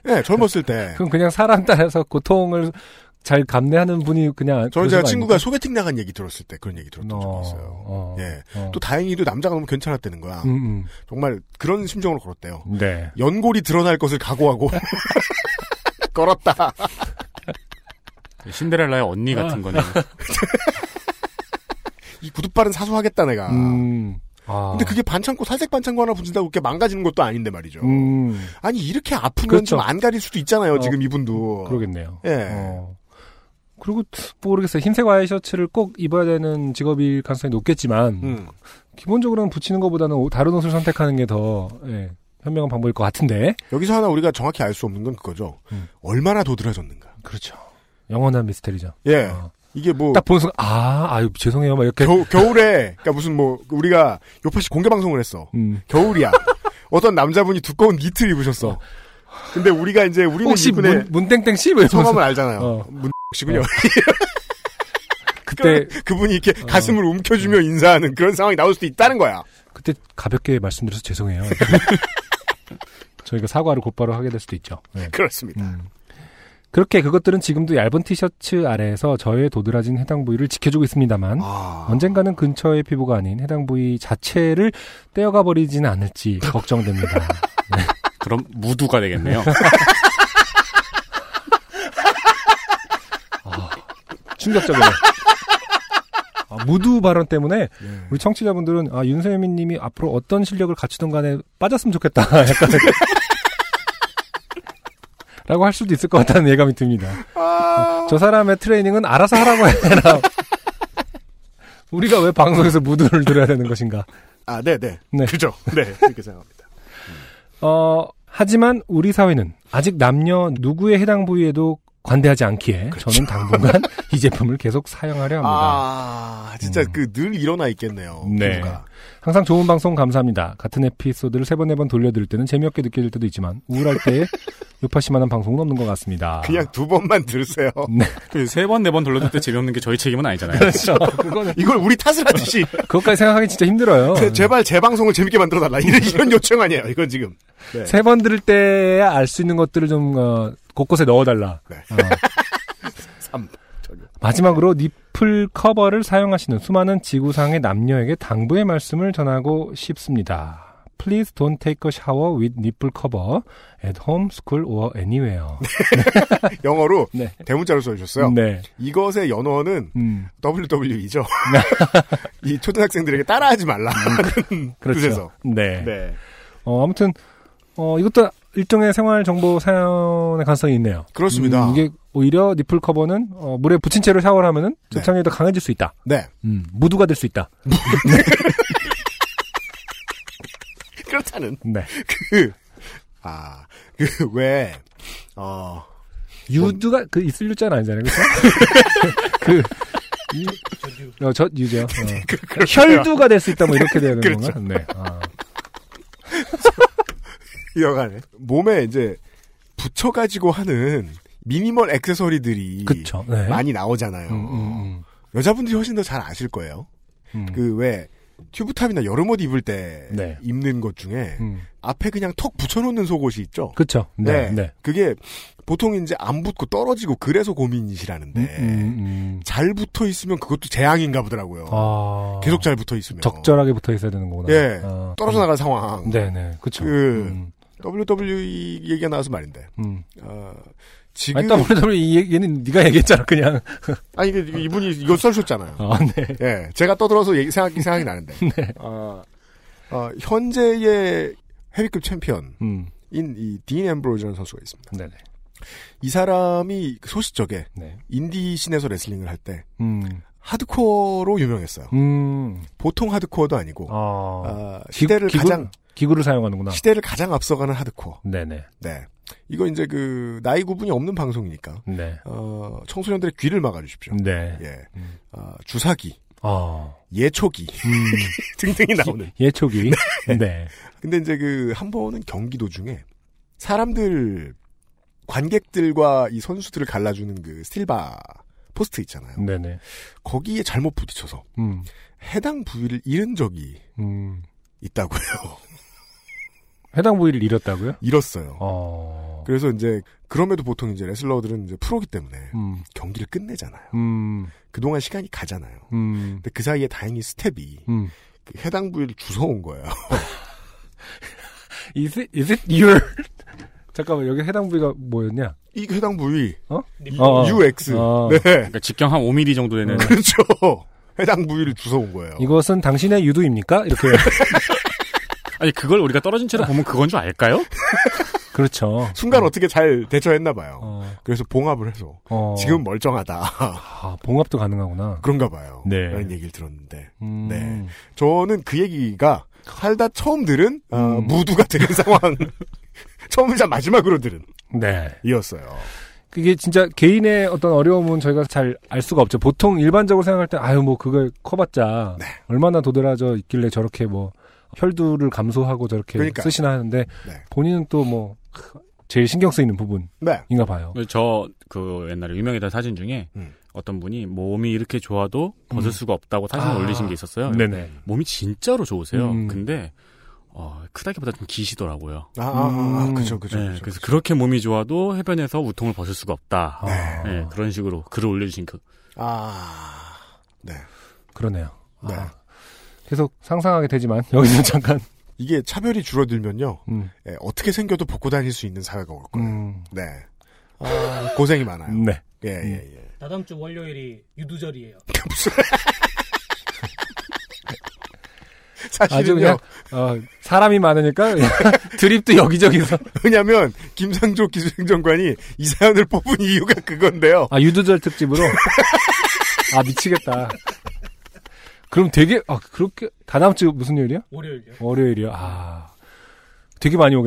예, 젊었을 때. [laughs] 그럼 그냥 사람 따라서 고통을 잘 감내하는 분이 그냥. 저는 제가 거 친구가 아닙니까? 소개팅 나간 얘기 들었을 때 그런 얘기 들었던 적이 있어요. 어, 예. 어. 또 다행히도 남자가 너무 괜찮았다는 거야. 음, 음. 정말 그런 심정으로 걸었대요. 네. 연골이 드러날 것을 각오하고 [laughs] 걸었다. 신데렐라의 언니 같은 아. 거네요. [laughs] 이 구두발은 사소하겠다 내가. 음. 아. 근데 그게 반창고 살색 반창고 하나 붙인다고 그렇게 망가지는 것도 아닌데 말이죠. 음. 아니 이렇게 아프면 그렇죠. 좀안 가릴 수도 있잖아요. 어, 지금 이분도. 그러겠네요. 예. 어. 그리고 모르겠어요. 흰색 와이셔츠를 꼭 입어야 되는 직업일 가능성이 높겠지만 음. 기본적으로는 붙이는 것보다는 옷- 다른 옷을 선택하는 게더 예, 현명한 방법일 것 같은데. 여기서 하나 우리가 정확히 알 수 없는 건 그거죠. 음. 얼마나 도드라졌는가. 그렇죠. 영원한 미스테리죠. 예. 어. 이게 뭐 딱 보는 순간 아, 아유 죄송해요. 막 이렇게 겨, 겨울에 그러니까 무슨 뭐 우리가 요파시 공개 방송을 했어. 음. 겨울이야. 어떤 남자분이 두꺼운 니트를 입으셨어. 근데 우리가 이제 우리는 혹시 문, 문땡땡 씨? 왜 성함을 알잖아요. 어. 문 씨군요. [laughs] [laughs] 그때 그분이 이렇게 어. 가슴을 움켜주며 인사하는 그런 상황이 나올 수도 있다는 거야. 그때 가볍게 말씀드려서 죄송해요. [laughs] 저희가 사과를 곧바로 하게 될 수도 있죠. 네. 그렇습니다. 음. 그렇게 그것들은 지금도 얇은 티셔츠 아래에서 저의 도드라진 해당 부위를 지켜주고 있습니다만 아. 언젠가는 근처의 피부가 아닌 해당 부위 자체를 떼어가 버리지는 않을지 걱정됩니다. 그럼 무두가 되겠네요. 충격적이네. 아, 무두 발언 때문에 네. 우리 청취자분들은 아 윤세민 님이 앞으로 어떤 실력을 갖추든 간에 빠졌으면 좋겠다. [laughs] 약간 라고 할 수도 있을 것 같다는 예감이 듭니다. 아. 저 사람의 트레이닝은 알아서 하라고 해라. 우리가 왜 방송에서 무두를 들어야 되는 것인가? 아, 네, 네. 네. 그죠. 네, 그렇게 생각합니다. 어, 하지만 우리 사회는 아직 남녀 누구의 해당 부위에도 관대하지 않기에 저는 당분간 [laughs] 이 제품을 계속 사용하려 합니다. 아, 진짜 그늘 일어나 있겠네요. 네. 피부가. 항상 좋은 방송 감사합니다. 같은 에피소드를 세 번 네 번 돌려드릴 때는 재미없게 느껴질 때도 있지만 우울할 때 [laughs] 요파시 만한 방송은 없는 것 같습니다. 그냥 두 번만 들으세요. [laughs] 네. 그세 번, 네 번 돌려줄 때 재미없는 게 저희 책임은 아니잖아요. 그렇죠. 그거는 이걸 우리 탓을 하듯이 그것까지 생각하기 진짜 힘들어요. 제, 제발 제 방송을 재밌게 만들어달라. 이런, 이런 요청 아니에요. 이건 지금. 네. 세번 들을 때야 알 수 있는 것들을 좀 어, 곳곳에 넣어달라. 네. 어. [laughs] 마지막으로 니플 커버를 사용하시는 수많은 지구상의 남녀에게 당부의 말씀을 전하고 싶습니다. Please don't take a shower with nipple cover at home, school or anywhere. [laughs] 영어로 [laughs] 네. 대문자로 써주셨어요. 네. 이것의 연어는 음, WWE죠. 이 초등학생들에게 따라하지 말라. 그렇죠. 뜻에서. 네. 네. 어, 아무튼, 어, 이것도 일종의 생활 정보 사연의 가능성이 있네요. 그렇습니다. 음, 이게 오히려 니플 커버는 어, 물에 붙인 채로 샤워를 하면은 네. 접착력이 더 강해질 수 있다. 네. 음, 무두가 될 수 있다. [laughs] 그렇다는. 네. 그, 아, 그, 왜, 어, 유두가 그 있을 유자는 아니잖아요. 그렇죠? [laughs] 그 유, 어, 저 유죠. 어. [laughs] 혈두가 될 수 있다 뭐 이렇게 되는 그렇죠. 건가? 네. 아. 여간에 몸에 이제 붙여가지고 하는 미니멀 액세서리들이 그쵸. 네. 많이 나오잖아요. 음, 음, 여자분들이 훨씬 더 잘 아실 거예요. 음. 그왜 튜브탑이나 여름옷 입을 때 네. 입는 것 중에 음. 앞에 그냥 턱 붙여놓는 속옷이 있죠. 그쵸. 네. 네. 그게 보통 이제 안 붙고 떨어지고 그래서 고민이시라는데 음, 음, 음. 잘 붙어 있으면 그것도 재앙인가 보더라고요. 아. 계속 잘 붙어 있으면 적절하게 붙어 있어야 되는구나. 예. 아. 떨어져 나갈 상황. 네 네. 그쵸. 그 음. WWE 얘기가 나와서 말인데 음. 어, 지금 아니, WWE 이 얘기는 네가 얘기했잖아, 그냥. [laughs] 아니 이게 이분이 이거 써주셨잖아요. 아, 네. 예, 제가 떠들어서 얘기, 생각이 생각이 나는데 [laughs] 네. 어, 어, 현재의 헤비급 챔피언인 음. 이 딘 앰브로즈라는 선수가 있습니다. 네네. 이 사람이 소시적에 네. 인디 scene에서 레슬링을 할때 음. 하드코어로 유명했어요. 음. 보통 하드코어도 아니고 아. 어, 시대를 기구, 가장 기구를 사용하는구나. 시대를 가장 앞서가는 하드코어. 네네. 네. 이거 이제 그 나이 구분이 없는 방송이니까 네. 어, 청소년들의 귀를 막아주십시오. 네. 예, 음. 어, 주사기, 아. 예초기 음. [laughs] 등등이 나오는. 예초기. 네. 근데 이제 그 한 번은 경기 도중에 사람들 관객들과 이 선수들을 갈라주는 그 스틸바 포스트 있잖아요. 네네. 거기에 잘못 부딪혀서 음. 해당 부위를 잃은 적이 음. 있다고요. 해당 부위를 잃었다고요? 잃었어요. 어. 그래서 이제 그럼에도 보통 이제 레슬러들은 이제 프로기 때문에 음. 경기를 끝내잖아요. 음. 그동안 시간이 가잖아요. 음. 근데 그 사이에 다행히 스텝이 음. 그 해당 부위를 주워온 거예요. [laughs] Is it, is it your [laughs] 잠깐만 여기 해당 부위가 뭐였냐? 이 해당 부위 어? 이- 어. UX. 어. 네. 그러니까 직경 한 5mm 정도 되는 그렇죠. 해당 부위를 주워온 거예요. 이것은 당신의 유두입니까? 이렇게 [laughs] 아니 그걸 우리가 떨어진 채로 보면 그건 줄 알까요? [laughs] 그렇죠. 순간 어 떻게 잘 대처했나 봐요. 어. 그래서 봉합을 해서 어. 지금 멀쩡하다. 아, 봉합도 가능하구나. 그런가 봐요. 네. 라는 얘기를 들었는데 음. 네. 저는 그 얘기가 살다 처음 들은 어, 음. 무두가 되는 [laughs] 상황. 처음이자 마지막으로 들은 네. 이었어요. 그게 진짜 개인의 어떤 어려움은 저희가 잘 알 수가 없죠. 보통 일반적으로 생각할 때 아유 뭐 그걸 커봤자 네. 얼마나 도드라져 있길래 저렇게 뭐 혈두를 감소하고 저렇게 그러니까요. 쓰시나 하는데 네. 본인은 또 뭐 제일 신경 쓰이는 부분인가 네. 봐요. 저 그 옛날에 유명했던 사진 중에 음. 어떤 분이 몸이 이렇게 좋아도 벗을 음. 수가 없다고 사진 아. 올리신 게 있었어요. 네네. 몸이 진짜로 좋으세요. 음. 근데 어, 크다기보다 좀 기시더라고요. 아, 아, 아, 음. 그죠, 그죠. 네, 그죠, 그래서 그죠. 그렇게 몸이 좋아도 해변에서 우통을 벗을 수가 없다. 아, 네, 그런 식으로 글을 올려주신 그 아, 네. 그러네요. 네. 아, 계속 상상하게 되지만 [laughs] 여기서 잠깐 이게 차별이 줄어들면요, 음, 예, 어떻게 생겨도 벗고 다닐 수 있는 사회가 올 거예요. 음, 네. 아, 고생이 많아요. 네. 예, 예, 예. 다다음 주 월요일이 유두절이에요. [laughs] [laughs] 아주 그냥 어, 사람이 많으니까 드립도 여기저기서 왜냐면, 김상조 기술행정관이 이 사연을 뽑은 이유가 그건데요. 아 유두절 특집으로 아 미치겠다. 그럼 되게 아 그렇게 다 다음 주 무슨 요일이야? 월요일이요. 월요일이요. 아 되게 많이? [laughs]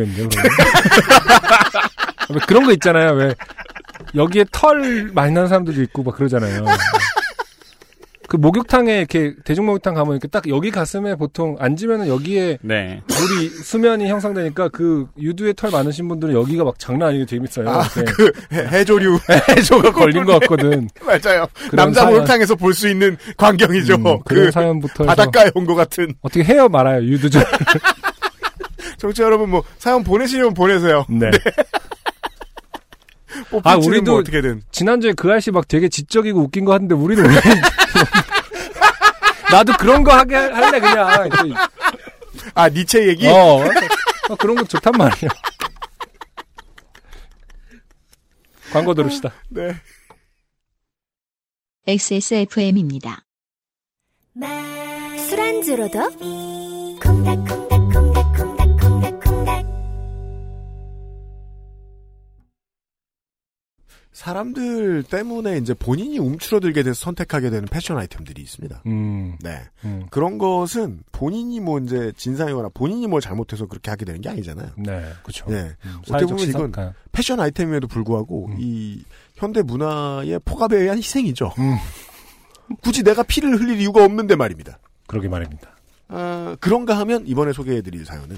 왜 그런 거 있잖아요. 왜 여기에 털 많이 나는 사람들도 있고 막 그러잖아요. 그 목욕탕에 이렇게 대중 목욕탕 가면 이렇게 딱 여기 가슴에 보통 앉으면은 여기에 네. 물이 수면이 형성되니까 그 유두에 털 많으신 분들은 여기가 막 장난 아니게 재밌어요. 아, 이렇게. 그 해- 해조류 [laughs] 해조가 걸린 것 같거든. [laughs] 맞아요. 남자 사연. 목욕탕에서 볼 수 있는 광경이죠. 음, 그런 그 사연부터 바닷가에 온 것 같은. 어떻게 해요 말아요 유두절. [laughs] 청취자 여러분 뭐 사연 보내시려면 보내세요. 네. 뽑힐지는 아, 우리도 뭐 어떻게든. 지난주에 그 아저씨 막 되게 지적이고 웃긴 거 하는데 우리는 왜 [laughs] 나도 그런 거 하게 할- 할래 그냥. 아 니체 얘기. 어, 어, 그런 거 좋단 말이야. 광고 들읍시다. 네. XSFM입니다. 술안주로도 콩닥콩 사람들 때문에 이제 본인이 움츠러들게 돼서 선택하게 되는 패션 아이템들이 있습니다. 음, 네. 음, 그런 것은 본인이 뭐 이제 진상이거나 본인이 뭘 잘못해서 그렇게 하게 되는 게 아니잖아요. 네, 그렇죠. 네. 음, 어떻게 보면 이건 시선. 패션 아이템임에도 불구하고 음. 이 현대 문화의 포갑에 의한 희생이죠. 음, [laughs] 굳이 내가 피를 흘릴 이유가 없는데 말입니다. 그러게 말입니다. 아, 그런가 하면 이번에 소개해드릴 사연은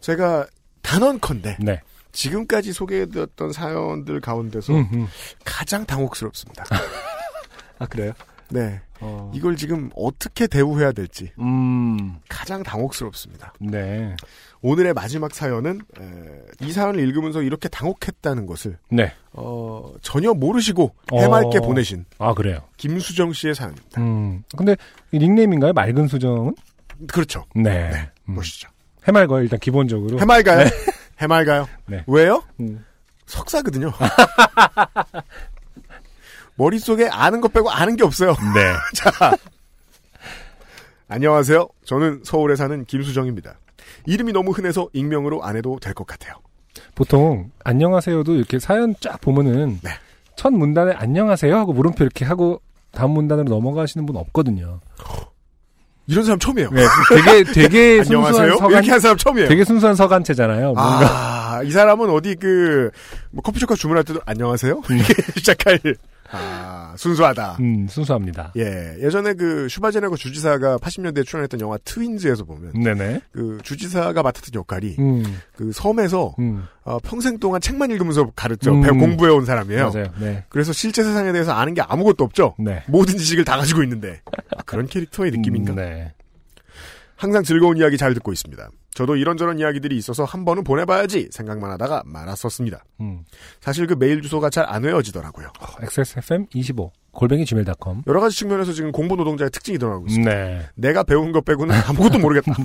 제가 단언컨대 네. 지금까지 소개해드렸던 사연들 가운데서 음, 음. 가장 당혹스럽습니다. [laughs] 아 그래요? 네. 어, 이걸 지금 어떻게 대우해야 될지 음, 가장 당혹스럽습니다. 네, 오늘의 마지막 사연은 에, 이 사연을 읽으면서 이렇게 당혹했다는 것을 네. 어, 전혀 모르시고 해맑게 어. 보내신 아 그래요. 김수정 씨의 사연입니다. 음, 근데 이 닉네임인가요? 맑은 수정은? 그렇죠. 네. 음. 보시죠. 해맑어요 일단 기본적으로. 해맑아요? [laughs] 해맑아요? 네. 왜요? 음. 석사거든요. [laughs] 머릿속에 아는 것 빼고 아는 게 없어요. 네. [laughs] 자. 안녕하세요. 저는 서울에 사는 김수정입니다. 이름이 너무 흔해서 익명으로 안 해도 될 것 같아요. 보통 안녕하세요도 이렇게 사연 쫙 보면은 네. 첫 문단에 안녕하세요 하고 물음표 이렇게 하고 다음 문단으로 넘어가시는 분 없거든요. 이런 사람 처음이에요. 네, 되게 되게 [laughs] 안녕하세요. 순수한 서간 이렇게 한 사람 처음이에요. 되게 순수한 서간체잖아요. 뭔가 아, 이 사람은 어디 그, 뭐 커피숍 주문할 때도 안녕하세요? [laughs] 이렇게 시작할, 아, 순수하다. 음, 순수합니다. 예. 예전에 그 슈바제네거 주지사가 80년대에 출연했던 영화 트윈즈에서 보면 네네. 그 주지사가 맡았던 역할이 음, 그 섬에서 음, 어, 평생 동안 책만 읽으면서 가르쳐 음. 배 공부해온 사람이에요. 맞아요. 네, 그래서 실제 세상에 대해서 아는 게 아무것도 없죠. 네. 모든 지식을 다 가지고 있는데 아, 그런 캐릭터의 느낌인가? 음, 네. 항상 즐거운 이야기 잘 듣고 있습니다. 저도 이런저런 이야기들이 있어서 한 번은 보내봐야지 생각만 하다가 말았었습니다. 음. 사실 그 메일 주소가 잘 안 외워지더라고요. XSFM 25 골뱅이 gmail.com. 여러 가지 측면에서 지금 공부 노동자의 특징이 드러나고 있습니다. 네. 내가 배운 것 빼고는 아무것도 모르겠다. [laughs]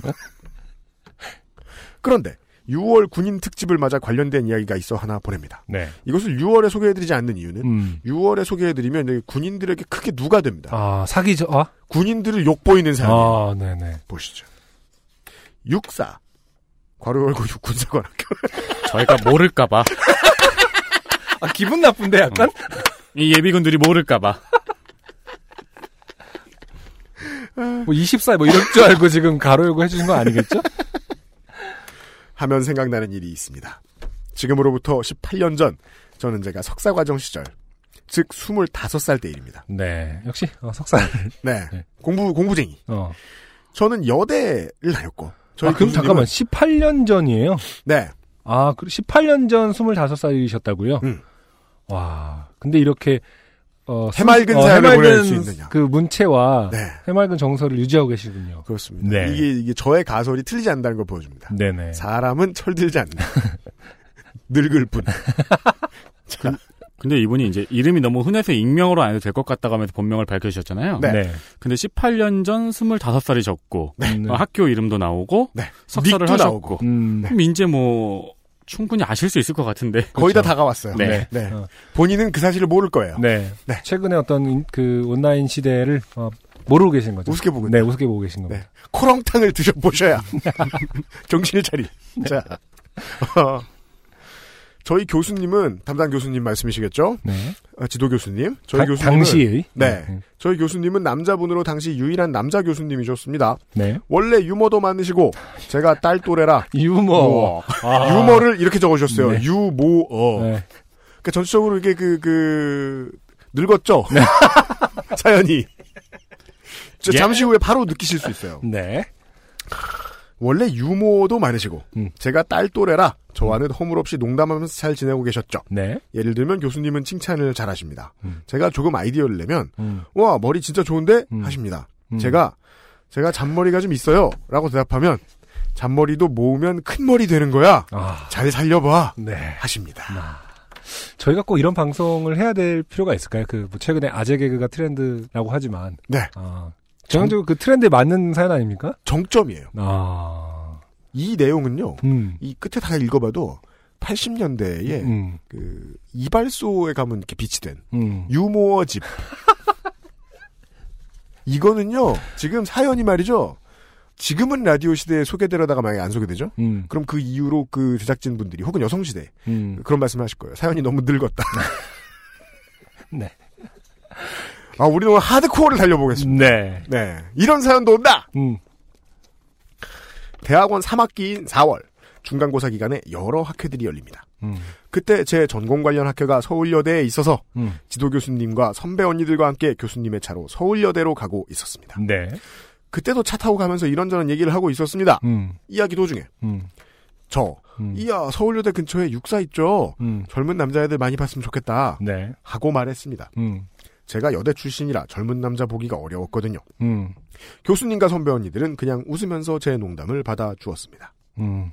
그런데 6월 군인 특집을 맞아 관련된 이야기가 있어 하나 보냅니다. 네. 이것을 6월에 소개해드리지 않는 이유는 음. 6월에 소개해드리면 군인들에게 크게 누가 됩니다. 아 사기죠. 아, 군인들을 욕보이는 사람이에요. 아, 네네. 보시죠. 육사 괄호 열고 육군사관학교 저희가 모를까봐. 아 기분 나쁜데 약간. 이 예비군들이 모를까봐. 뭐 24, 뭐 이럴 줄 알고 지금 가로 열고 해주신 거 아니겠죠? 하면 생각나는 일이 있습니다. 지금으로부터 18년 전 저는 제가 석사과정 시절 즉 25살 때 일입니다. 네. 역시 어, 석사. 네. 네. 공부 공부쟁이. 어. 저는 여대를 다녔고 저희 아, 그럼 잠깐만 18년 전이에요. 네. 아, 그 18년 전 25살이셨다고요? 음. 와. 근데 이렇게 어, 해맑은 순- 사연을 보낼 수 있느냐. 그 문체와 네. 해맑은 정서를 유지하고 계시군요. 그렇습니다. 네. 이게 이게 저의 가설이 틀리지 않는다는 걸 보여줍니다. 네네. 사람은 철들지 않는다. [laughs] 늙을 뿐. 근데 이분이 이제 이름이 너무 흔해서 익명으로 안 해도 될 것 같다고 하면서 본명을 밝혀주셨잖아요. 네. 네. 근데 18년 전 25살이 적고 네. 어, 학교 이름도 나오고 네. 석사를 닉도 하셨고 나오고. 음. 그럼 이제 뭐 충분히 아실 수 있을 것 같은데. 거의 다 그렇죠. 다가왔어요. 네. 네. 어. 본인은 그 사실을 모를 거예요. 네. 네. 최근에 어떤 인- 그 온라인 시대를 어, 모르고 계신 거죠. 우습게 보고 네. 우습게 보고 계신 겁니다. 네. 코렁탕을 드셔보셔야 [laughs] 정신을 차리. 자, [laughs] 어, 저희 교수님은 담당 교수님 말씀이시겠죠? 네. 아, 지도 교수님. 저희 다- 교수님은 당시의 네. 음, 저희 교수님은 남자분으로 당시 유일한 남자 교수님이셨습니다. 네. 원래 유머도 많으시고 제가 딸 또래라 유머. 아. 유머를 이렇게 적어주셨어요. 네. 유모어. 네. 그러니까 전체적으로 이게 그, 그, 늙었죠? [laughs] 사연이. 저 예. 잠시 후에 바로 느끼실 수 있어요. 네. 원래 유머도 많으시고, 음. 제가 딸 또래라 저와는 허물없이 농담하면서 잘 지내고 계셨죠. 네. 예를 들면 교수님은 칭찬을 잘 하십니다. 음. 제가 조금 아이디어를 내면, 음. 와, 머리 진짜 좋은데? 음. 하십니다. 음. 제가, 제가 잔머리가 좀 있어요. 라고 대답하면, 잔머리도 모으면 큰 머리 되는 거야. 아, 잘 살려봐. 네. 하십니다. 저희가 꼭 이런 방송을 해야 될 필요가 있을까요? 그, 뭐 최근에 아재 개그가 트렌드라고 하지만. 네. 아, 전형적으로 그 트렌드에 맞는 사연 아닙니까? 정점이에요. 아, 이 내용은요, 음. 이 끝에 다 읽어봐도 80년대에 음, 그 이발소에 가면 이렇게 비치된 음. 유모어 집. [laughs] 이거는요, 지금 사연이 말이죠. 지금은 라디오 시대에 소개되려다가 만약에 안 소개되죠? 음, 그럼 그 이후로 그 제작진분들이 혹은 여성 시대 음. 그런 말씀 하실 거예요. 사연이 너무 늙었다. [laughs] 네. 아, 우리는 오늘 하드코어를 달려보겠습니다. 네. 네. 이런 사연도 온다! 음, 대학원 3학기인 4월, 중간고사 기간에 여러 학회들이 열립니다. 음, 그때 제 전공 관련 학회가 서울여대에 있어서 음. 지도 교수님과 선배 언니들과 함께 교수님의 차로 서울여대로 가고 있었습니다. 네. 그때도 차 타고 가면서 이런저런 얘기를 하고 있었습니다. 음, 이야기 도중에 음, 저 음. 이야 서울여대 근처에 육사 있죠. 음. 젊은 남자애들 많이 봤으면 좋겠다 네. 하고 말했습니다. 음, 제가 여대 출신이라 젊은 남자 보기가 어려웠거든요. 음, 교수님과 선배 언니들은 그냥 웃으면서 제 농담을 받아주었습니다. 음.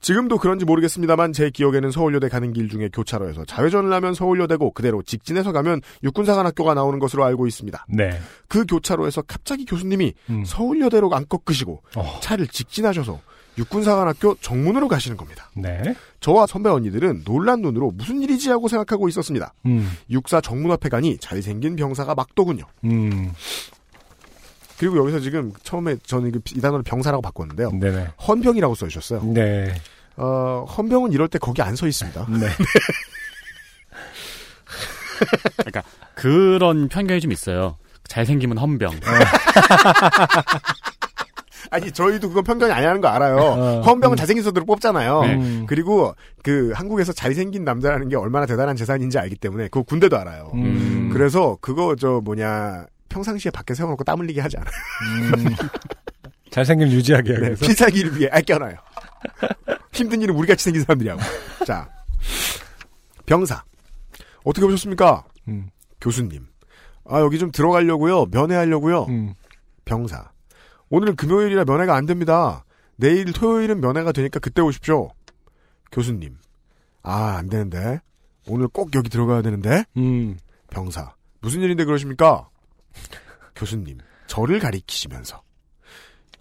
지금도 그런지 모르겠습니다만 제 기억에는 서울여대 가는 길 중에 교차로에서 자회전을 하면 서울여대고 그대로 직진해서 가면 육군사관학교가 나오는 것으로 알고 있습니다. 네. 그 교차로에서 갑자기 교수님이 음. 서울여대로 안 꺾으시고 어. 차를 직진하셔서 육군사관학교 정문으로 가시는 겁니다. 네. 저와 선배 언니들은 놀란 눈으로 무슨 일이지 하고 생각하고 있었습니다. 음, 육사 정문 앞에 가니 잘생긴 병사가 막더군요. 음. 그리고 여기서 지금 처음에 저는 그이 단어를 병사라고 바꿨는데요. 네네. 헌병이라고 써주셨어요. 네. 어, 헌병은 이럴 때 거기 안 서 있습니다. 네. [laughs] 그러니까 그런 편견이 좀 있어요. 잘생기면 헌병. 아니 저희도 그건 편견이 아니라는 거 알아요. 어, 헌병은 음. 잘생긴 선들을 뽑잖아요. 네. 음. 그리고 그 한국에서 잘생긴 남자라는 게 얼마나 대단한 재산인지 알기 때문에 그 군대도 알아요. 음. 그래서 그거 저 뭐냐 평상시에 밖에 세워놓고 땀 흘리게 하지 않아요. 음. 잘생김 유지하게 네, 그래서. 필살기를 위해 아껴놔요. 힘든 일은 우리 같이 생긴 사람들이 하고. 자 병사 어떻게 보셨습니까? 음. 교수님. 아 여기 좀 들어가려고요. 면회하려고요. 음. 병사. 오늘 금요일이라 면회가 안 됩니다. 내일 토요일은 면회가 되니까 그때 오십시오. 교수님. 아, 안 되는데. 오늘 꼭 여기 들어가야 되는데. 음. 병사. 무슨 일인데 그러십니까? 교수님. 저를 가리키시면서.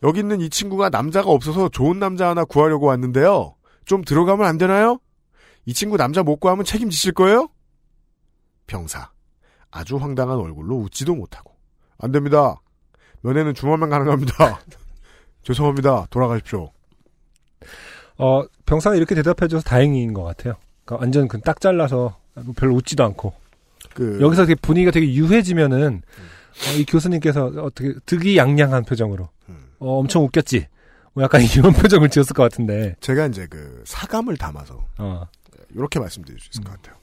여기 있는 이 친구가 남자가 없어서 좋은 남자 하나 구하려고 왔는데요. 좀 들어가면 안 되나요? 이 친구 남자 못 구하면 책임지실 거예요? 병사. 아주 황당한 얼굴로 웃지도 못하고. 안 됩니다. 면회는 주말만 가능합니다. [laughs] 죄송합니다. 돌아가십시오. 어, 병사가 이렇게 대답해줘서 다행인 것 같아요. 그러니까 완전 그 딱 잘라서 별로 웃지도 않고. 그 여기서 되게 분위기가 되게 유해지면은, 어, 이 교수님께서 어떻게 득이양양한 표정으로, 음. 어, 엄청 웃겼지. 뭐 약간 [laughs] 이런 표정을 지었을 것 같은데, 제가 이제 그 사감을 담아서 어, 이렇게 말씀드릴 수 있을 것 같아요.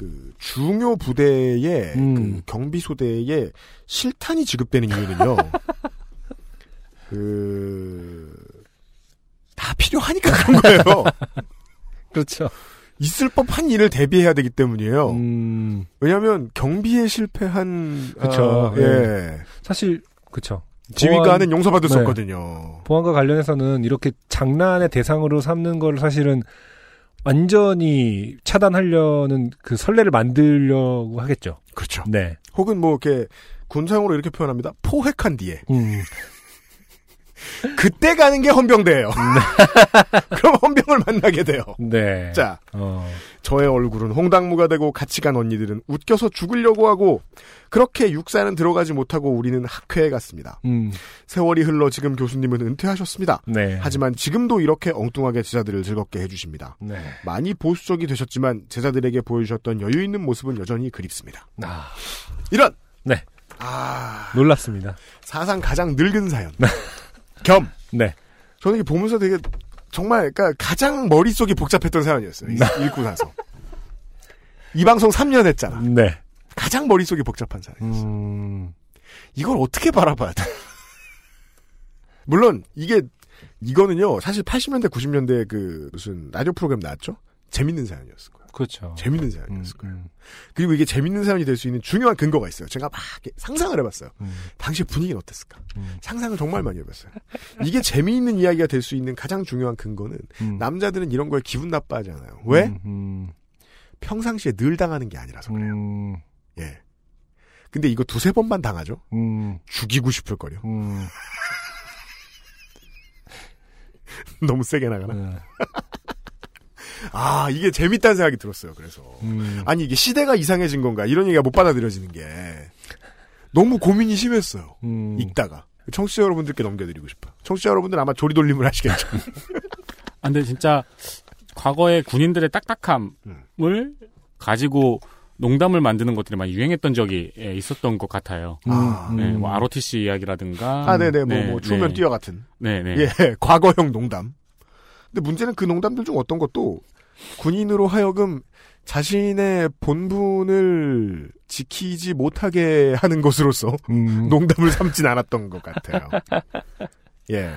그 중요 부대의 음. 그 경비 소대에 실탄이 지급되는 이유는요. [laughs] 그 다 필요하니까 그런 거예요. 그렇죠. 있을 법한 일을 대비해야 되기 때문이에요. 음, 왜냐하면 경비에 실패한 그쵸, 아, 예. 사실, 그쵸. 지휘관은 용서받을 수 네. 없거든요. 보안과 관련해서는 이렇게 장난의 대상으로 삼는 걸 사실은 완전히 차단하려는 그 선례를 만들려고 하겠죠. 그렇죠. 네. 혹은 뭐 이렇게 군사용어로 이렇게 표현합니다. 포획한 뒤에 음, [laughs] 그때 가는 게 헌병대예요. [laughs] 그럼 헌병을 만나게 돼요. 네. 자, 어, 저의 얼굴은 홍당무가 되고 같이 간 언니들은 웃겨서 죽으려고 하고 그렇게 육사는 들어가지 못하고 우리는 학회에 갔습니다. 음, 세월이 흘러 지금 교수님은 은퇴하셨습니다. 네. 하지만 지금도 이렇게 엉뚱하게 제자들을 즐겁게 해주십니다. 네. 많이 보수적이 되셨지만 제자들에게 보여주셨던 여유 있는 모습은 여전히 그립습니다. 아, 이런 네. 아 놀랍습니다. 사상 가장 늙은 사연 겸 네. 저는 이게 보면서 되게 정말 그러니까 가장 머릿속이 복잡했던 사연이었어요. 네. 읽고 나서 이 방송 3년 했잖아. 네. 가장 머릿속이 복잡한 사람이 음, 이걸 어떻게 바라봐야 돼? 물론 이게 이거는요. 사실 80년대 90년대 그 무슨 라디오 프로그램 나왔죠? 재밌는 사연이었을 거예요. 그렇죠. 재밌는 음, 사연이었을 거예요. 음, 그리고 이게 재밌는 사연이 될 수 있는 중요한 근거가 있어요. 제가 막 상상을 해봤어요. 음, 당시 분위기는 어땠을까? 음, 상상을 정말 많이 해봤어요. 이게 재미있는 이야기가 될 수 있는 가장 중요한 근거는 음. 남자들은 이런 거에 기분 나빠하지 않아요. 왜? 음, 음, 평상시에 늘 당하는 게 아니라서 그래요. 음, 예. 근데 이거 두세 번만 당하죠? 음, 죽이고 싶을. 음, [laughs] 너무 세게 나가나? 네. 아, 이게 재밌다는 생각이 들었어요, 그래서. 음, 아니, 이게 시대가 이상해진 건가? 이런 얘기가 못 받아들여지는 게. 너무 고민이 심했어요. 음, 읽다가. 청취자 여러분들께 넘겨드리고 싶어요. 청취자 여러분들 아마 조리돌림을 하시겠죠. 아, 근데 진짜 과거의 군인들의 딱딱함을 음. 가지고 농담을 만드는 것들이 많이 유행했던 적이 예, 있었던 것 같아요. 아, 음, 네, 뭐 ROTC 이야기라든가. 아, 네네, 뭐, 네, 뭐, 추우면 네. 뛰어 같은. 네, 네. 예, [laughs] 과거형 농담. 근데 문제는 그 농담들 중 어떤 것도 군인으로 하여금 자신의 본분을 지키지 못하게 하는 것으로서 음, [laughs] 농담을 삼진 않았던 것 같아요. 예.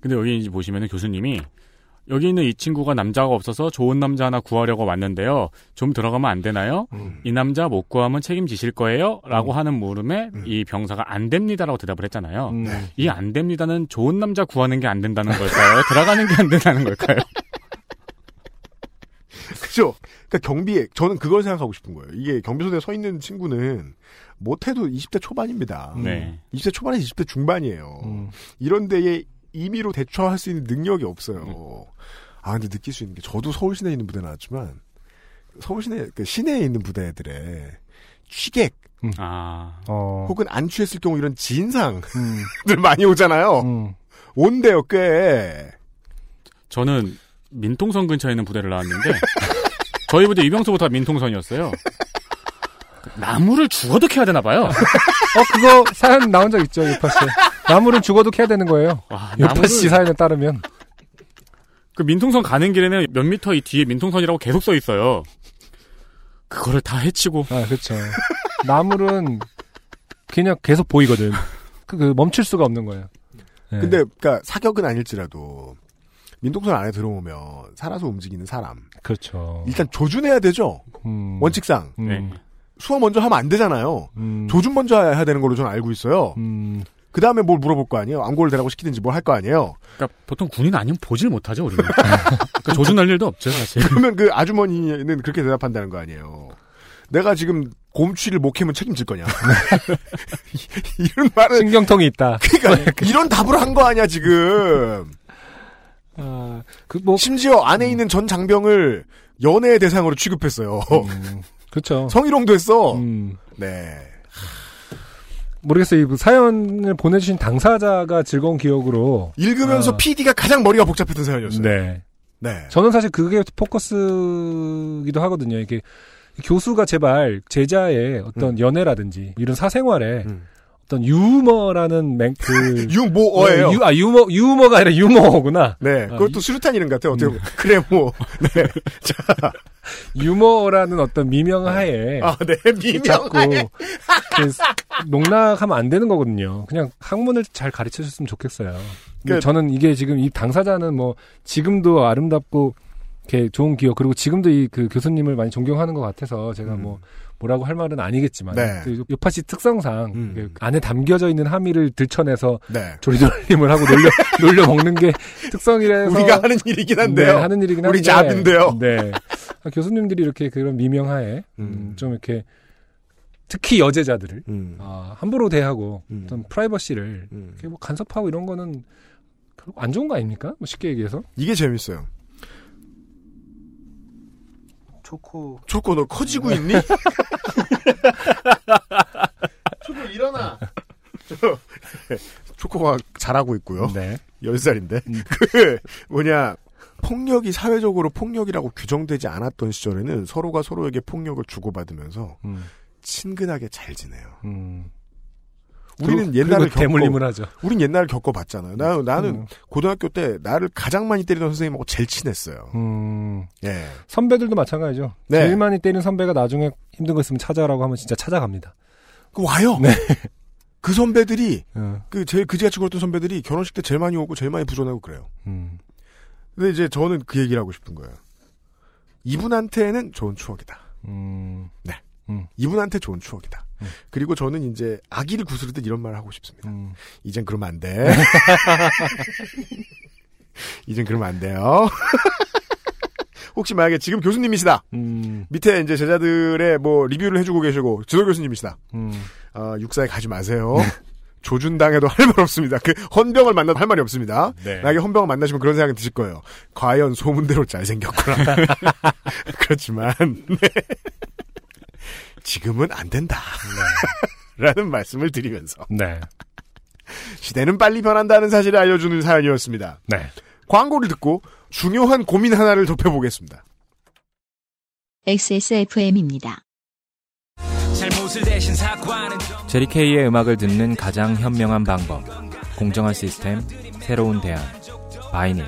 근데 여기 이제 보시면은 교수님이 여기 있는 이 친구가 남자가 없어서 좋은 남자 하나 구하려고 왔는데요. 좀 들어가면 안 되나요? 음. 이 남자 못 구하면 책임지실 거예요? 라고 음. 하는 물음에 음. 이 병사가 안 됩니다라고 대답을 했잖아요. 음, 이안 됩니다는 좋은 남자 구하는 게 안 된다는 걸까요? [laughs] 들어가는 게 안 된다는 걸까요? [laughs] 그죠? 그러니까 경비에 저는 그걸 생각하고 싶은 거예요. 이게 경비소대에 서 있는 친구는 못해도 20대 초반입니다. 네. 20대 초반에서 20대 중반이에요. 음, 이런 데에 임의로 대처할 수 있는 능력이 없어요. 아 근데 느낄 수 있는 게 저도 서울 시내에 있는 부대 나왔지만 서울 시내 그 시내에 있는 부대들의 취객 아. 어, 혹은 안 취했을 경우 이런 진상들 음, [laughs] 많이 오잖아요. 음, 온대요 꽤. 저는 민통선 근처에 있는 부대를 나왔는데 [laughs] 저희 부대 이병수부터 민통선이었어요. 나무를 죽어도 캐야 되나 봐요. 어, 그거 사연 나온 적 있죠, 요파 씨. 나무는 죽어도 캐야 되는 거예요. 와, 요파 씨 사연에 따르면. 그 민통선 가는 길에는 몇 미터 이 뒤에 민통선이라고 계속 써 있어요. 그거를 다 해치고 아, 그렇죠. 나물은 그냥 계속 보이거든. 그, 그 멈출 수가 없는 거예요. 네. 근데 그러니까 사격은 아닐지라도 민통선 안에 들어오면 살아서 움직이는 사람 그렇죠. 일단 조준해야 되죠. 음, 원칙상 음, 네. 수화 먼저 하면 안 되잖아요. 음, 조준 먼저 해야 되는 걸로 저는 알고 있어요. 음, 그 다음에 뭘 물어볼 거 아니에요. 암고를 대라고 시키든지 뭘 할 거 아니에요. 그러니까 보통 군인 아니면 보질 못하죠 우리는. [laughs] 그러니까 조준할 일도 없죠 사실. 그러면 그 아주머니는 그렇게 대답한다는 거 아니에요. 내가 지금 곰취를 못 캐면 책임질 거냐. [laughs] 이런 말은 신경통이 있다. 그러니까 이런 답을 한 거 아니야 지금. 아, 그 뭐, 심지어 안에 있는 전 장병을 연애의 대상으로 취급했어요. 음, 그렇죠. [laughs] 성희롱도 했어. 음, 네. 모르겠어요. 이 사연을 보내주신 당사자가 즐거운 기억으로. 읽으면서 아. PD가 가장 머리가 복잡했던 사연이었어요. 네. 네. 저는 사실 그게 포커스기도 하거든요. 이게 교수가 제발 제자의 어떤 연애라든지 이런 사생활에 음. 어떤 유머라는 맹, 그. [laughs] 유모어예요. 유, 아, 유머, 유머가 아니라 유머구나. 네. 아, 그것도 이- 수류탄 이름 같아요. 어떻게 음. 보면. 그래, 뭐. 네. [laughs] 자. 유머라는 어떤 미명하에. 아, 네. 자꾸 미명. 이렇게 농락하면 안 되는 거거든요. 그냥 학문을 잘 가르쳐 줬으면 좋겠어요. 그- 저는 이게 지금 이 당사자는 뭐 지금도 아름답고 이렇게 좋은 기억 그리고 지금도 이 그 교수님을 많이 존경하는 것 같아서 제가 뭐 뭐라고 할 말은 아니겠지만 네. 그 요파 씨 특성상 음. 그 안에 담겨져 있는 함의를 들춰내서 네. 조리돌림을 하고 놀려 [laughs] 놀려 먹는 게 특성이라서 우리가 하는 일이긴 한데요. 네, 하는 일이긴 한데 우리 잡인데요. 네. 아, 교수님들이 이렇게 그런 미명하에 음, 음. 좀 이렇게 특히 여제자들을 음. 아, 함부로 대하고 음. 어떤 프라이버시를 음. 뭐 간섭하고 이런 거는 결국 안 좋은 거 아닙니까? 뭐 쉽게 얘기해서 이게 재밌어요. 초코 초코 너 커지고 있니? [laughs] 초코 일어나. 저, [laughs] 초코가 잘하고 있고요. 네. 10살인데. 음. [laughs] 그, 뭐냐. 폭력이 사회적으로 폭력이라고 규정되지 않았던 시절에는 서로가 서로에게 폭력을 주고받으면서 음, 친근하게 잘 지내요. 음, 우리는 옛날을 대물림을 하죠. 우린 옛날을 겪어봤잖아요. 나, 나는 음. 고등학교 때 나를 가장 많이 때리던 선생님하고 제일 친했어요. 음, 예. 선배들도 마찬가지죠. 네. 제일 많이 때린 선배가 나중에 힘든 거 있으면 찾아라고 하면 진짜 찾아갑니다. 그 와요. 네. 그 선배들이 어, 그 제일 그지같이 굴었던 선배들이 결혼식 때 제일 많이 오고 제일 많이 부전하고 그래요. 음. 근데 이제 저는 그 얘기를 하고 싶은 거예요. 이분한테는 좋은 추억이다. 음, 이분한테 좋은 추억이다. 음. 그리고 저는 이제 아기를 구스르듯 이런 말을 하고 싶습니다. 음. 이젠 그러면 안 돼. [laughs] 이젠 그러면 안 돼요. [laughs] 혹시 만약에 지금 교수님이시다. 음, 밑에 이제 제자들의 뭐 리뷰를 해주고 계시고 지도 교수님이시다. 음. 어, 육사에 가지 마세요. 조준당해도 할 말 없습니다. 그 헌병을 만나도 할 말이 없습니다. 네. 만약에 헌병을 만나시면 그런 생각이 드실 거예요. 과연 소문대로 잘생겼구나. [laughs] 그렇지만 네. 지금은 안 된다. [laughs] 라는 말씀을 드리면서 네. 시대는 빨리 변한다는 사실을 알려주는 사연이었습니다. 네. 광고를 듣고 중요한 고민 하나를 좁혀보겠습니다. XSFM입니다. 제리 K의 음악을 듣는 가장 현명한 방법. 공정한 시스템, 새로운 대안. 바이닐.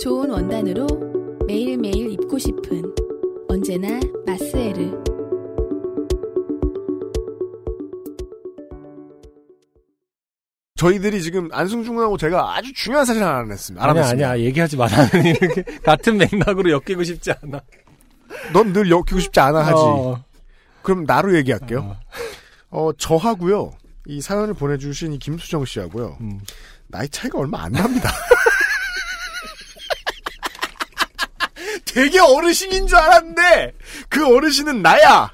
좋은 원단으로 매일매일 입고 싶은 언제나 마스에르. 저희들이 지금 안승준하고 제가 아주 중요한 사실 하나 알아냈습니다. 아니야. 아니야. 얘기하지 마. 나는 이렇게 [laughs] 같은 맥락으로 엮이고 싶지 않아. 넌 늘 엮이고 싶지 않아 하지. 어. 그럼 나로 얘기할게요. 어. 어, 저하고요. 이 사연을 보내주신 이 김수정 씨하고요. 음. 나이 차이가 얼마 안 납니다. [laughs] 되게 어르신인 줄 알았는데 그 어르신은 나야.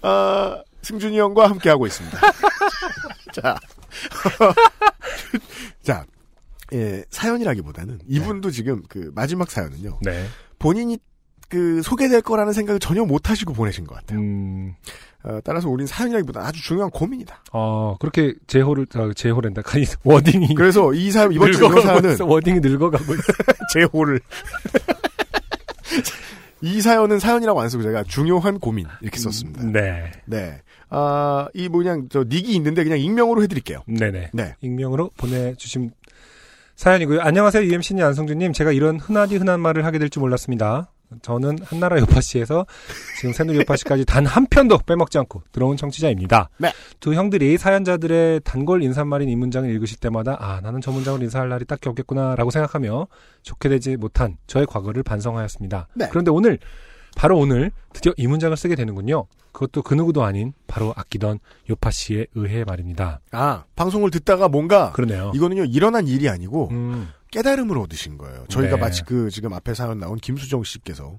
아, [laughs] 승준이 형과 함께 하고 있습니다. [laughs] 자, 자, 예, 사연이라기보다는 이분도 지금 그 마지막 사연은요. 네. 본인이 그 소개될 거라는 생각을 전혀 못 하시고 보내신 것 같아요. 음, 어, 따라서 우린 사연이라기보다 아주 중요한 고민이다. 어, 그렇게 제호를, 아, 제호랜다. [laughs] 아니, 워딩이. 그래서 이 사연 이번 주 사연은 있어. 워딩이 늙어가고 있어. [laughs] 제호를 [laughs] 이 사연은 사연이라고 안 쓰고 제가 중요한 고민 이렇게 썼습니다. 네. 네. 아, 이 뭐냐 저 닉이 있는데 그냥 익명으로 해드릴게요. 네네. 네. 익명으로 보내주신 사연이고요. 안녕하세요. UMC님, 안성준님. 제가 이런 흔하디 흔한 말을 하게 될 줄 몰랐습니다. 저는 한나라 요파씨에서 지금 새누리 요파씨까지 단 한 편도 빼먹지 않고 들어온 청취자입니다. 네. 두 형들이 사연자들의 단골 인사말인 이 문장을 읽으실 때마다 아 나는 저 문장을 인사할 날이 딱히 없겠구나라고 생각하며 좋게 되지 못한 저의 과거를 반성하였습니다. 네. 그런데 오늘 바로 오늘 드디어 이 문장을 쓰게 되는군요. 그것도 그 누구도 아닌 바로 아끼던 요파 씨에 의해 말입니다. 아, 방송을 듣다가 뭔가 그러네요. 이거는요 일어난 일이 아니고 음, 깨달음을 얻으신 거예요. 저희가 네. 마치 그 지금 앞에 사연 나온 김수정 씨께서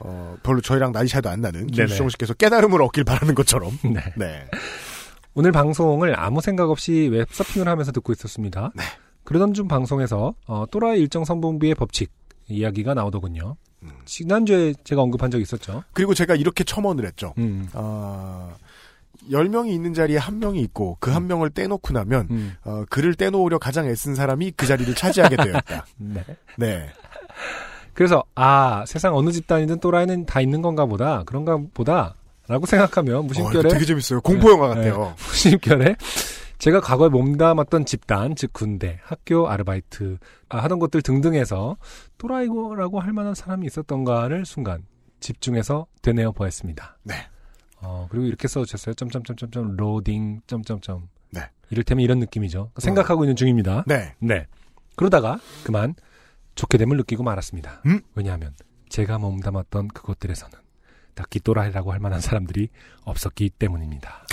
어, 별로 저희랑 나이 차이도 안 나는. 김수정 씨께서 깨달음을 얻길 바라는 것처럼. [laughs] 네. 네. 오늘 방송을 아무 생각 없이 웹서핑을 하면서 듣고 있었습니다. 네. 그러던 중 방송에서 어, 또라이 일정 성분비의 법칙 이야기가 나오더군요. 음. 지난주에 제가 언급한 적이 있었죠. 그리고 제가 이렇게 첨언을 했죠. 음, 아, 10명이 있는 자리에 한 명이 있고 그 한 명을 떼놓고 나면 음, 어, 그를 떼놓으려 가장 애쓴 사람이 그 자리를 차지하게 되었다. [laughs] 네. 네. 그래서 아 세상 어느 집단이든 또라이는 다 있는 건가 보다 그런가 보다라고 생각하며 어, 무심결에 되게 재밌어요. 공포 영화 네. 같아요. [laughs] 무심결에 제가 과거에 몸담았던 집단 즉 군대, 학교 아르바이트 아, 하던 것들 등등에서 또라이라고 할 만한 사람이 있었던가를 순간 집중해서 되뇌어 보았습니다. 네. 어, 그리고 이렇게 써주셨어요. 점점점점점 로딩 점점점. 네. 이를테면 이런 느낌이죠. 생각하고 있는 중입니다. 네. 네. 그러다가 그만 좋게 됨을 느끼고 말았습니다. 음? 왜냐하면 제가 몸담았던 그곳들에서는 딱히 또라이라고 할 만한 사람들이 없었기 때문입니다.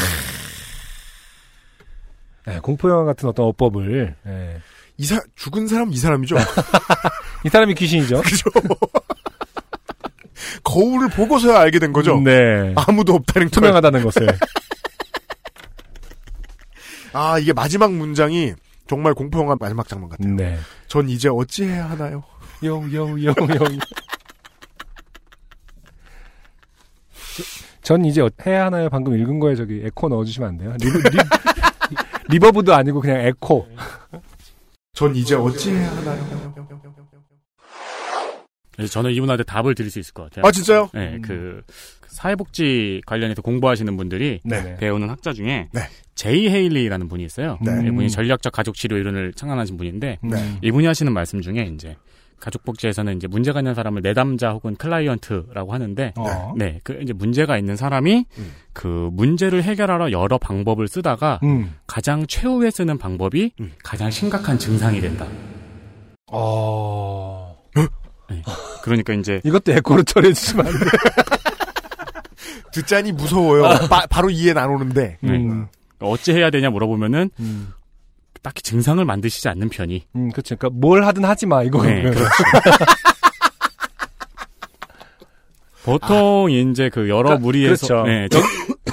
네, 공포영화 같은 어떤 어법을 예. 이 사, 죽은 사람 이 사람이죠. [laughs] 이 사람이 귀신이죠. [laughs] 그죠? 거울을 보고서야 알게 된 거죠. 네. 아무도 없다는 걸. 투명하다는 것을. [laughs] 아, 이게 마지막 문장이 정말 공포영화 마지막 장면 같아요. 네. 전 이제 어찌해야 하나요? 요요요요. [laughs] 전 이제 어- 해야 하나요? 방금 읽은 거에 저기 에코 넣어주시면 안 돼요? reverb도 아니고 그냥 에코. 전 이제 어찌 해야 하나요? 그래서 저는 이분한테 답을 드릴 수 있을 것 같아요. 아 진짜요? 네, 그 사회복지 관련해서 공부하시는 분들이 네. 배우는 학자 중에 네. 제이 헤일리라는 분이 있어요. 네. 이분이 전략적 가족 치료 이론을 창안하신 분인데 네. 이분이 하시는 말씀 중에 이제 가족복지에서는 이제 문제가 있는 사람을 내담자 혹은 클라이언트라고 하는데 어. 네, 그 이제 문제가 있는 사람이 음. 그 문제를 해결하러 여러 방법을 쓰다가 음. 가장 최후에 쓰는 방법이 음. 가장 심각한 증상이 된다. 어. 그러니까 이제 이것도 에코로 처리해주시면 안 돼. [laughs] 듣자니 무서워요. 바, 바로 이해 안 오는데. 네. 음. 어찌 해야 되냐 물어보면은 음. 딱히 증상을 만드시지 않는 편이 음, 그쵸. 그니까 뭘 하든 하지 마, 이거. 네, 그렇죠. [laughs] 보통 이제 그 여러 그러니까 무리에서 그렇죠. 네,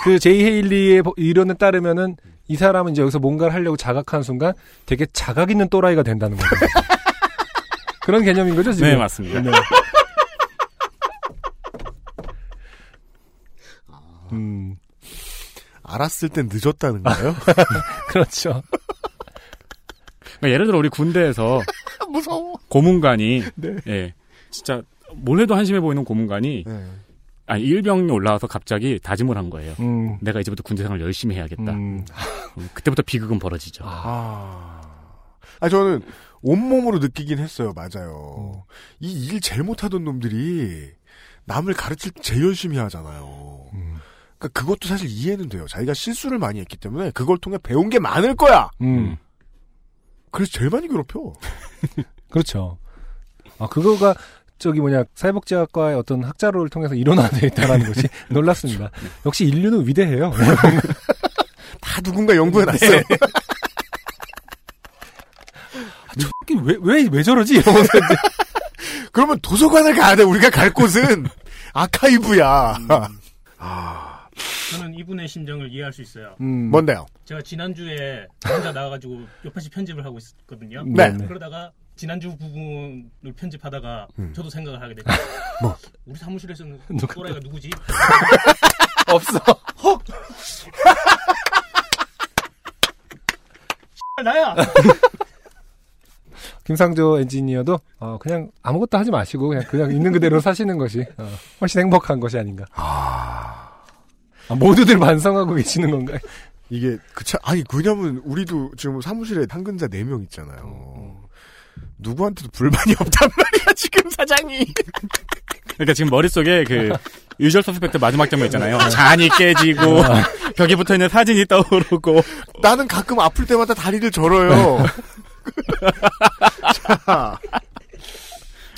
그 제이 헤일리의 보- 이론에 따르면은 이 사람은 이제 여기서 뭔가를 하려고 자각하는 순간 되게 자각 있는 또라이가 된다는 거죠. [laughs] 그런 개념인 거죠, 지금? 네, 맞습니다. 네. [laughs] 음, 알았을 땐 늦었다는 거예요? [laughs] 그렇죠. 그러니까 예를 들어 우리 군대에서 [laughs] 무서워. 고문관이 네. 예 진짜 뭘 해도 한심해 보이는 고문관이 네. 아니 일병이 올라와서 갑자기 다짐을 한 거예요. 음, 내가 이제부터 군대 생활 열심히 해야겠다. 음, 음, 그때부터 비극은 벌어지죠. 아. 아, 저는 온몸으로 느끼긴 했어요. 맞아요. 이일 제일 못하던 놈들이 남을 가르칠 때 제일 열심히 하잖아요. 음, 그러니까 그것도 사실 이해는 돼요. 자기가 실수를 많이 했기 때문에 그걸 통해 배운 게 많을 거야. 음, 그래서 제일 많이 괴롭혀. [laughs] 그렇죠. 아, 그거가 저기 뭐냐, 사회복지학과의 어떤 학자로를 통해서 일어나되어 있다는 것이 놀랐습니다. [laughs] 역시 인류는 위대해요. [laughs] 다 누군가 연구해 놨어요. 왜, 왜, 왜 저러지? 이러면서 이제 [laughs] 그러면 도서관을 가야 돼. 우리가 갈 곳은 아카이브야. 아, 저는 이분의 심정을 이해할 수 있어요. 음, 뭔데요? 제가 지난주에 혼자 나와가지고 요파시 편집을 하고 있었거든요. 네. 그러다가 지난주 부분을 편집하다가 음. 저도 생각을 하게 됐죠. 뭐? 우리 사무실에서는 또라이가 누구지? [laughs] 없어. [laughs] 나야! 김상조 엔지니어도 어, 그냥 아무것도 하지 마시고 그냥 그냥 있는 그대로 [laughs] 사시는 것이 어, 훨씬 행복한 것이 아닌가. 아, 모두들 반성하고 계시는 건가요? 이게 그차 아니 왜냐면 우리도 지금 사무실에 상근자 4명 있잖아요. 누구한테도 불만이 [laughs] 없단 말이야 지금 사장이. 그러니까 지금 머릿속에 그 유절 서스펙트 마지막 장면 있잖아요. 잔이 깨지고 벽에 붙어 있는 사진이 떠오르고 나는 가끔 아플 때마다 다리를 절어요. [laughs] [laughs] 자,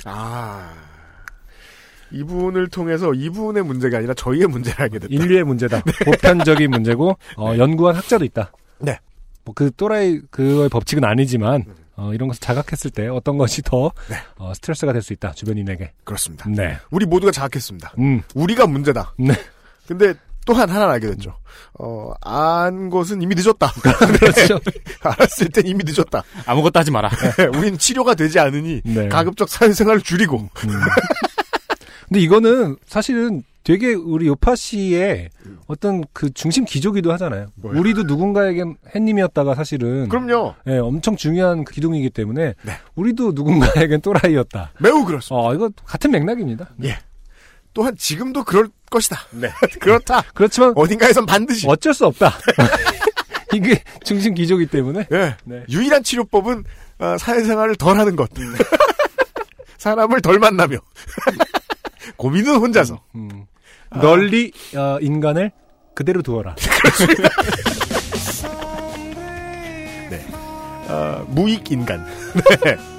아 이분을 통해서 이분의 문제가 아니라 저희의 문제를 알게 됐다. 인류의 문제다. [laughs] 보편적인 문제고 어, 연구한 학자도 있다. 네. 뭐 그 또라이 그거의 법칙은 아니지만 어, 이런 것을 자각했을 때 어떤 것이 더 네. 어, 스트레스가 될 수 있다 주변인에게. 그렇습니다. 네. 우리 모두가 자각했습니다. 음. 우리가 문제다. 네. 근데 또한 하나를 알게 됐죠. 어, 안 것은 이미 늦었다. [laughs] 그렇죠. 알았을 땐 이미 늦었다. 아무것도 하지 마라. 우린 치료가 되지 않으니 네. 가급적 사회생활을 줄이고. 음. [laughs] 근데 이거는 사실은 되게 우리 요파 씨의 어떤 그 중심 기조기도 하잖아요. 뭐요? 우리도 누군가에겐 햇님이었다가 사실은 그럼요. 예, 엄청 중요한 그 기둥이기 때문에 네. 우리도 누군가에겐 또라이였다. 매우 그렇습니다. 어, 이거 같은 맥락입니다. 예. 또한 지금도 그럴 것이다. [laughs] 그렇다. 그렇지만 어딘가에선 반드시. 어쩔 수 없다. [laughs] 이게 중심 기조기 때문에. 예. 네. 유일한 치료법은 어, 사회생활을 덜 하는 것. [laughs] 사람을 덜 만나며. 고민은 혼자서. 음. 널리 어, 인간을 그대로 두어라. 어, 무익 인간. 네.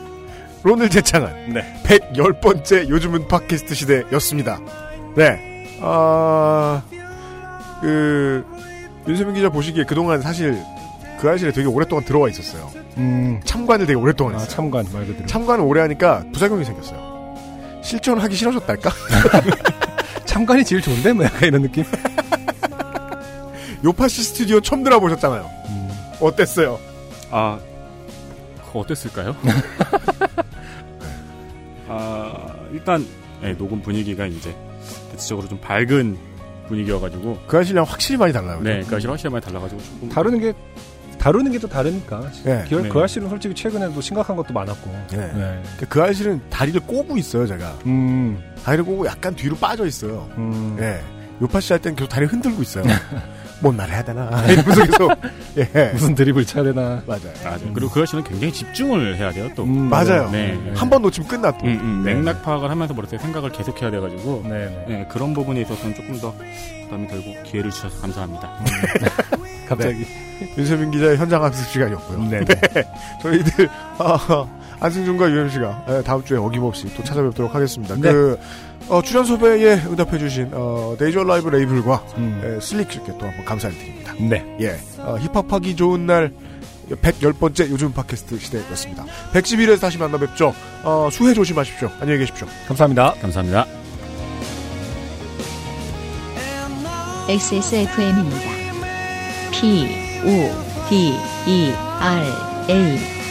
론을 제창한 네. 110번째 요즘은 팟캐스트 시대였습니다. 네. 아, 그, 윤세민 기자 보시기에 그동안 사실 그 아실에 되게 오랫동안 들어와 있었어요. 음. 참관을 되게 오랫동안 아, 했어요. 참관 말 그대로. 참관을 오래 하니까 부작용이 생겼어요. 실전하기 싫어졌달까? [laughs] 참관이 제일 좋은데 뭐 약간 이런 느낌. 요파시 스튜디오 처음 들어보셨잖아요. 음. 어땠어요? 아, 그거 어땠을까요? [laughs] 아, 일단 네, 녹음 분위기가 이제 대체적으로 좀 밝은 분위기여가지고 그 아실랑 확실히 많이 달라요. 네, 그러니까 확실히 많이 달라가지고 조금 다루는 게 다루는 게 또 다르니까. 네. 그, 네. 그 아씨는 솔직히 최근에 도 심각한 것도 많았고. 네. 네. 그 아저씨는 다리를 꼬고 있어요, 제가. 음, 다리를 꼬고 약간 뒤로 빠져 있어요. 음. 예. 요파 씨 할 땐 계속 다리 흔들고 있어요. [laughs] 뭔말 해야 되나. 이러면서 계속. [laughs] 예. 무슨 드립을 쳐야 되나. 맞아요. 맞아요. 그리고 그 아저씨는 굉장히 집중을 해야 돼요, 또. 음, 맞아요. 네. 한 번 놓치면 끝나 또. 음, 음, 네. 맥락 파악을 하면서 뭐랄까 생각을 계속 해야 돼가지고 네, 네. 네, 그런 부분에 있어서는 조금 더 부담이 들고 기회를 주셔서 감사합니다. [laughs] 갑자기. 윤세민 기자의 현장 학습 시간이었고요. 네. [laughs] 저희들 아, 안승준과 유현 씨가 다음 주에 어김없이 또 찾아뵙도록 하겠습니다. 네. 그 어, 출연 섭외에 응답해주신 어, Daze Alive 레이블과 음. 에, 슬릭 씨께 또 한번 감사를 드립니다. 네. 예, 어, 힙합하기 좋은 날 110번째 요즘 팟캐스트 시대였습니다. 111에서 다시 만나 뵙죠. 어, 수해 조심하십시오. 안녕히 계십시오. 감사합니다. 감사합니다. XSFM입니다. P, O, D, E, R, A.